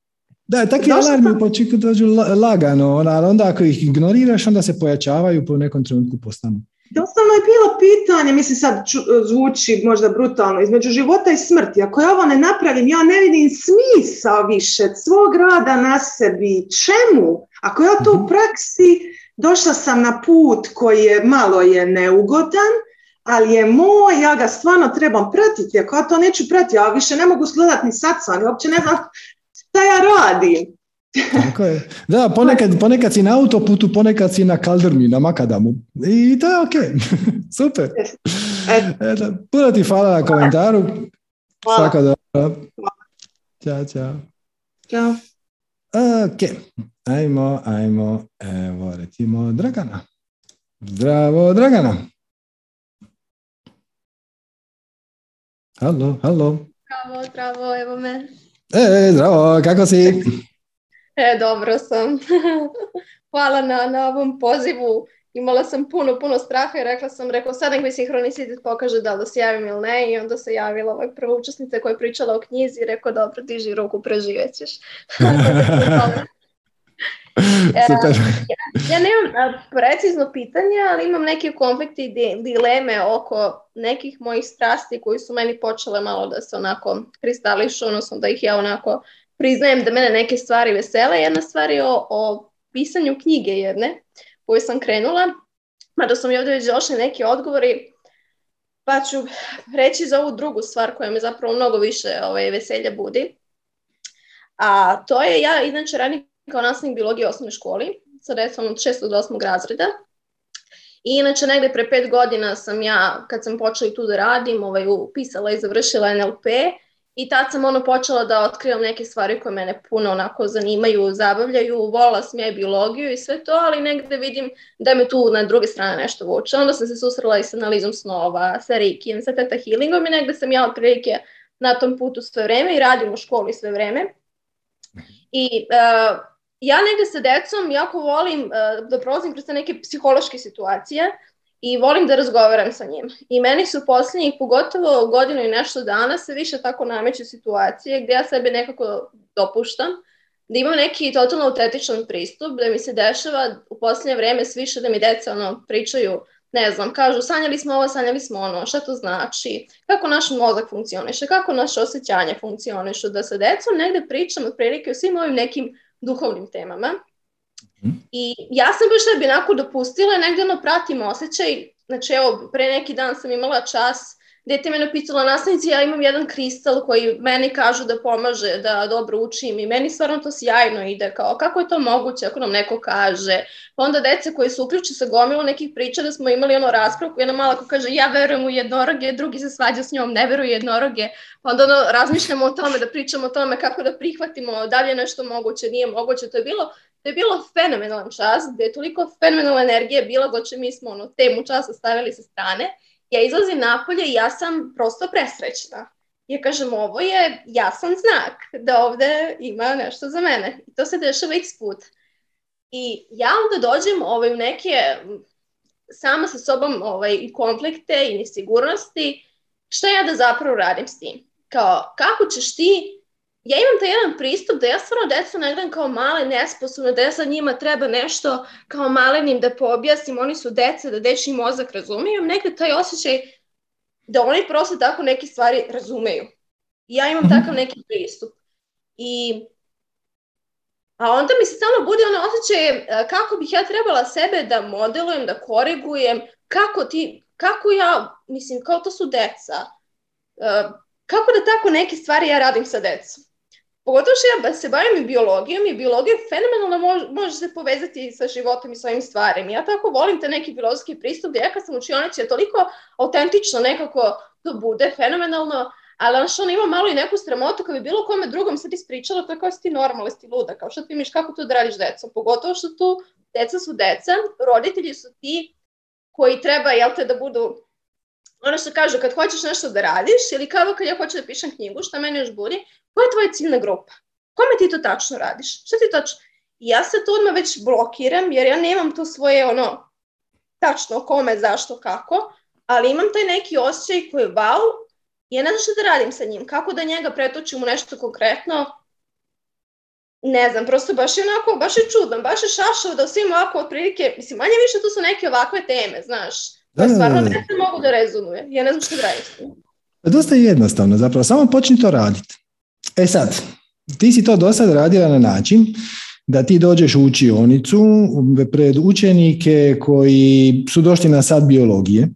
Da, takvi alarmi u početku dođu la- lagano, ona, ali onda ako ih ignoriraš, onda se pojačavaju po nekom trenutku postanu. Doslovno je bilo pitanje, mislim sad ču- zvuči možda brutalno, između života i smrti. Ako ja ovo ne napravim, ja ne vidim smisao više svog rada na sebi. Čemu? Ako ja to u Mhm. praksi, došla sam na put koji je malo je neugodan, ali je moj, ja ga stvarno trebam pratiti. Ako ja to neću pratiti, ja više ne mogu gledati ni satsang, ja uopće ne znam šta ja radim. Tako je. Da, ponekad, ponekad si na autoputu, ponekad si na kaldrmi, na makadamu. I to je ok. Super. Eto. Puno ti hvala na komentaru. Hvala. Svako dobro. Ćao, čao. Ćao. Ok, ajmo, ajmo, evo recimo Dragana. Zdravo, Dragana. Halo, halo. Zdravo, zdravo, evo me. E, zdravo, kako si? E, dobro sam. Hvala na, na ovom pozivu. Imala sam puno, puno straha i rekla sam, rekla sad nek mi sinhronicitet pokaže da li da se javim ili ne i onda se javila ovaj prva učesnica koja je pričala o knjizi i rekao dobro, diži ruku, preživjet ćeš. Super. Ja nemam a, precizno pitanje, ali imam neke konflikte i di- dileme oko nekih mojih strasti koji su meni počele malo da se onako kristališu, odnosno da ih ja onako priznajem da mene neke stvari vesele. Jedna stvar je o, o pisanju knjige jedne koju sam krenula, mada su mi ovdje već došli neki odgovori, pa ću reći za ovu drugu stvar koja me zapravo mnogo više ovaj, veselja budi. A to je, ja inače radim kao nastavnik biologije u osnovnoj školi sa decom od 6. do 8. razreda. I inače negde pre pet godina sam ja, kad sam počela i tu da radim, ovaj, upisala i završila NLP i tad sam ono počela da otkrivam neke stvari koje mene puno onako zanimaju, zabavljaju, volila sam ja biologiju i sve to, ali negde vidim da me tu na druge strane nešto vuče. Onda sam se susrela i sa analizom snova, sa Reikijem, sa Teta Healingom i negde sam ja otprilike na tom putu sve vreme i radim u školi sve vreme. I uh, ja negde sa decom jako volim uh, da prolazim kroz neke psihološke situacije i volim da razgovaram sa njim. I meni su poslednjih, pogotovo godinu i nešto dana, se više tako nameću situacije gde ja sebe nekako dopuštam, da imam neki totalno autentičan pristup, da mi se dešava u poslednje vreme s više da mi deca ono, pričaju ne znam, kažu sanjali smo ovo, sanjali smo ono, šta to znači, kako naš mozak funkcioniše, kako naše osjećanje funkcionišu, da sa decom negde pričam otprilike o svim ovim nekim duhovnim temama. Mhm. I ja sam baš sebi onako dopustila i negde ono pratim osjećaj, znači evo, pre neki dan sam imala čas dete me napisala nastavnici, ja imam jedan kristal koji meni kažu da pomaže, da dobro učim i meni stvarno to sjajno ide, kao kako je to moguće ako nam neko kaže. Pa onda dece koji su uključe sa gomilu nekih priča da smo imali ono raspravu, jedna mala ko kaže ja verujem u jednoroge, drugi se svađa s njom, ne veruje jednoroge. Pa onda ono, razmišljamo o tome, da pričamo o tome kako da prihvatimo, da li je nešto moguće, nije moguće. To je bilo To je bilo fenomenalan čas, gde je toliko fenomenalna energija bila, doće mi smo ono, temu časa stavili sa strane. Ja izlazim napolje i ja sam prosto presrećna. Ja kažem, ovo je jasan znak da ovde ima nešto za mene. I to se dešava x put. I ja onda dođem ovaj, u neke sama sa sobom ovaj, i konflikte i nesigurnosti. Šta ja da zapravo radim s tim? Kao, kako ćeš ti ja imam taj jedan pristup da ja stvarno decu ne gledam kao male, nesposobne, da ja sad njima treba nešto kao malenim da poobjasnim, oni su deca, da dečji mozak razumeju, imam nekad taj osjećaj da oni prosto tako neke stvari razumeju. I ja imam takav neki pristup. I A onda mi se stalno budi ono osjećaj kako bih ja trebala sebe da modelujem, da korigujem, kako ti, kako ja, mislim, kao to su deca, kako da tako neke stvari ja radim sa decom. Pogotovo što ja se bavim i biologijom i biologija fenomenalno može, se povezati sa životom i svojim stvarima. Ja tako volim te neki biologski pristup da ja kad sam učionici je toliko autentično nekako to bude fenomenalno, ali ono što on ima malo i neku sramotu kao bi bilo kome drugom sad ispričala, to je kao si ti normalna, si luda, kao što ti miš kako to da radiš decom. Pogotovo što tu deca su deca, roditelji su ti koji treba, jel te, da budu ono što kažu, kad hoćeš nešto da radiš, ili kao kad ja hoću da pišem knjigu, šta meni još budi, koja je tvoja ciljna grupa? Kome ti to tačno radiš? Šta ti tačno? I ja se to odmah već blokiram, jer ja nemam to svoje ono, tačno kome, zašto, kako, ali imam taj neki osjećaj koji je wow, ja ne znam šta da radim sa njim, kako da njega pretočim u nešto konkretno, ne znam, prosto baš je onako, baš je čudno, baš je šašao da svim ovako otprilike, mislim, manje više tu su neke ovakve teme, znaš, da, da stvarno ne mogu da rezonuje, ja ne znam što da radim pa Dosta je jednostavno, zapravo, samo počni to raditi. E sad, ti si to do sad radila na način da ti dođeš u učionicu pred učenike koji su došli na sad biologije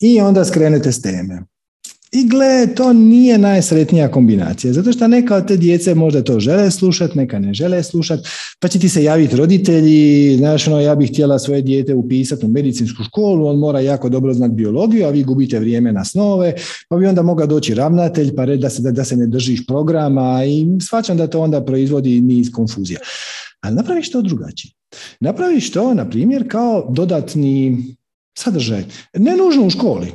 i onda skrenete s teme. I gle, to nije najsretnija kombinacija, zato što neka od te djece možda to žele slušati, neka ne žele slušati, pa će ti se javiti roditelji, znaš, ono, ja bih htjela svoje dijete upisati u medicinsku školu, on mora jako dobro znati biologiju, a vi gubite vrijeme na snove, pa bi onda mogao doći ravnatelj, pa reći da se, da se ne držiš programa i shvaćam da to onda proizvodi niz konfuzija. Ali napraviš to drugačije. Napraviš to, na primjer, kao dodatni sadržaj. Ne nužno u školi,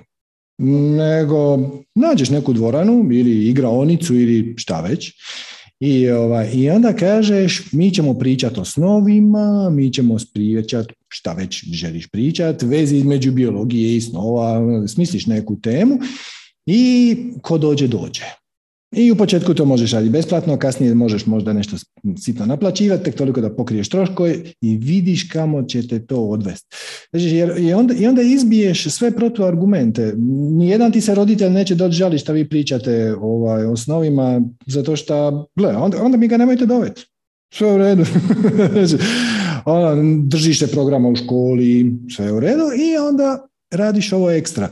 nego nađeš neku dvoranu ili igraonicu ili šta već i, ovaj, i onda kažeš mi ćemo pričati o snovima, mi ćemo pričati šta već želiš pričati, vezi između biologije i snova, smisliš neku temu i ko dođe, dođe. I u početku to možeš raditi besplatno, kasnije možeš možda nešto sitno naplaćivati, tek toliko da pokriješ troškove i vidiš kamo će te to odvesti. Znači, jer, i, onda, I onda izbiješ sve protuargumente. Nijedan ti se roditelj neće doći žali što vi pričate ovaj, o snovima, zato što, gle, onda, onda mi ga nemojte doveti. Sve u redu. Ono, držiš se programa u školi, sve u redu i onda radiš ovo ekstra.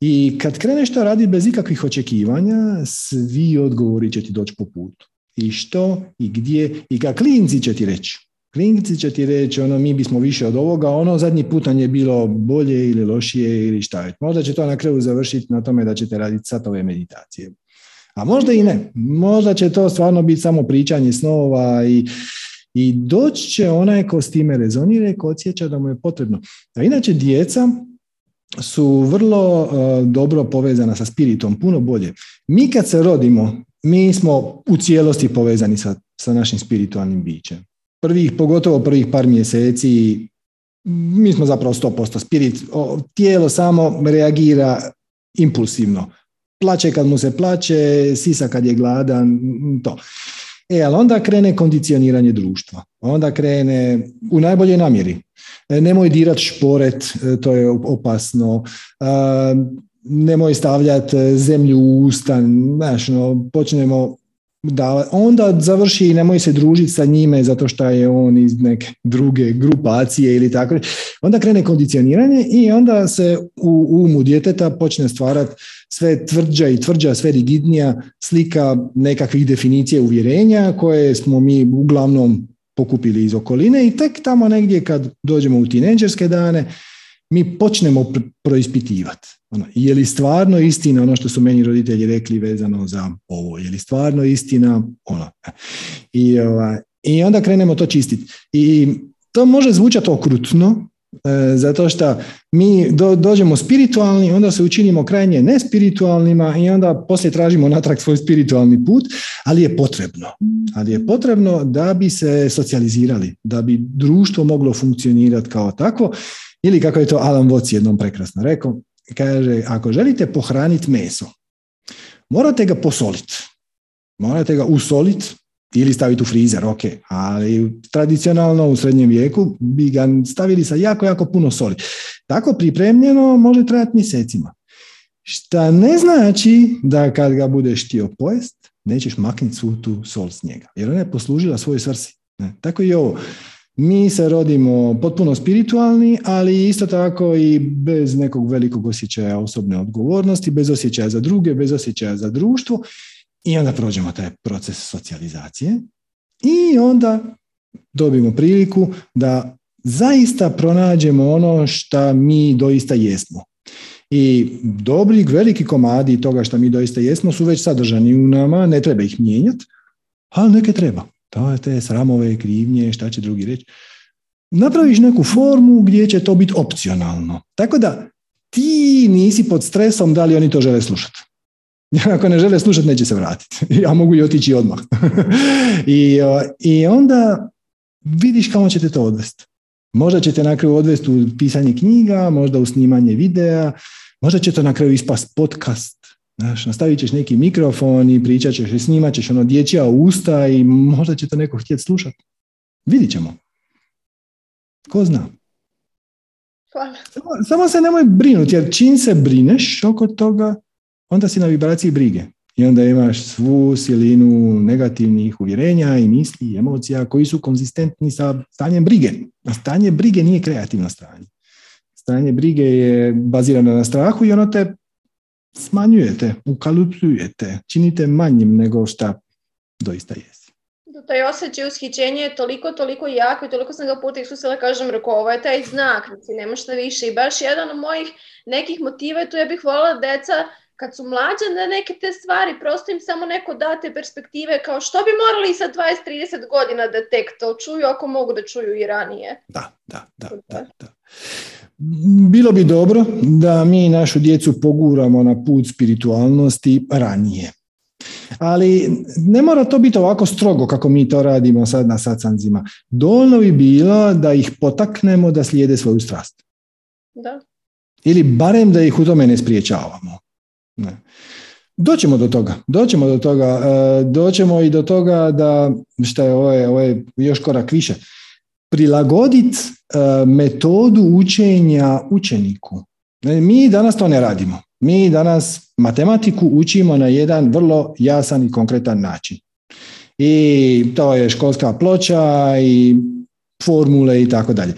I kad kreneš to radi bez ikakvih očekivanja, svi odgovori će ti doći po putu. I što, i gdje, i kad klinci će ti reći. Klinci će ti reći, ono, mi bismo više od ovoga, ono zadnji put je bilo bolje ili lošije ili šta već. Možda će to na kraju završiti na tome da ćete raditi satove meditacije. A možda i ne. Možda će to stvarno biti samo pričanje snova i, i doći će onaj ko s time rezonira i ko osjeća da mu je potrebno. A inače djeca su vrlo uh, dobro povezana sa spiritom, puno bolje. Mi kad se rodimo, mi smo u cijelosti povezani sa, sa našim spiritualnim bićem. Prvih, pogotovo prvih par mjeseci, mi smo zapravo 100% spirit. tijelo samo reagira impulsivno. Plaće kad mu se plaće, sisa kad je gladan, to. E, ali onda krene kondicioniranje društva. Onda krene u najboljoj namjeri. E, nemoj dirat šporet, e, to je opasno. E, nemoj stavljati zemlju u ustan. Znaš, no, počnemo da onda završi i nemoj se družiti sa njime zato što je on iz neke druge grupacije ili tako. Onda krene kondicioniranje i onda se u umu djeteta počne stvarati sve tvrđa i tvrđa, sve rigidnija slika nekakvih definicije uvjerenja koje smo mi uglavnom pokupili iz okoline i tek tamo negdje kad dođemo u tineđerske dane mi počnemo proispitivati. Ono, je li stvarno istina ono što su meni roditelji rekli vezano za ovo? Je li stvarno istina ono? I, ovaj, I onda krenemo to čistiti. I to može zvučati okrutno, e, zato što mi dođemo spiritualni, onda se učinimo krajnje nespiritualnima i onda poslije tražimo natrag svoj spiritualni put, ali je potrebno. Ali je potrebno da bi se socijalizirali, da bi društvo moglo funkcionirati kao takvo ili kako je to Alan Watts jednom prekrasno rekao, kaže, ako želite pohraniti meso, morate ga posoliti. Morate ga usoliti ili staviti u frizer, ok, ali tradicionalno u srednjem vijeku bi ga stavili sa jako, jako puno soli. Tako pripremljeno može trajati mjesecima. Šta ne znači da kad ga budeš htio pojest, nećeš maknuti svu tu sol s njega, jer ona je poslužila svojoj svrsi. Ne? Tako i ovo. Mi se rodimo potpuno spiritualni, ali isto tako i bez nekog velikog osjećaja osobne odgovornosti, bez osjećaja za druge, bez osjećaja za društvo. I onda prođemo taj proces socijalizacije. I onda dobijemo priliku da zaista pronađemo ono što mi doista jesmo. I dobri, veliki komadi toga što mi doista jesmo su već sadržani u nama, ne treba ih mijenjati, ali neke treba to te sramove, krivnje, šta će drugi reći. Napraviš neku formu gdje će to biti opcionalno. Tako da ti nisi pod stresom da li oni to žele slušati. Ako ne žele slušati, neće se vratiti. Ja mogu i otići odmah. I, I onda vidiš kamo će te to odvesti. Možda će te na kraju odvesti u pisanje knjiga, možda u snimanje videa, možda će to na kraju ispast podcast, Znaš, nastavit ćeš neki mikrofon i pričat ćeš i snimat ćeš ono dječja usta i možda će to neko htjeti slušati. Vidit ćemo. Ko zna? Hvala. Samo, samo se nemoj brinuti, jer čim se brineš oko toga, onda si na vibraciji brige. I onda imaš svu silinu negativnih uvjerenja i misli i emocija koji su konzistentni sa stanjem brige. A stanje brige nije kreativno stanje. Stanje brige je bazirano na strahu i ono te smanjujete, ukalupljujete, činite manjim nego šta doista jesi. Da taj osjećaj ushićenja je toliko, toliko jako i toliko sam ga puta iskusila kažem, rekao, ovo je taj znak, znači nema šta više. I baš jedan od mojih nekih motiva je tu ja bih volila da deca kad su mlađe na neke te stvari, prosto im samo neko date perspektive kao što bi morali sa 20-30 godina da tek to čuju ako mogu da čuju i ranije. Da, da, da, da, da. Bilo bi dobro da mi našu djecu poguramo na put spiritualnosti ranije. Ali ne mora to biti ovako strogo kako mi to radimo sad na sacanzima. Dovoljno bi bilo da ih potaknemo da slijede svoju strast. Da. Ili barem da ih u tome ne spriječavamo. Ne. Doćemo do toga, doćemo do toga, e, doćemo i do toga da, šta je ovo, je, ovo je još korak više, prilagoditi metodu učenja učeniku. Mi danas to ne radimo. Mi danas matematiku učimo na jedan vrlo jasan i konkretan način. I to je školska ploča i formule i tako dalje.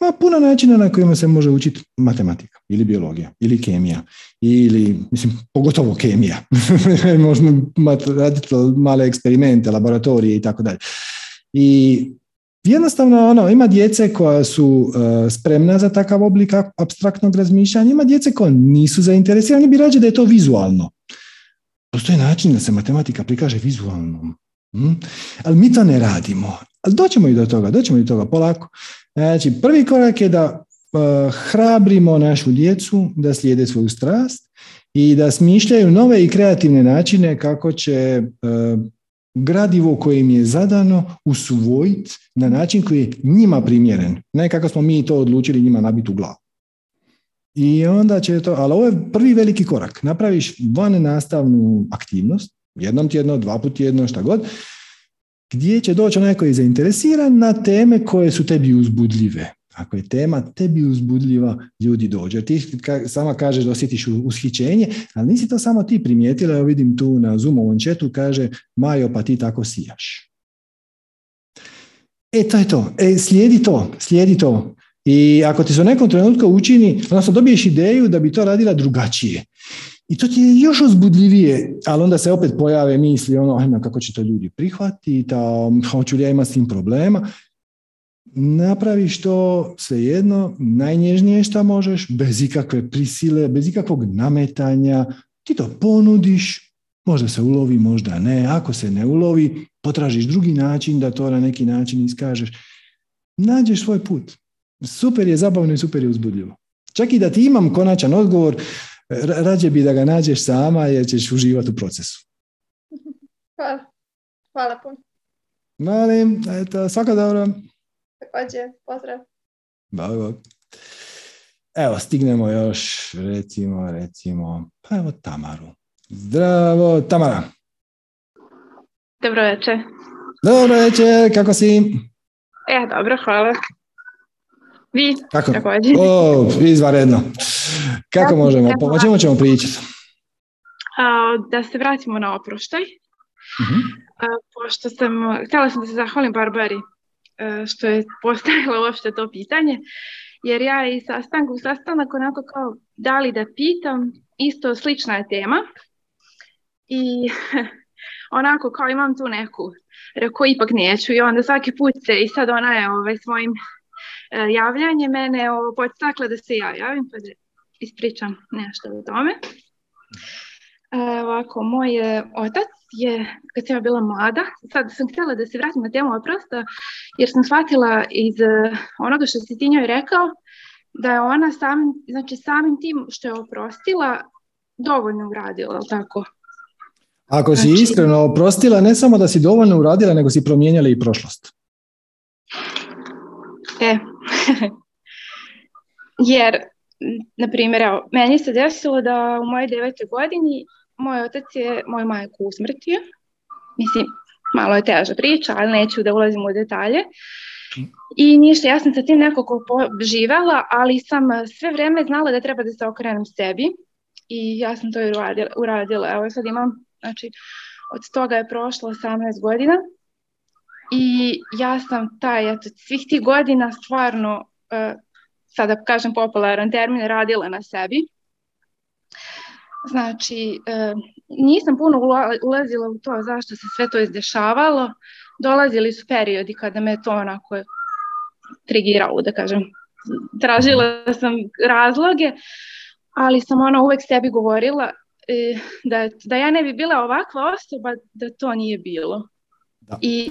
Ima puno načina na kojima se može učiti matematika ili biologija ili kemija ili, mislim, pogotovo kemija. Možemo raditi male eksperimente, laboratorije i tako dalje. I jednostavno ono, ima djece koja su uh, spremna za takav oblik abstraktnog razmišljanja, ima djece koja nisu zainteresirani, bi rađe da je to vizualno. Postoji način da se matematika prikaže vizualno. Hm? Ali mi to ne radimo. Ali doćemo i do toga, doćemo i do toga polako. Znači, prvi korak je da uh, hrabrimo našu djecu da slijede svoju strast i da smišljaju nove i kreativne načine kako će uh, gradivo koje im je zadano usvojiti na način koji je njima primjeren. Ne kako smo mi to odlučili njima nabiti u glavu. I onda će to, ali ovo je prvi veliki korak. Napraviš van nastavnu aktivnost, jednom tjedno, dva put tjedno, šta god, gdje će doći onaj koji je zainteresiran na teme koje su tebi uzbudljive. Ako je tema tebi uzbudljiva, ljudi dođu. Ti sama kažeš da osjetiš ushićenje, ali nisi to samo ti primijetila. Evo vidim tu na Zoomovom chatu, kaže Majo, pa ti tako sijaš. E, to je to. E, slijedi to, slijedi to. I ako ti se u nekom trenutku učini, odnosno dobiješ ideju da bi to radila drugačije. I to ti je još uzbudljivije, ali onda se opet pojave misli ono, ajme, kako će to ljudi prihvatiti, hoću li ja imati s tim problema. Napraviš to svejedno, najnježnije što možeš, bez ikakve prisile, bez ikakvog nametanja, ti to ponudiš, možda se ulovi, možda ne, ako se ne ulovi, potražiš drugi način da to na neki način iskažeš. Nađeš svoj put. Super je zabavno i super je uzbudljivo. Čak i da ti imam konačan odgovor, rađe bi da ga nađeš sama jer ćeš uživati u procesu. Hvala. Hvala puno. Molim, eto, svaka dobro. Također, pozdrav. Bog, bog. Evo, stignemo još, recimo, recimo, pa evo Tamaru. Zdravo, Tamara. Dobro večer. Dobro večer, kako si? E, dobro, hvala. Vi, Kako? također. O, izvanredno. Kako možemo, Kako? o čemu ćemo pričati? A, da se vratimo na oproštaj. Mhm. A, pošto sam, htjela sam da se zahvalim Barbari što je postavila uopšte to pitanje, jer ja i sastanku u sastanak onako kao da li da pitam, isto slična je tema. I onako kao imam tu neku, rekao ipak neću. I onda svaki put se i sad ona je ovaj, svojim e, javljanjem mene ovo, podstakla da se ja javim pa da ispričam nešto o tome. E, ovako, moj e, otac je, kad sam ja bila mlada, sad sam htjela da se vratim na temu oprosta, jer sam shvatila iz e, onoga što si ti njoj rekao, da je ona sam, znači samim tim što je oprostila, dovoljno uradila, tako? Ako si Znači- iskreno oprostila, ne samo da si dovoljno uradila, nego si promijenila i prošlost. E, jer, na primjer, evo, meni se desilo da u mojoj devetoj godini moj otac je moju majku usmrtio. Mislim, malo je teža priča, ali neću da ulazim u detalje. I ništa, ja sam sa tim nekako živela, ali sam sve vreme znala da treba da se okrenem sebi i ja sam to i uradila. uradila. Evo sad imam, znači, od toga je prošlo 18 godina i ja sam taj, eto, svih tih godina stvarno, uh, sada kažem popularan termin, radila na sebi. Znači, uh, nisam puno ulazila u to zašto se sve to izdešavalo. Dolazili su periodi kada me to onako trigiralo, da kažem. Tražila sam razloge, ali sam ona uvek sebi govorila e, da, da ja ne bi bila ovakva osoba da to nije bilo. Da. I,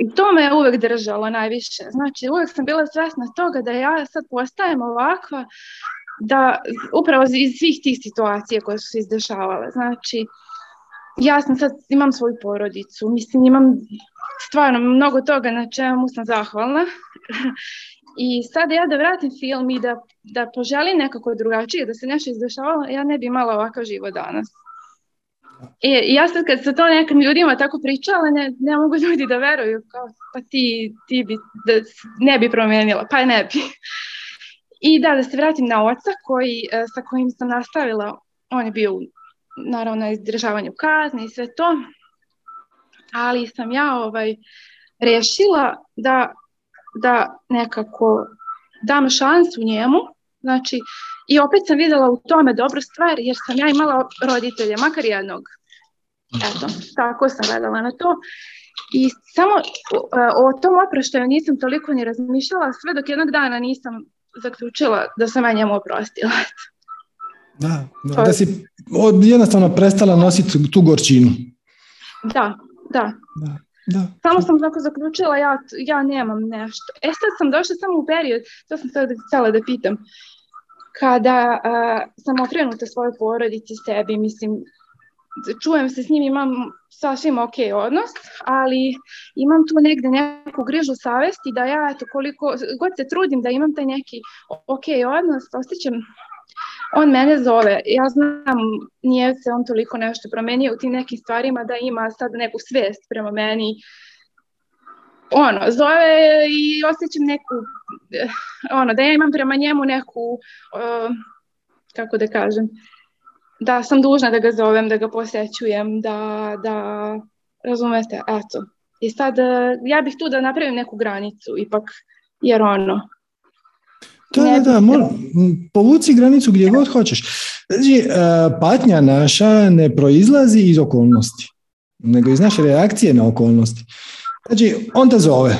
I to me je uvek držalo najviše. Znači, uvek sam bila svesna toga da ja sad postajem ovakva, da upravo iz svih tih situacija koje su se izdešavale. Znači, ja sam sad, imam svoju porodicu, mislim, imam stvarno mnogo toga na čemu sam zahvalna I sada ja da vratim film i da, da poželim nekako drugačije, da se nešto izdešavalo, ja ne bi imala ovakav život danas. I ja sad kad sa to nekim ljudima tako pričala, ne, ne mogu ljudi da veruju, kao pa ti, ti bi, da ne bi promenila, pa ne bi. I da, da se vratim na oca koji, e, sa kojim sam nastavila, on je bio naravno na izdržavanju kazne i sve to, ali sam ja ovaj, rešila da da nekako dam šansu njemu, znači i opet sam videla u tome dobru stvar jer sam ja imala roditelje, makar jednog. Eto, tako sam gledala na to. I samo o tom oproštaju nisam toliko ni razmišljala sve dok jednog dana nisam zaključila da sam ja njemu oprostila. Da, da, da si jednostavno prestala nositi tu gorčinu. Da, da. da. Da. Samo sam tako zaključila, ja, ja nemam nešto. E sad sam došla samo u period, to sam sad htjela da pitam, kada uh, sam okrenuta svojoj porodici sebi, mislim, čujem se s njim, imam sasvim ok odnos, ali imam tu negde neku grižu savesti da ja, eto, koliko god se trudim da imam taj neki ok odnos, osjećam on mene zove, ja znam, nije se on toliko nešto promenio u tim nekim stvarima da ima sad neku svest prema meni. Ono, zove i osjećam neku, eh, ono, da ja imam prema njemu neku, uh, kako da kažem, da sam dužna da ga zovem, da ga posećujem, da, da, razumete, eto. I sad, eh, ja bih tu da napravim neku granicu, ipak, jer ono, Da, da, da, mora, povuci granicu gdje god hoćeš. Znači, e, patnja naša ne proizlazi iz okolnosti, nego iz naše reakcije na okolnosti. Znači, on te zove.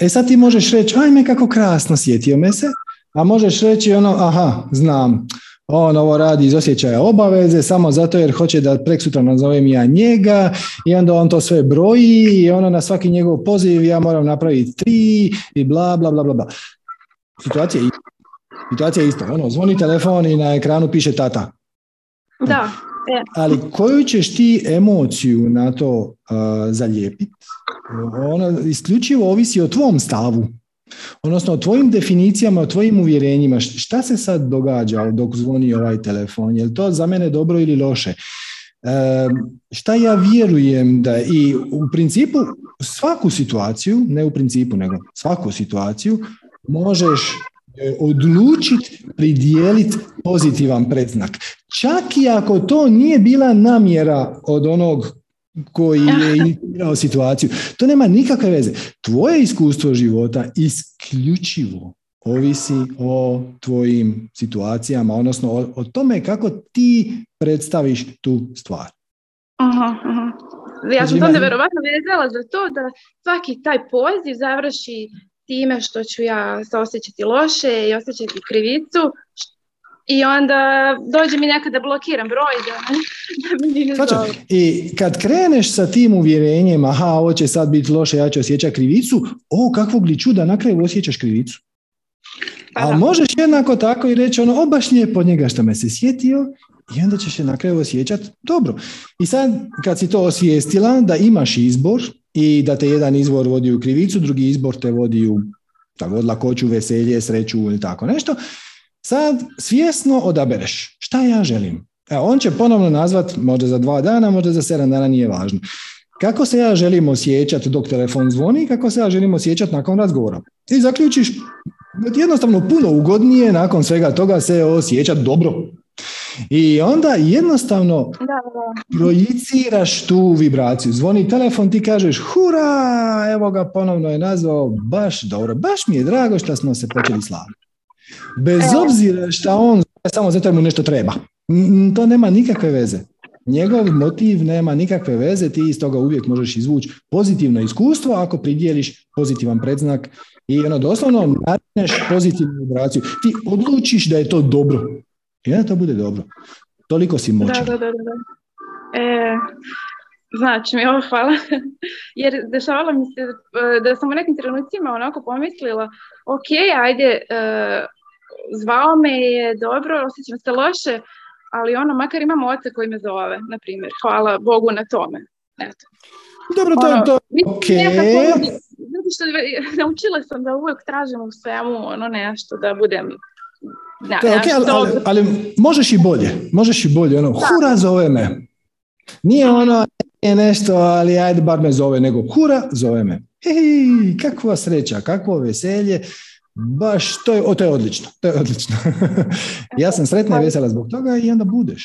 E sad ti možeš reći, ajme kako krasno, sjetio me se, a možeš reći ono, aha, znam, on ovo radi iz osjećaja obaveze samo zato jer hoće da preksutra nazovem ja njega i onda on to sve broji i ono na svaki njegov poziv ja moram napraviti tri i bla bla bla bla. Situacija je Situacija je isto. Ono, zvoni telefon i na ekranu piše tata. Da. E. Ali koju ćeš ti emociju na to uh, zalijepiti? Ona isključivo ovisi o tvom stavu. Odnosno o tvojim definicijama, o tvojim uvjerenjima. Šta se sad događa dok zvoni ovaj telefon? Je li to za mene dobro ili loše? E, šta ja vjerujem da i u principu svaku situaciju, ne u principu nego svaku situaciju možeš E, odlučiti pridijeliti pozitivan predznak. Čak i ako to nije bila namjera od onog koji je inicirao situaciju. To nema nikakve veze. Tvoje iskustvo života isključivo ovisi o tvojim situacijama, odnosno o, o tome kako ti predstaviš tu stvar. Aha, aha. Ja sam to nevjerovatno vezala za to da svaki taj poziv završi time što ću ja se osjećati loše i osjećati krivicu i onda dođe mi nekada blokiram broj da, da mi ne zove. I kad kreneš sa tim uvjerenjem, aha, ovo će sad biti loše, ja ću osjećati krivicu, o, kakvog li čuda, na kraju osjećaš krivicu. Pa Ali možeš jednako tako i reći ono, o baš lijepo njega što me se sjetio i onda ćeš se na kraju osjećati dobro. I sad kad si to osvijestila da imaš izbor, i da te jedan izbor vodi u krivicu, drugi izbor te vodi u tako, lakoću, veselje, sreću ili tako nešto. Sad svjesno odabereš šta ja želim. Evo, on će ponovno nazvat, možda za dva dana, možda za sedam dana, nije važno. Kako se ja želim osjećati dok telefon zvoni, kako se ja želim osjećati nakon razgovora. I zaključiš, jednostavno puno ugodnije nakon svega toga se osjećati dobro. I onda jednostavno projiciraš tu vibraciju. Zvoni telefon, ti kažeš hura, evo ga ponovno je nazvao, baš dobro, baš mi je drago što smo se počeli slaviti. Bez obzira što on samo zato mu nešto treba. To nema nikakve veze. Njegov motiv nema nikakve veze, ti iz toga uvijek možeš izvući pozitivno iskustvo ako pridjeliš pozitivan predznak i ono doslovno narineš pozitivnu vibraciju. Ti odlučiš da je to dobro. I da to bude dobro. Toliko si moćan. Da, da, da. da. E, znači mi ovo hvala. Jer dešavalo mi se e, da sam u nekim trenucima onako pomislila ok, ajde, uh, zvao me je dobro, osjećam se loše, ali ono, makar imam oca koji me zove, na primjer. Hvala Bogu na tome. Eto. Dobro, to, ono, to. Zato što naučila sam da uvijek tražim u svemu ono nešto, da budem da, to je okay, ali, ali, možeš i bolje, možeš i bolje, ono, hura zove me. Nije ono, je nešto, ali ajde bar me zove, nego hura zove me. Hej, kakva sreća, kakvo veselje, baš, to je, o, to je odlično, to je odlično. ja sam sretna i vesela zbog toga i onda budeš.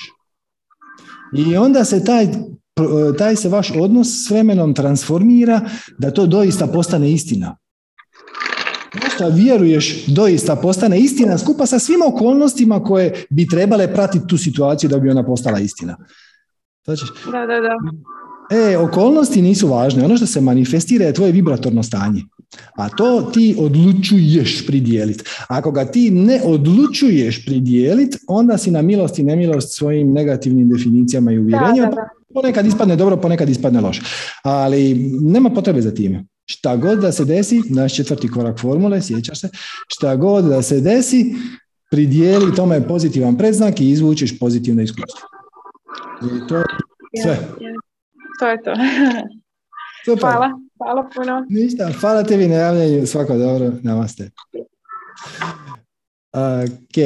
I onda se taj, taj se vaš odnos s vremenom transformira da to doista postane istina što vjeruješ doista postane istina skupa sa svim okolnostima koje bi trebale pratiti tu situaciju da bi ona postala istina. Znači, da, da, da. E, okolnosti nisu važne. Ono što se manifestira je tvoje vibratorno stanje. A to ti odlučuješ pridijeliti. Ako ga ti ne odlučuješ pridijeliti, onda si na milost i nemilost svojim negativnim definicijama i uvjerenjima. Ponekad ispadne dobro, ponekad ispadne loše. Ali nema potrebe za time. Šta god da se desi, naš četvrti korak formule, sjećaš se, šta god da se desi, pridijeli tome pozitivan predznak i izvučiš pozitivno iskustvo. I to je sve. To je to. Hvala, hvala puno. Ništa, hvala tebi na javljanju, svako dobro, namaste. Ok,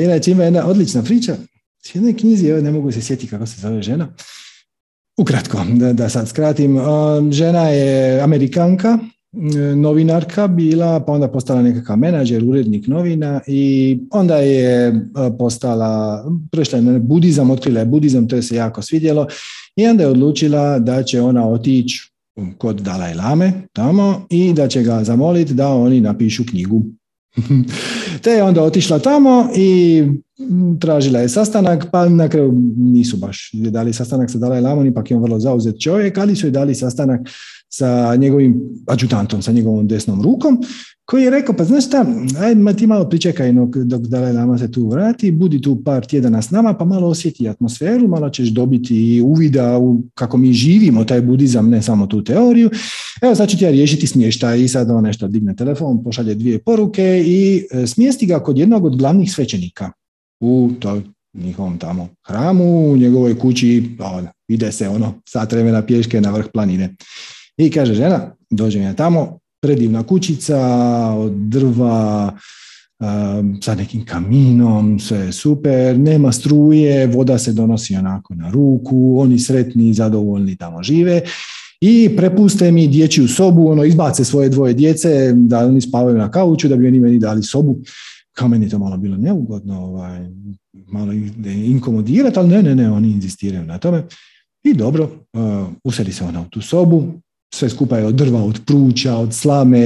inače ima jedna odlična priča. S jednoj knjizi, evo ne mogu se sjetiti kako se zove žena, Ukratko, da, da sad skratim, žena je Amerikanka, novinarka bila, pa onda postala nekakav menadžer, urednik novina i onda je postala, prešla na budizam, otkrila je budizam, to je se jako svidjelo i onda je odlučila da će ona otići kod Dalaj Lame tamo i da će ga zamoliti da oni napišu knjigu. Te je onda otišla tamo i tražila je sastanak, pa na kraju nisu baš dali sastanak sa Dalaj Lamom, ipak je on vrlo zauzet čovjek, ali su je dali sastanak sa njegovim adjutantom, sa njegovom desnom rukom, koji je rekao, pa znaš šta, ajde ti malo pričekaj dok Dalaj Lama se tu vrati, budi tu par tjedana s nama, pa malo osjeti atmosferu, malo ćeš dobiti uvida u kako mi živimo taj budizam, ne samo tu teoriju. Evo sad ću ti ja riješiti smještaj i sad on nešto digne telefon, pošalje dvije poruke i e, smjesti ga kod jednog od glavnih svećenika u toj njihovom tamo hramu, u njegovoj kući, pa ide se ono sat vremena pješke na vrh planine. I kaže žena, dođem ja tamo, predivna kućica od drva, sa nekim kaminom, sve je super, nema struje, voda se donosi onako na ruku, oni sretni i zadovoljni tamo žive i prepuste mi dječju sobu, ono izbace svoje dvoje djece da oni spavaju na kauču da bi oni meni dali sobu kao meni to malo bilo neugodno, ovaj, malo inkomodirati, ali ne, ne, ne, oni inzistiraju na tome. I dobro, uh, usedi se ona u tu sobu, sve skupa je od drva, od pruća, od slame,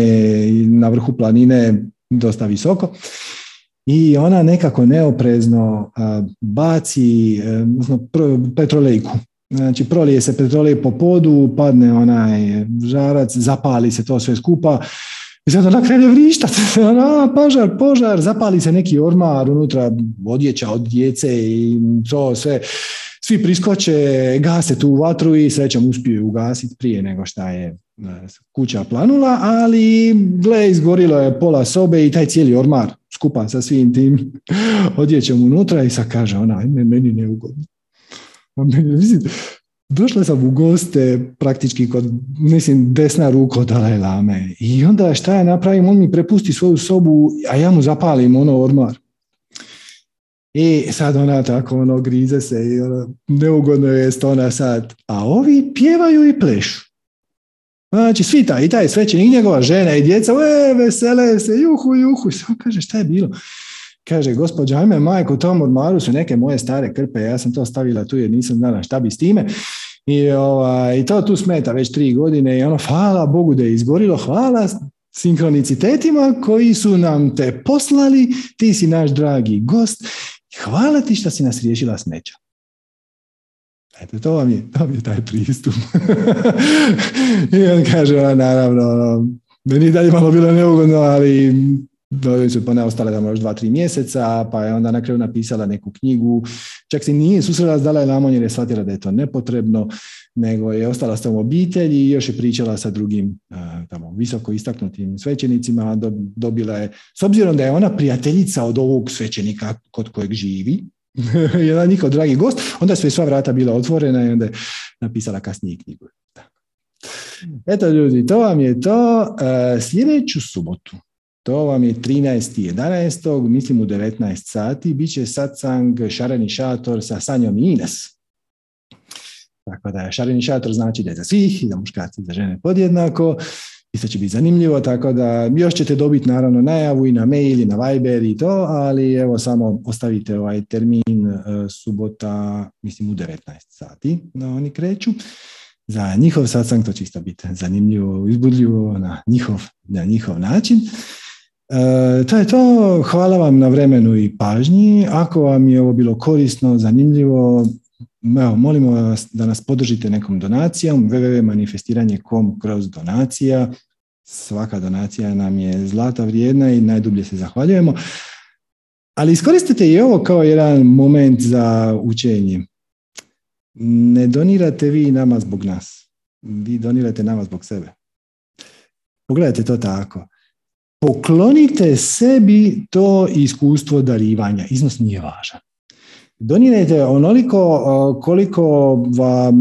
na vrhu planine, dosta visoko. I ona nekako neoprezno baci uh, petrolejku. Znači, prolije se petrolej po podu, padne onaj žarac, zapali se to sve skupa, i sad ona krene vrištat, ona, požar, požar, zapali se neki ormar, unutra odjeća od djece i to sve. Svi priskoče, gase tu vatru i srećom uspiju ugasiti prije nego šta je e, kuća planula, ali gle, izgorilo je pola sobe i taj cijeli ormar skupa sa svim tim odjećom unutra i sad kaže ona, meni neugodno. Došla sam u goste praktički kod, mislim, desna ruka od Dalaj Lame. I onda šta ja napravim, on mi prepusti svoju sobu, a ja mu zapalim ono ormar. I sad ona tako ono grize se i ono, neugodno je stona sad. A ovi pjevaju i plešu. Znači, svi taj, i taj svećenik, njegova žena i djeca, e, vesele se, juhu, juhu. Samo kaže, šta je bilo? Kaže, gospođa, ajme, majko, tom odmaru su neke moje stare krpe, ja sam to stavila tu jer nisam znala šta bi s time. I, ovaj, I to tu smeta već tri godine i ono, hvala Bogu da je izgorilo, hvala sinkronicitetima koji su nam te poslali, ti si naš dragi gost, hvala ti što si nas riješila smeća. Eto, to vam je, to je taj pristup. I on kaže, naravno, meni dalje malo bilo neugodno, ali su pa ne ostale tamo još dva, tri mjeseca, pa je onda na kraju napisala neku knjigu. Čak se nije susrela s Dalaj Lamom jer je shvatila da je to nepotrebno, nego je ostala s tom obitelji i još je pričala sa drugim tamo, visoko istaknutim svećenicima. Dobila je, s obzirom da je ona prijateljica od ovog svećenika kod kojeg živi, jedan njihov dragi gost, onda su je sva vrata bila otvorena i onda je napisala kasnije knjigu. Eto ljudi, to vam je to. E, sljedeću subotu, to vam je 13.11. mislim u 19 sati, bit će satsang Šareni šator sa Sanjom i Ines. Tako da šareni šator znači da je za svih i za muškarci i za žene podjednako. Isto će biti zanimljivo, tako da još ćete dobiti naravno najavu i na mail i na Viber i to, ali evo samo ostavite ovaj termin e, subota, mislim u 19 sati da oni kreću. Za njihov satsang to će isto biti zanimljivo, izbudljivo na njihov, na njihov način. E, to je to. Hvala vam na vremenu i pažnji. Ako vam je ovo bilo korisno, zanimljivo, evo, molimo vas da nas podržite nekom donacijom www.manifestiranje.com kroz donacija. Svaka donacija nam je zlata vrijedna i najdublje se zahvaljujemo. Ali iskoristite i ovo kao jedan moment za učenje. Ne donirate vi nama zbog nas. Vi donirate nama zbog sebe. Pogledajte to tako poklonite sebi to iskustvo darivanja. Iznos nije važan. Donirajte onoliko koliko vam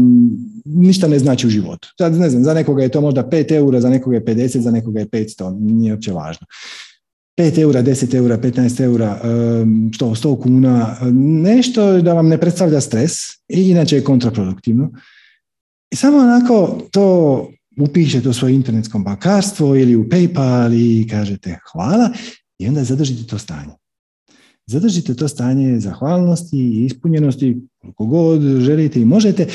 ništa ne znači u životu. Sad ne znam, za nekoga je to možda 5 eura, za nekoga je 50, za nekoga je 500, nije uopće važno. 5 eura, 10 eura, 15 eura, 100, 100 kuna, nešto da vam ne predstavlja stres inače je kontraproduktivno. I samo onako to upišete u svoje internetsko bankarstvo ili u PayPal i kažete hvala i onda zadržite to stanje. Zadržite to stanje zahvalnosti i ispunjenosti koliko god želite i možete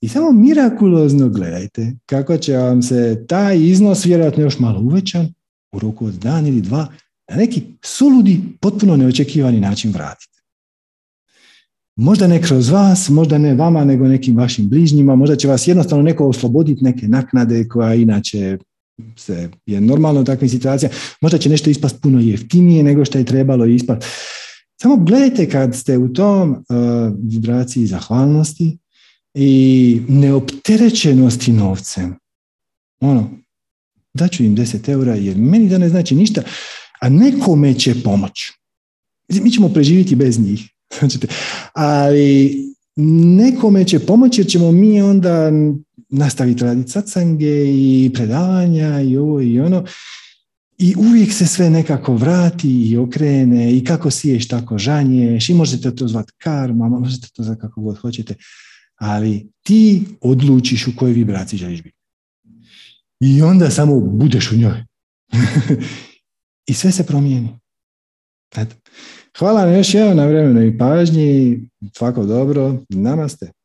i samo mirakulozno gledajte kako će vam se taj iznos vjerojatno još malo uvećan u roku od dan ili dva na neki suludi, potpuno neočekivani način vratiti. Možda ne kroz vas, možda ne vama, nego nekim vašim bližnjima, možda će vas jednostavno neko osloboditi neke naknade koja inače se je normalno u takvim situacijama. Možda će nešto ispast puno jeftinije nego što je trebalo ispast. Samo gledajte kad ste u tom uh, vibraciji zahvalnosti i neopterećenosti novcem. Ono, daću im 10 eura jer meni da ne znači ništa, a nekome će pomoć. Mi ćemo preživjeti bez njih. Ali nekome će pomoći jer ćemo mi onda nastaviti raditi satsange i predavanja i ovo i ono. I uvijek se sve nekako vrati i okrene i kako siješ tako žanješ i možete to zvati karma, možete to zvati kako god hoćete, ali ti odlučiš u kojoj vibraciji želiš biti. I onda samo budeš u njoj. I sve se promijeni. Eto. Hvala vam još jednom na vremenu i pažnji. Svako dobro. Namaste.